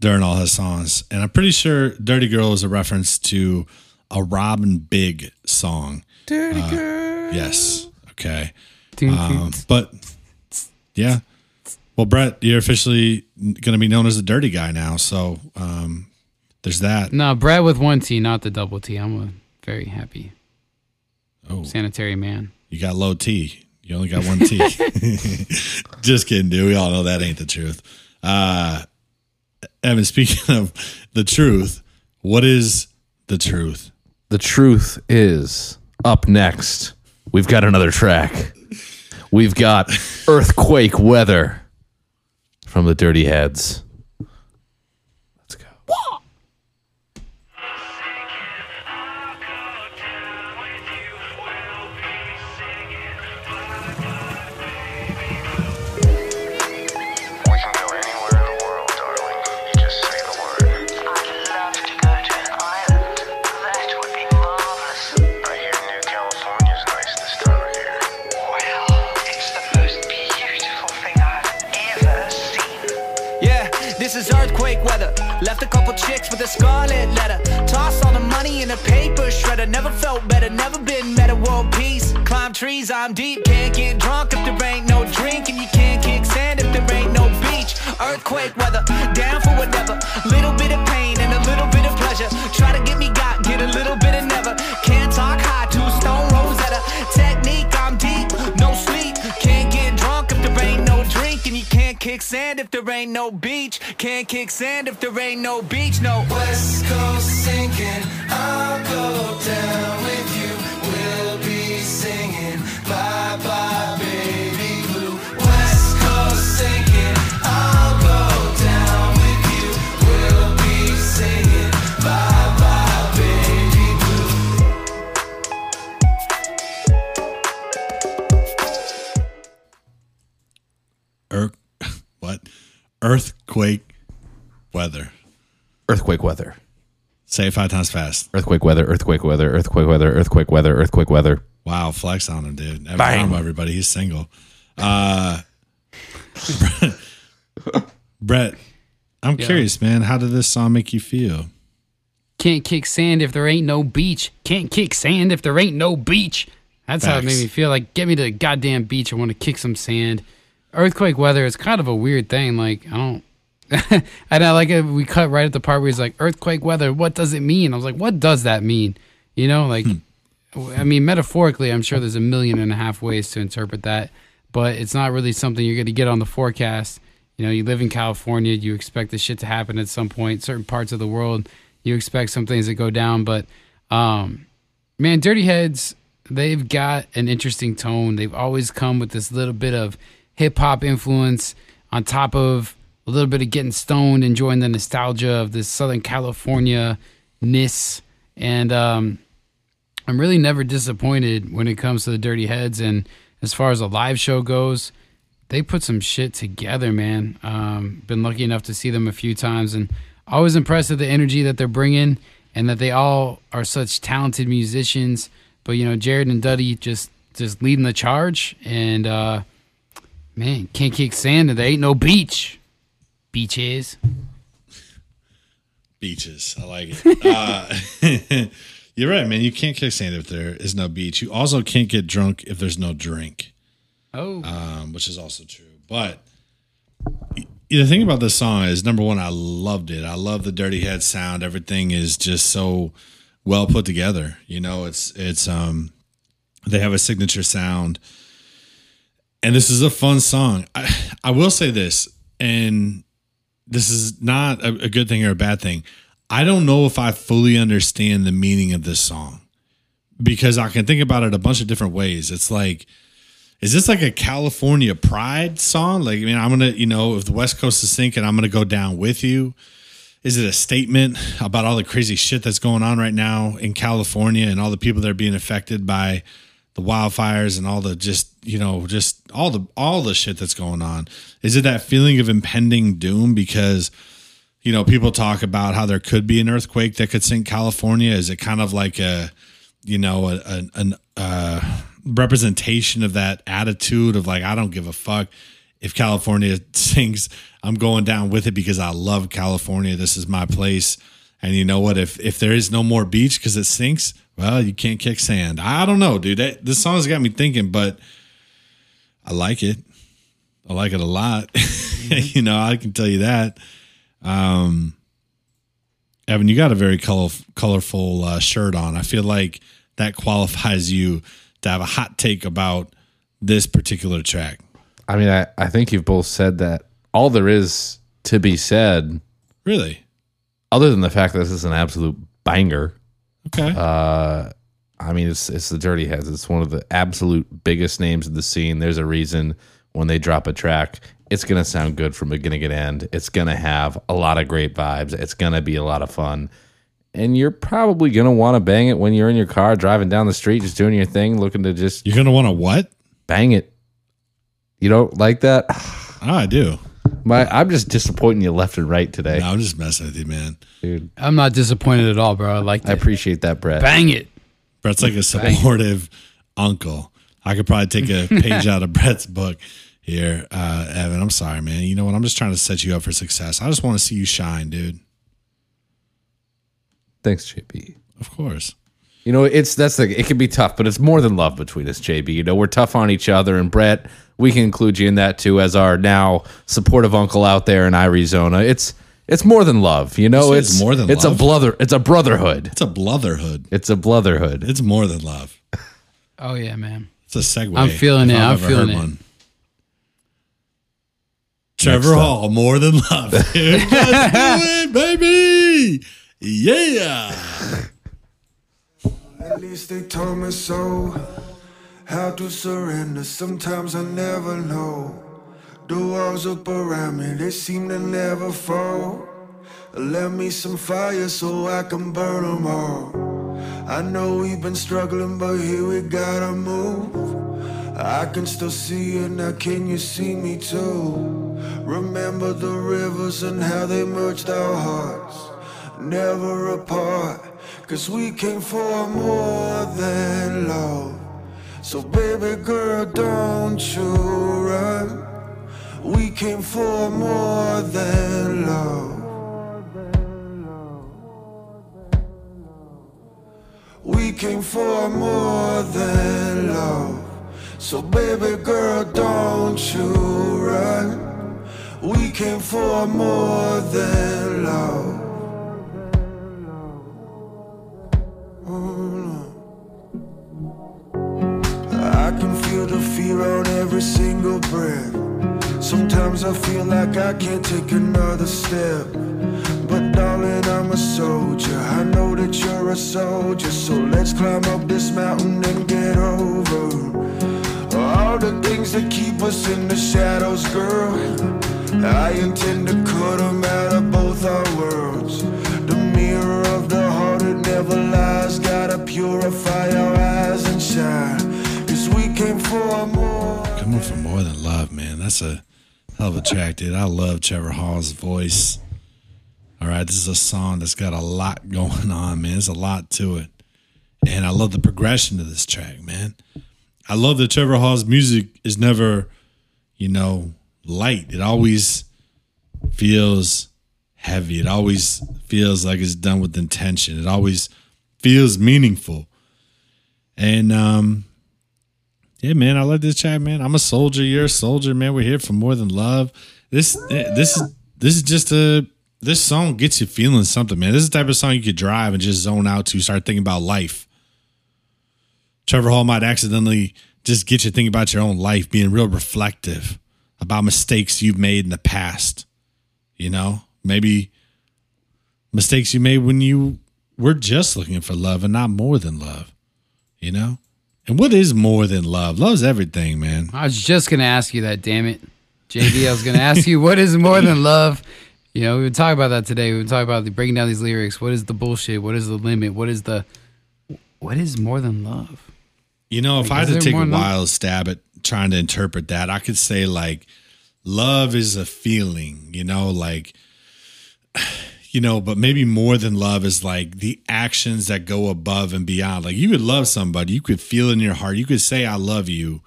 during all his songs. And I'm pretty sure Dirty Girl is a reference to a Robin Big song. Dirty Girl. Yes. Okay. Um, but yeah. Well, Brett, you're officially going to be known as the dirty guy now. So um, there's that.
No, Brad with one T, not the double T. I'm a very happy
Oh,
sanitary man.
you got low T. You only got one T. Just kidding, dude. We all know that ain't the truth. Uh, Evan, speaking of the truth, what is the truth?
The truth is up next. We've got another track. We've got earthquake weather from the Dirty Heads.
A scarlet letter. Toss all the money in a paper shredder. Never felt better, never been better. World peace. Climb trees, I'm deep. Can't get drunk if there ain't no drink. And you can't kick sand if there ain't no beach. Earthquake weather, down for whatever. Little bit of pain and a little bit of pleasure. Try to get me got, get a little bit of never. Can't talk high, two stone Rosetta. Technique, I'm deep, kick sand if there ain't no beach. Can't kick sand if there ain't no beach, no.
West Coast sinking, I'll go down with you. We'll be singing bye bye,
Earthquake weather.
Earthquake weather.
Say it five times fast.
Earthquake weather. Earthquake weather. Earthquake weather. Earthquake weather. Earthquake weather.
Wow, flex on him, dude. Every
Bang.
time, everybody. He's single. Uh, Brett, I'm
Yeah.
curious, man. How did this song make you feel?
Can't kick sand if there ain't no beach. Can't kick sand if there ain't no beach. That's how it made me feel. Like, get me to the goddamn beach. I want to kick some sand. Earthquake weather is kind of a weird thing. Like, I don't. and I like it. We cut right at the part where he's like, earthquake weather. What does it mean? I was like, what does that mean? You know, like, I mean, metaphorically, I'm sure there's a million and a half ways to interpret that, but it's not really something you're going to get on the forecast. You know, you live in California, you expect this shit to happen at some point. Certain parts of the world, you expect some things to go down. But um, man, Dirty Heads, they've got an interesting tone. They've always come with this little bit of hip hop influence on top of a little bit of getting stoned, enjoying the nostalgia of this Southern California ness. And um, I'm really never disappointed when it comes to the Dirty Heads. And as far as a live show goes, they put some shit together, man. Um, been lucky enough to see them a few times, and always impressed with the energy that they're bringing, and that they all are such talented musicians. But you know, Jared and Duddy just just leading the charge, and uh, man, can't kick sand, and there ain't no beach. Beaches.
Beaches. I like it. Uh, you're right, man. You can't kick sand if there is no beach. You also can't get drunk if there's no drink,
Oh,
um, which is also true. But the thing about this song is number one, I loved it. I love the Dirty Head sound. Everything is just so well put together. You know, it's it's um they have a signature sound. And this is a fun song. I, I will say this, and this is not a, a good thing or a bad thing. I don't know if I fully understand the meaning of this song because I can think about it a bunch of different ways. It's like, is this like a California pride song? Like, I mean, I'm gonna, you know, if the West Coast is sinking, I'm gonna go down with you. Is it a statement about all the crazy shit that's going on right now in California and all the people that are being affected by the wildfires and all the just, you know, just all the all the shit that's going on? Is it that feeling of impending doom because you know, people talk about how there could be an earthquake that could sink California. Is it kind of like a, you know, a, a, an uh, representation of that attitude of like, I don't give a fuck if California sinks. I'm going down with it because I love California. This is my place. And you know what? If if there is no more beach because it sinks, well, you can't kick sand. I don't know, dude. That, this song's got me thinking, but I like it. I like it a lot. you know, I can tell you that. Um, Evan, you got a very color, colorful uh, shirt on. I feel like that qualifies you to have a hot take about this particular track.
I mean, I, I think you've both said that all there is to be said,
Really?
other than the fact that this is an absolute banger.
Okay.
Uh, I mean, it's it's the Dirty Heads. It's one of the absolute biggest names of the scene. There's a reason when they drop a track, it's gonna sound good from beginning to end. It's gonna have a lot of great vibes. It's gonna be a lot of fun, and you're probably gonna want to bang it when you're in your car driving down the street, just doing your thing, looking to just
You're gonna want to what?
bang it. You don't like that?
Oh, I do.
My, I'm just disappointing you left and right today,
No, I'm just messing with you, man.
dude.
I'm not disappointed at all, bro. I like
I
that.
appreciate that, Brett.
Bang it.
Brett's like a supportive uncle. I could probably take a page out of Brett's book here, uh, Evan. I'm sorry, man. You know what? I'm just trying to set you up for success. I just want to see you shine, dude.
Thanks, JP.
Of course.
You know, it's that's the it can be tough, but it's more than love between us, JB. You know, we're tough on each other, and Brett, we can include you in that too as our now supportive uncle out there in Arizona. It's it's more than love, you know.
You
It's
it's more than
it's
love?
a brother. It's a brotherhood.
It's a blotherhood.
It's a brotherhood.
It's more than love.
Oh yeah, man.
It's a segue.
I'm feeling it.
I've
I'm
ever
feeling
heard
it.
one. Trevor
up.
Hall, more than love. dude. Let's do it, baby. Yeah.
At least they told me so. How to surrender, sometimes I never know. The walls up around me, they seem to never fall. Let me some fire so I can burn them all. I know we've been struggling, but here we gotta move. I can still see you now, can you see me too? Remember the rivers and how they merged our hearts, never apart. Cause we came for more than love. So, baby girl, don't you run. We came for more than love. We came for more than love. So, baby girl, don't you run. We came for more than love. Can feel the fear on every single breath. Sometimes I feel like I can't take another step. But darling, I'm a soldier. I know that you're a soldier. So let's climb up this mountain and get over all the things that keep us in the shadows, girl. I intend to cut them out of both our worlds. The mirror of the heart that never lies. Gotta purify our eyes and shine. We came for more.
Coming for more than love, man. That's a hell of a track, dude. I love Trevor Hall's voice. All right, this is a song that's got a lot going on, man. There's a lot to it. And I love the progression of this track, man. I love that Trevor Hall's music is never, you know, light. It always feels heavy. It always feels like it's done with intention. It always feels meaningful. And um yeah, man, I love this track, man. I'm a soldier. You're a soldier, man. We're here for more than love. This eh, this is this is just a this song gets you feeling something, man. This is the type of song you could drive and just zone out to, start thinking about life. Trevor Hall might accidentally just get you thinking about your own life, being real reflective about mistakes you've made in the past. You know, maybe mistakes you made when you were just looking for love and not more than love. You know? And what is more than love? Love's everything, man.
I was just gonna ask you that. Damn it, JB. I was gonna ask you what is more than love. You know, we would talking about that today. We would talking about the breaking down these lyrics. What is the bullshit? What is the limit? What is the what is more than love?
You know, if I had to take a wild stab at trying to interpret that, I could say like love is a feeling, you know, like you know, but maybe more than love is like the actions that go above and beyond. Like you could love somebody, you could feel in your heart, you could say I love you,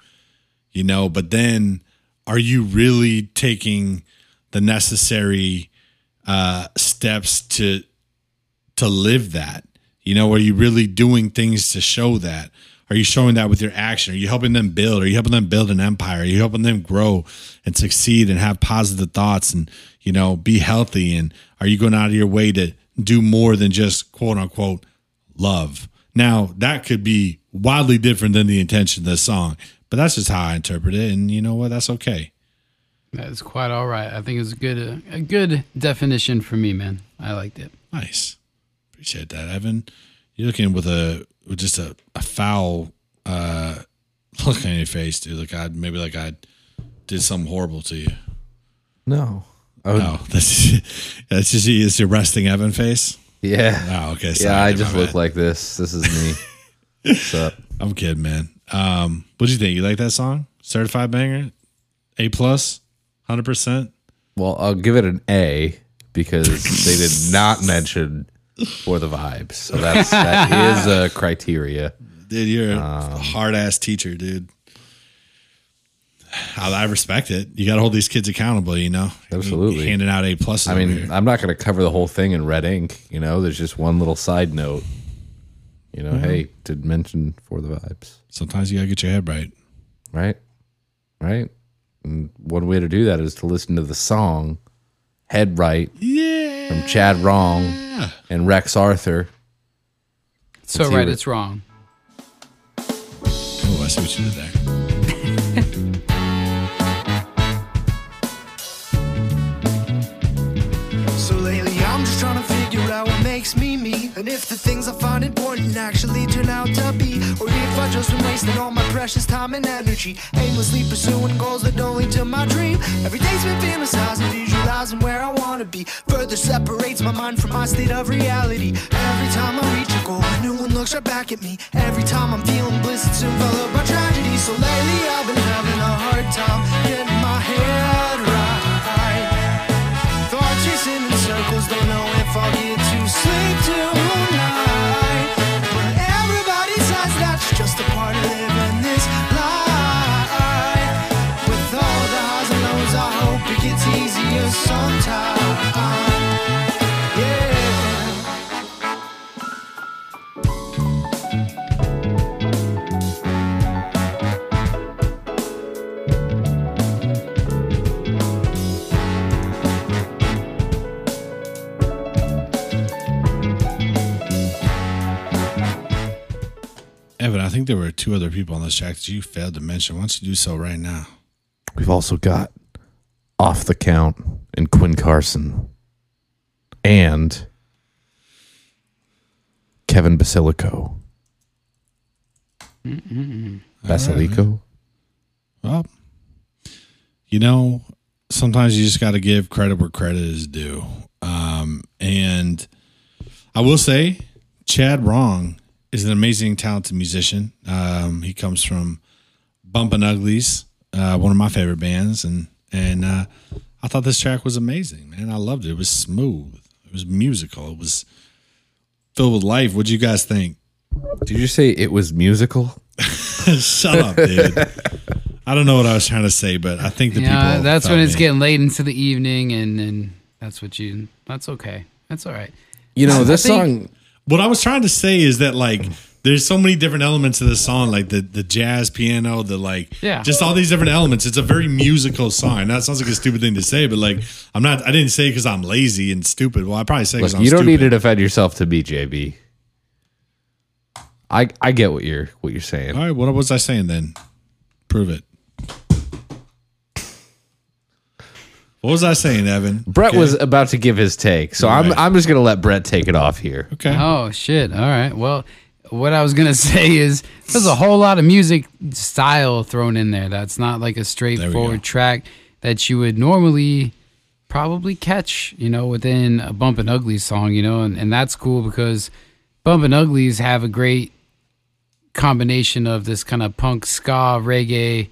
you know, but then are you really taking the necessary uh steps to to live that? You know, are you really doing things to show that? Are you showing that with your action? Are you helping them build? Are you helping them build an empire? Are you helping them grow and succeed and have positive thoughts and, you know, be healthy? And are you going out of your way to do more than just quote unquote love? Now, that could be wildly different than the intention of the song, but that's just how I interpret it. And you know what? That's okay.
That's quite all right. I think it's a good a good definition for me, man. I liked it.
Nice. Appreciate that, Evan. You're looking with a with just a, a foul uh look on your face, dude. Like I maybe like I did something horrible to you.
No. Would-
No, that's that's just it's your resting Evan face.
Yeah.
Oh, okay. Sorry,
yeah, I just look
bad.
like this. This is me. What's up?
I'm kidding, man. Um, what'd you think? You like that song? Certified banger? A plus? Hundred percent?
Well, I'll give it an A because they did not mention for the vibes. So that's that is a criteria.
Dude, you're a
Um,
hard ass teacher, dude. I, I respect it. You got to hold these kids accountable, you know.
Absolutely.
handing out A plus.
I mean,
here.
I'm not going to cover the whole thing in red ink. You know, there's just one little side note. You know,
Mhm.
hey, did mention for the vibes,
sometimes you gotta get your head right.
right? Right. And one way to do that is to listen to the song "Head Right"
yeah.
from Chad Wrong and Rex Arthur.
So
Let's hear
right,
it.
it's wrong.
Oh, I see what you did there.
And if the things I find important actually turn out to be Or if I just been wasting all my precious time and energy Aimlessly pursuing goals that don't lead to my dream. Every day's been fantasizing, visualizing where I wanna be. Further separates my mind from my state of reality. Every time I reach a goal, a new one looks right back at me. Every time I'm feeling bliss, it's soon followed by tragedy. So lately I've been having a hard time getting my head right. Thoughts chasing in circles, don't know if I'll get to sleep tonight.
Evan, I think there were two other people on this track that you failed to mention. Why don't you do so right now?
We've also got Off the Count and Quinn Carson. and Kevin Basilico. Basilico?
Well, you know, sometimes you just got to give credit where credit is due. Um, and I will say, Chad Wrong is an amazing, talented musician. Um, he comes from Bumpin' Uglies, uh, one of my favorite bands, and and uh, I thought this track was amazing, man. I loved it. It was smooth. It was musical. It was filled with life. What do you guys think?
Did you say it was musical?
Shut up, dude. I don't know what I was trying to say, but I think the
Yeah,
people.
that's when it's
me.
getting late into the evening, and and that's what you. That's okay. That's all right.
You know, this
I think-
song
What I was trying to say is that like there's so many different elements of the song, like the the jazz piano, the like
Yeah.
just all these different elements. It's a very musical song. That sounds like a stupid thing to say, but like I'm not. I didn't say because I'm lazy and stupid. Well, I probably say because
Look,
I'm
you don't
stupid.
need to defend yourself to me, JB. I I get what you're what you're saying.
All right, what was I saying then? Prove it. What was I saying, Evan?
Brett
Okay.
was about to give his take, so I'm I'm just gonna let Brett take it off here.
okay.
Oh shit! All right. Well, what I was gonna say is there's a whole lot of music style thrown in there. That's not like a straightforward track that you would normally probably catch, you know, within a Bumpin' Uglies song, you know, and, and that's cool because Bumpin' Uglies have a great combination of this kind of punk ska reggae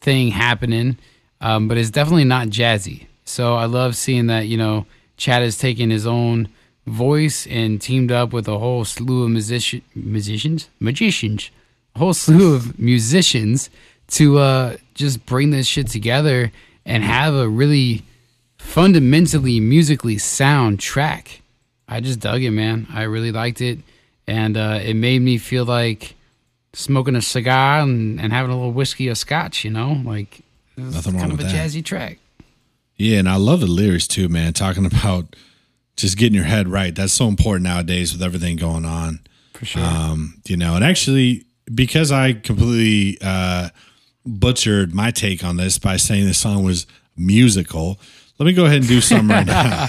thing happening, um, but it's definitely not jazzy. So I love seeing that you know Chad has taken his own voice and teamed up with a whole slew of musician musicians magicians, a whole slew of musicians to uh, just bring this shit together and have a really fundamentally musically sound track. I just dug it, man. I really liked it, and uh, it made me feel like smoking a cigar and, and having a little whiskey or scotch. You know, like
Nothing wrong
kind of a
that.
jazzy track.
Yeah, and I love the lyrics too, man. Talking about just getting your head right. That's so important nowadays with everything going on.
For sure.
Um, you know, and actually, because I completely uh, butchered my take on this by saying the song was musical, let me go ahead and do something right now.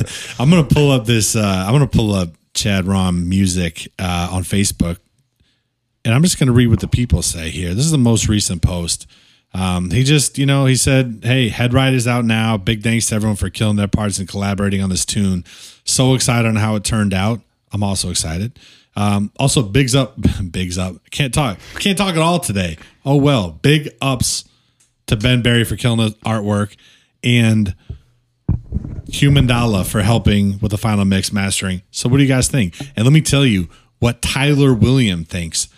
I'm gonna pull up this. Uh, I'm gonna pull up Chad Rom music uh, on Facebook, and I'm just gonna read what the people say here. This is the most recent post. Um, he just, you know, he said, "Hey, Head Right is out now. Big thanks to everyone for killing their parts and collaborating on this tune. So excited on how it turned out. I'm also excited. Um, also, bigs up, bigs up. Can't talk, can't talk at all today. Oh well, big ups to Ben Barry for killing the artwork and Human Dollar for helping with the final mix mastering. So, what do you guys think? And let me tell you what Tyler William thinks.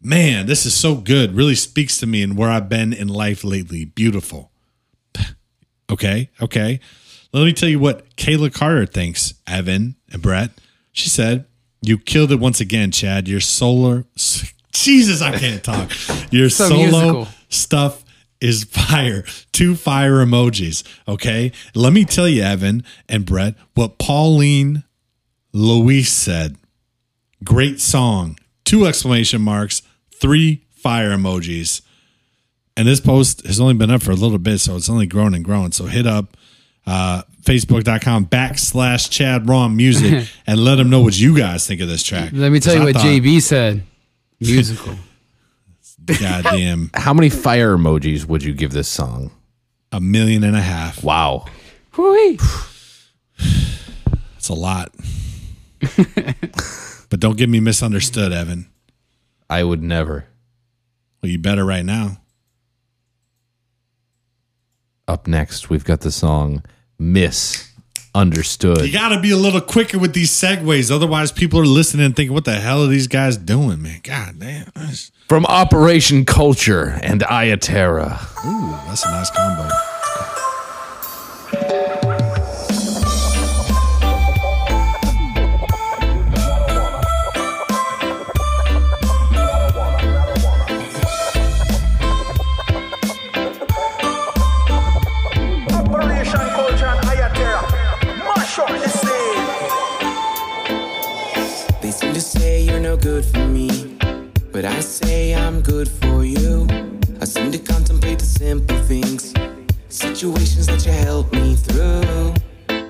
Man, this is so good. Really speaks to me and where I've been in life lately. Beautiful. Okay, okay. Let me tell you what Kayla Carter thinks, Evan and Brett. She said, You killed it once again, Chad. Your solar Jesus, I can't talk. Your
So
solo
musical.
stuff is fire. Two fire emojis. Okay. Let me tell you, Evan and Brett, what Pauline Louise said. Great song. Two exclamation marks, three fire emojis. And this post has only been up for a little bit, so it's only grown and grown. So hit up uh, facebook.com backslash Chad Ron Music and let them know what you guys think of this track.
Let me tell you
I
what
thought,
JB said. Musical.
Goddamn,
How many fire emojis would you give this song?
a million and a half.
Wow.
It's a lot. but don't get me misunderstood, Evan.
I would never.
Well, you better right now.
Up next, we've got the song Misunderstood.
You got to be a little quicker with these segues. Otherwise, people are listening and thinking, what the hell are these guys doing, man? God damn. That's,
From Operation Culture and Iya Terra.
ooh, that's a nice combo.
But I say I'm good for you. I seem to contemplate the simple things, situations that you help me through.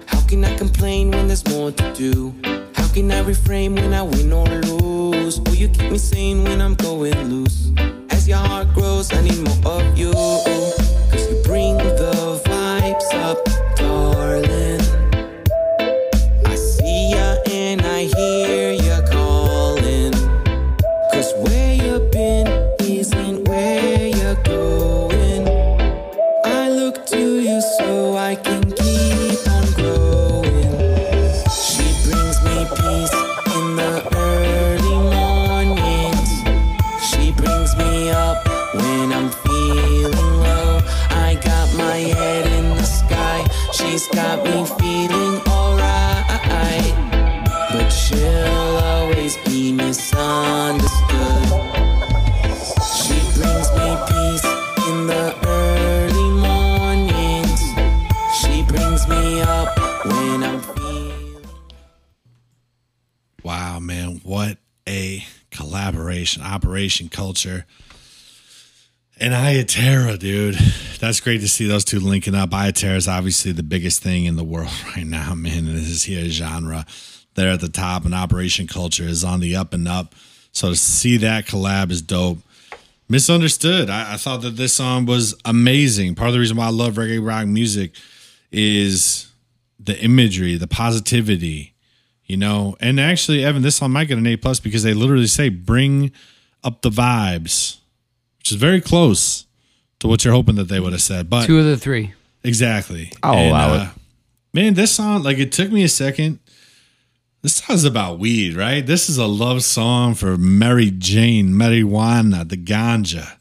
How
can I complain when there's more to do? How can I refrain when I win or lose? Will you keep me sane when I'm going loose? As your heart grows, I need more of you
culture. And Iya Terra, dude. That's great to see those two linking up. Iya Terra is obviously the biggest thing in the world right now, man. And this is here genre. They're at the top, and Operation Culture is on the up and up. So to see that collab is dope. Misunderstood. I, I thought that this song was amazing. Part of the reason why I love reggae rock music is the imagery, the positivity, you know. And actually, Evan, this song might get an A plus because they literally say bring up the vibes, which is very close to what you're hoping that they would have said. But
Two of the three.
exactly,
I'll
And,
allow
uh, Man, this song, like, it took me a second. This song's about weed, right? This is a love song for Mary Jane, marijuana, the ganja.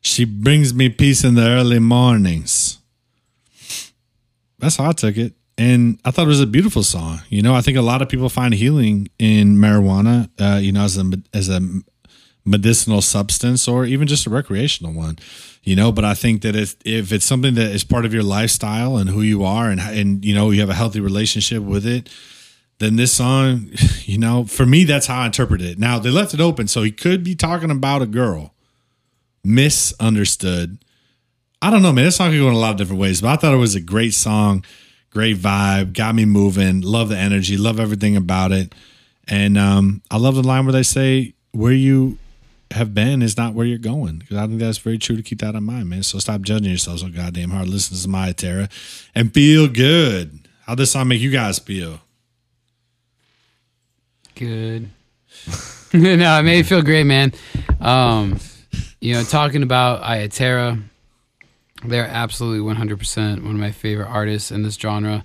She brings me peace in the early mornings. That's how I took it. And I thought it was a beautiful song. You know, I think a lot of people find healing in marijuana, uh, you know, as a, as a medicinal substance or even just a recreational one, you know. But I think that if, if it's something that is part of your lifestyle and who you are and, and, you know, you have a healthy relationship with it, then this song, you know, for me, that's how I interpret it. Now, they left it open. So he could be talking about a girl misunderstood. I don't know, man. This song could go in a lot of different ways, but I thought it was a great song, great vibe, got me moving. Love the energy, love everything about it, and um, I love the line where they say, "Where you have been is not where you're going." Because I think that's very true to keep that in mind, man. So stop judging yourself so goddamn hard. Listen to Maya Terra and feel good. How this song make you guys feel?
Good. no, it made me feel great, man. Um, you know, talking about Iya Terra, they're absolutely 100% one of my favorite artists in this genre.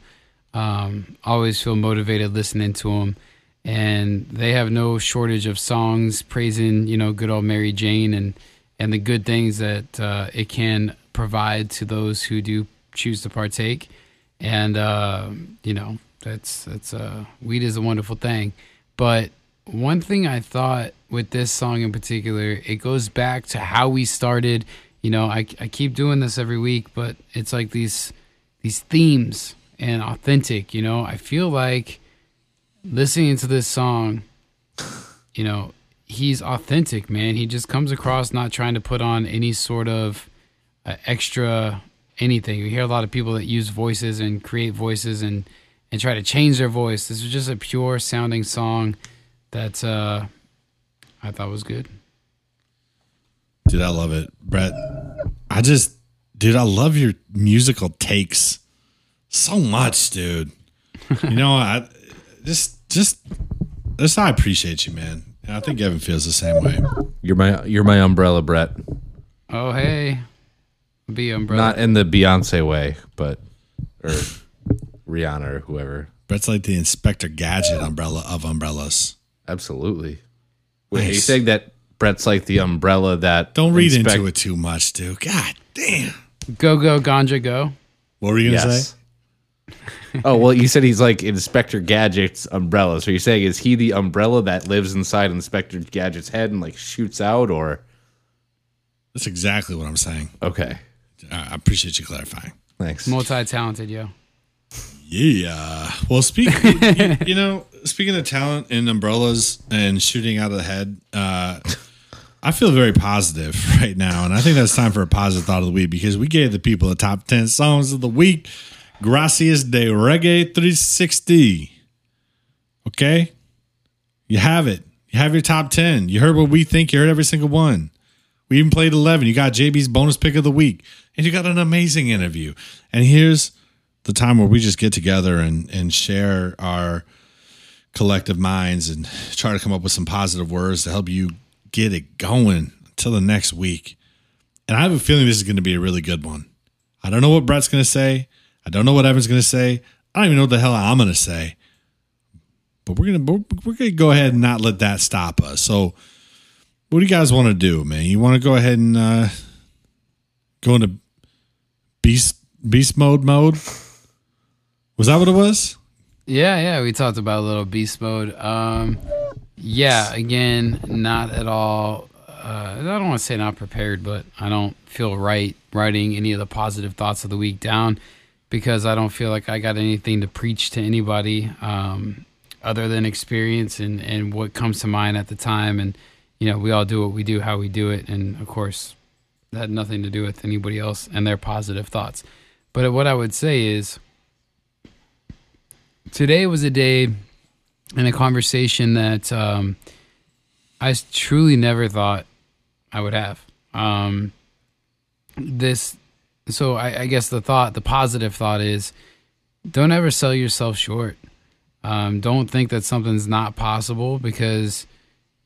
Um, always feel motivated listening to them. And they have no shortage of songs praising, you know, good old Mary Jane and, and the good things that uh, it can provide to those who do choose to partake. And, uh, you know, that's, that's, uh, weed is a wonderful thing. But one thing I thought with this song in particular, it goes back to how we started. You know, I, I keep doing this every week, but it's like these these themes and authentic. You know, I feel like listening to this song, you know, he's authentic, man. He just comes across not trying to put on any sort of uh, extra anything. You hear a lot of people that use voices and create voices and and try to change their voice. This is just a pure sounding song that uh, I thought was good.
Dude, I love it. Brett, I just, dude, I love your musical takes so much, dude. You know, I just, just, just, I appreciate you, man. And I think Evan feels the same way.
You're my you're my umbrella, Brett.
Oh hey, be umbrella.
Not in the Beyonce way, but or Rihanna or whoever.
Brett's like the Inspector Gadget umbrella of umbrellas.
Absolutely. Wait, are you
Nice.
saying that Brett's like the umbrella that
Don't read
inspect-
into it too much, dude. God damn.
go go ganja go.
What were you gonna
Yes.
say?
Oh well, you said he's like Inspector Gadget's umbrella. So you're saying is he the umbrella that lives inside Inspector Gadget's head and like shoots out, or
That's exactly what I'm saying.
okay?
I I appreciate you clarifying.
Thanks.
Multi talented, yo.
Yeah. Well, speaking you, you know, speaking of talent and umbrellas and shooting out of the head, uh, I feel very positive right now, and I think that's time for a positive thought of the week because we gave the people the top ten songs of the week. Gracias de Reggae 360. Okay? You have it. You have your top 10. You heard what we think. You heard every single one. We even played 11. You got JB's bonus pick of the week. And you got an amazing interview. And here's the time where we just get together and, and share our collective minds and try to come up with some positive words to help you get it going until the next week. And I have a feeling this is going to be a really good one. I don't know what Brett's going to say. I don't know what Evan's going to say. I don't even know what the hell I'm going to say. But we're going to we're going to go ahead and not let that stop us. So what do you guys want to do, man? You want to go ahead and uh, go into beast beast mode mode? Was that what it was?
Yeah, yeah, we talked about a little beast mode. Um, yeah, again, not at all. Uh, I don't want to say not prepared, but I don't feel right writing any of the positive thoughts of the week down because I don't feel like I got anything to preach to anybody um, other than experience and, and what comes to mind at the time. And, you know, we all do what we do, how we do it. And of course, that had nothing to do with anybody else and their positive thoughts. But what I would say is, today was a day and a conversation that um, I truly never thought I would have. Um, this, so I, I guess the thought, the positive thought is, don't ever sell yourself short. Um, don't think that something's not possible because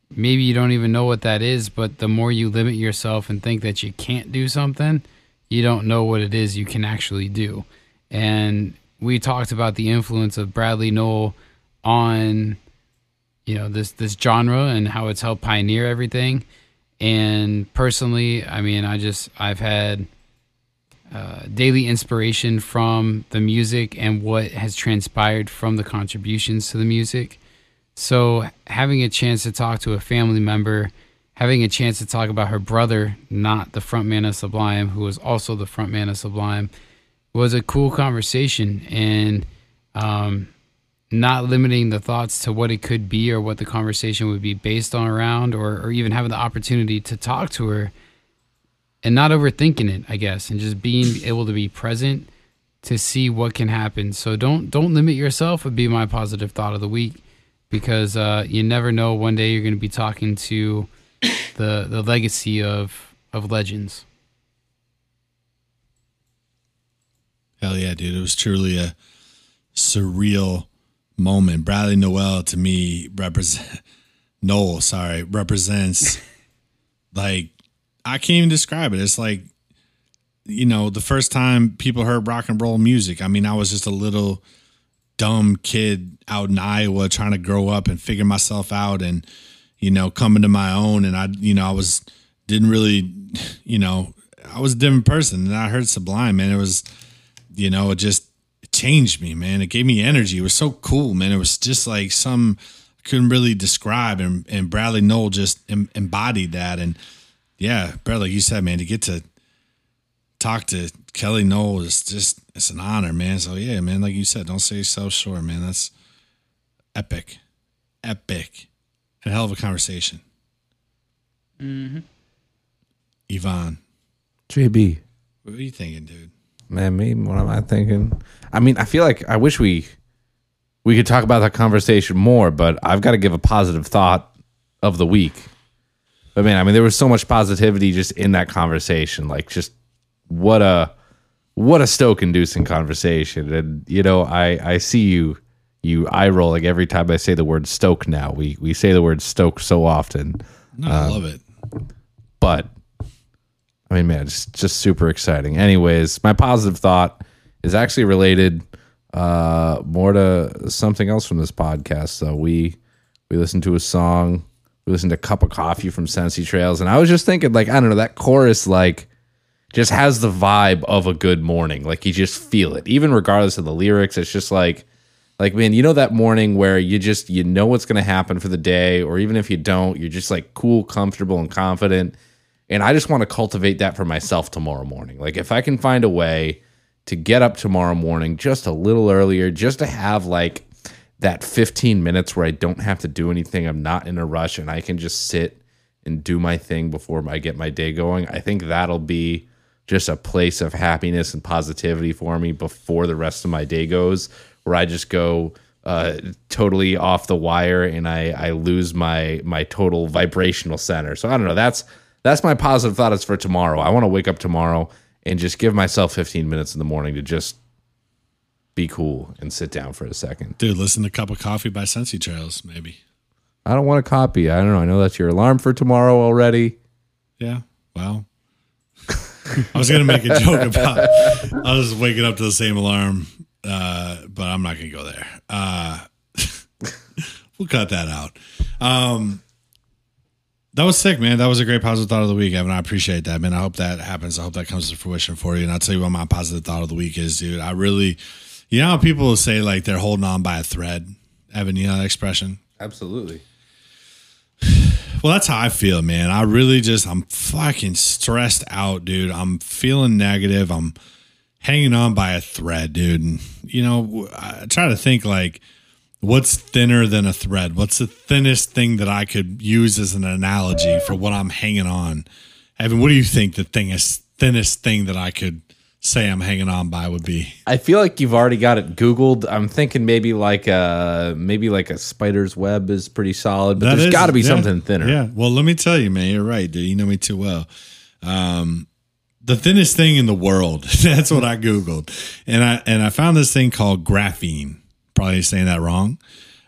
maybe you don't even know what that is. But the more you limit yourself and think that you can't do something, you don't know what it is you can actually do. And we talked about the influence of Bradley Nowell on you know this this genre and how it's helped pioneer everything. And personally, I mean, I just I've had uh, daily inspiration from the music and what has transpired from the contributions to the music. So having a chance to talk to a family member, having a chance to talk about her brother, not the frontman of Sublime, who was also the frontman of Sublime, was a cool conversation and um, not limiting the thoughts to what it could be or what the conversation would be based on around or, or even having the opportunity to talk to her and not overthinking it i guess and just being able to be present to see what can happen so don't don't limit yourself would be my positive thought of the week because uh, you never know one day you're going to be talking to the the legacy of of legends
Hell yeah, dude. It was truly a surreal moment. Bradley Noel to me represent Noel, sorry, represents like I can't even describe it. It's like you know, the first time people heard rock and roll music. I mean, I was just a little dumb kid out in Iowa trying to grow up and figure myself out and you know, coming to my own and I you know, I was didn't really you know, I was a different person and I heard Sublime, man. It was you know, it just changed me, man. It gave me energy. It was so cool, man. It was just like some couldn't really describe, and and Bradley Nowell just em- embodied that. And yeah, Brad, like you said, man, to get to talk to Kelly Nowell is just it's an honor, man. So yeah, man, like you said, don't say yourself short, man. That's epic, epic, and a hell of a conversation.
mm-hmm.
Evan,
JB.
what are you thinking, dude?
Man, me, what am I thinking? I mean, I feel like I wish we we could talk about that conversation more, but I've got to give a positive thought of the week. But man, I mean, there was so much positivity just in that conversation. Like, just what a what a stoke inducing conversation. And you know, I I see you you eye rolling every time I say the word stoke. Now we we say the word stoke so often.
No, I
Um,
love it.
but I mean, man, it's just super exciting. Anyways, my positive thought is actually related uh, more to something else from this podcast. So we we listened to a song, we listened to "Cup of Coffee" from Sensi Trails, and I was just thinking, like, I don't know, that chorus, like, just has the vibe of a good morning. Like, you just feel it, even regardless of the lyrics. It's just like, like, man, you know that morning where you just you know what's going to happen for the day, or even if you don't, you're just like cool, comfortable, and confident. And I just want to cultivate that for myself tomorrow morning. Like if I can find a way to get up tomorrow morning just a little earlier, just to have like that 15 minutes where I don't have to do anything, I'm not in a rush, and I can just sit and do my thing before I get my day going. I think that'll be just a place of happiness and positivity for me before the rest of my day goes, where I just go uh, totally off the wire and I, I lose my my total vibrational center. So I don't know. That's that's my positive thought is for tomorrow. I want to wake up tomorrow and just give myself 15 minutes in the morning to just be cool and sit down for a second.
Dude, listen to Cup of Coffee by Sensi Trails, maybe.
I don't want a copy. I don't know. I know that's your alarm for tomorrow already.
Yeah. Well, I was gonna make a joke about I was waking up to the same alarm, uh, but I'm not gonna go there. Uh, we'll cut that out. Um, that was sick, man. That was a great positive thought of the week, Evan. I appreciate that, man. I hope that happens. I hope that comes to fruition for you. And I'll tell you what my positive thought of the week is, dude. I really, you know, how people will say like they're holding on by a thread. Evan, you know that expression?
Absolutely.
Well, that's how I feel, man. I really just I'm fucking stressed out, dude. I'm feeling negative. I'm hanging on by a thread, dude. And you know, I try to think like what's thinner than a thread? What's the thinnest thing that I could use as an analogy for what I'm hanging on? Evan, what do you think the thing is thinnest thing that I could say I'm hanging on by would be?
I feel like you've already got it Googled. I'm thinking maybe like a maybe like a spider's web is pretty solid, but
That
there's got to be
yeah,
something thinner.
Yeah. Well, let me tell you, man. You're right, dude. You know me too well. Um, the thinnest thing in the world. That's what I googled, and I and I found this thing called graphene. Probably saying that wrong,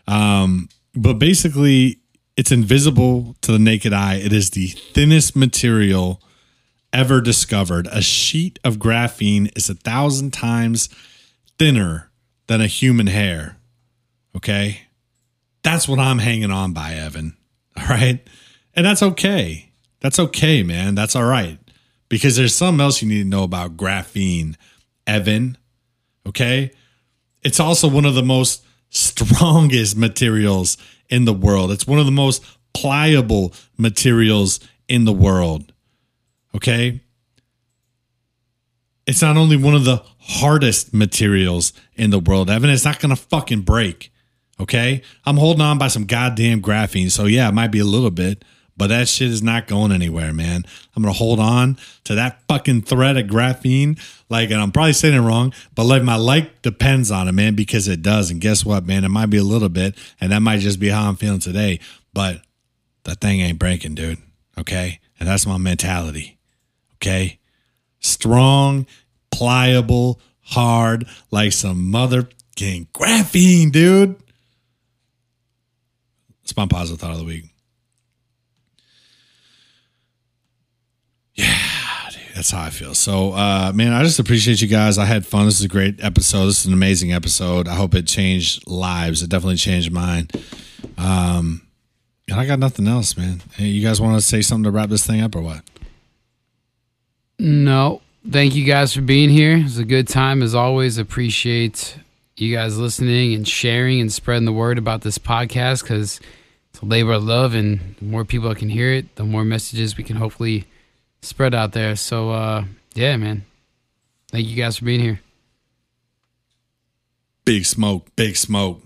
um, but basically, it's invisible to the naked eye. It is the thinnest material ever discovered. A sheet of graphene is a thousand times thinner than a human hair. Okay. That's what I'm hanging on by, Evan. All right. And that's okay. That's okay, man. That's all right. Because there's something else you need to know about graphene, Evan. Okay. It's also one of the most strongest materials in the world. It's one of the most pliable materials in the world. Okay. It's not only one of the hardest materials in the world, Evan. It's not going to fucking break. Okay. I'm holding on by some goddamn graphene. So, yeah, it might be a little bit, but that shit is not going anywhere, man. I'm going to hold on to that fucking thread of graphene. Like, and I'm probably saying it wrong, but like my life depends on it, man, because it does. And guess what, man? It might be a little bit, and that might just be how I'm feeling today, but that thing ain't breaking, dude. Okay. And that's my mentality. Okay. Strong, pliable, hard, like some motherfucking graphene, dude. My positive thought of the week. Yeah, dude, that's how I feel. So, uh, man, I just appreciate you guys. I had fun. This is a great episode. This is an amazing episode. I hope it changed lives. It definitely changed mine. Um, and I got nothing else, man. Hey, you guys want to say something to wrap this thing up or what?
No. Thank you guys for being here. It was a good time as always. Appreciate you guys listening and sharing and spreading the word about this podcast because it's a labor of love and the more people can hear it, the more messages we can hopefully spread out there. So uh yeah, man. Thank you guys for being here.
Big smoke, big smoke.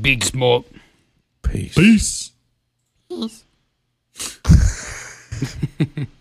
Big smoke.
Peace.
Peace.
Peace.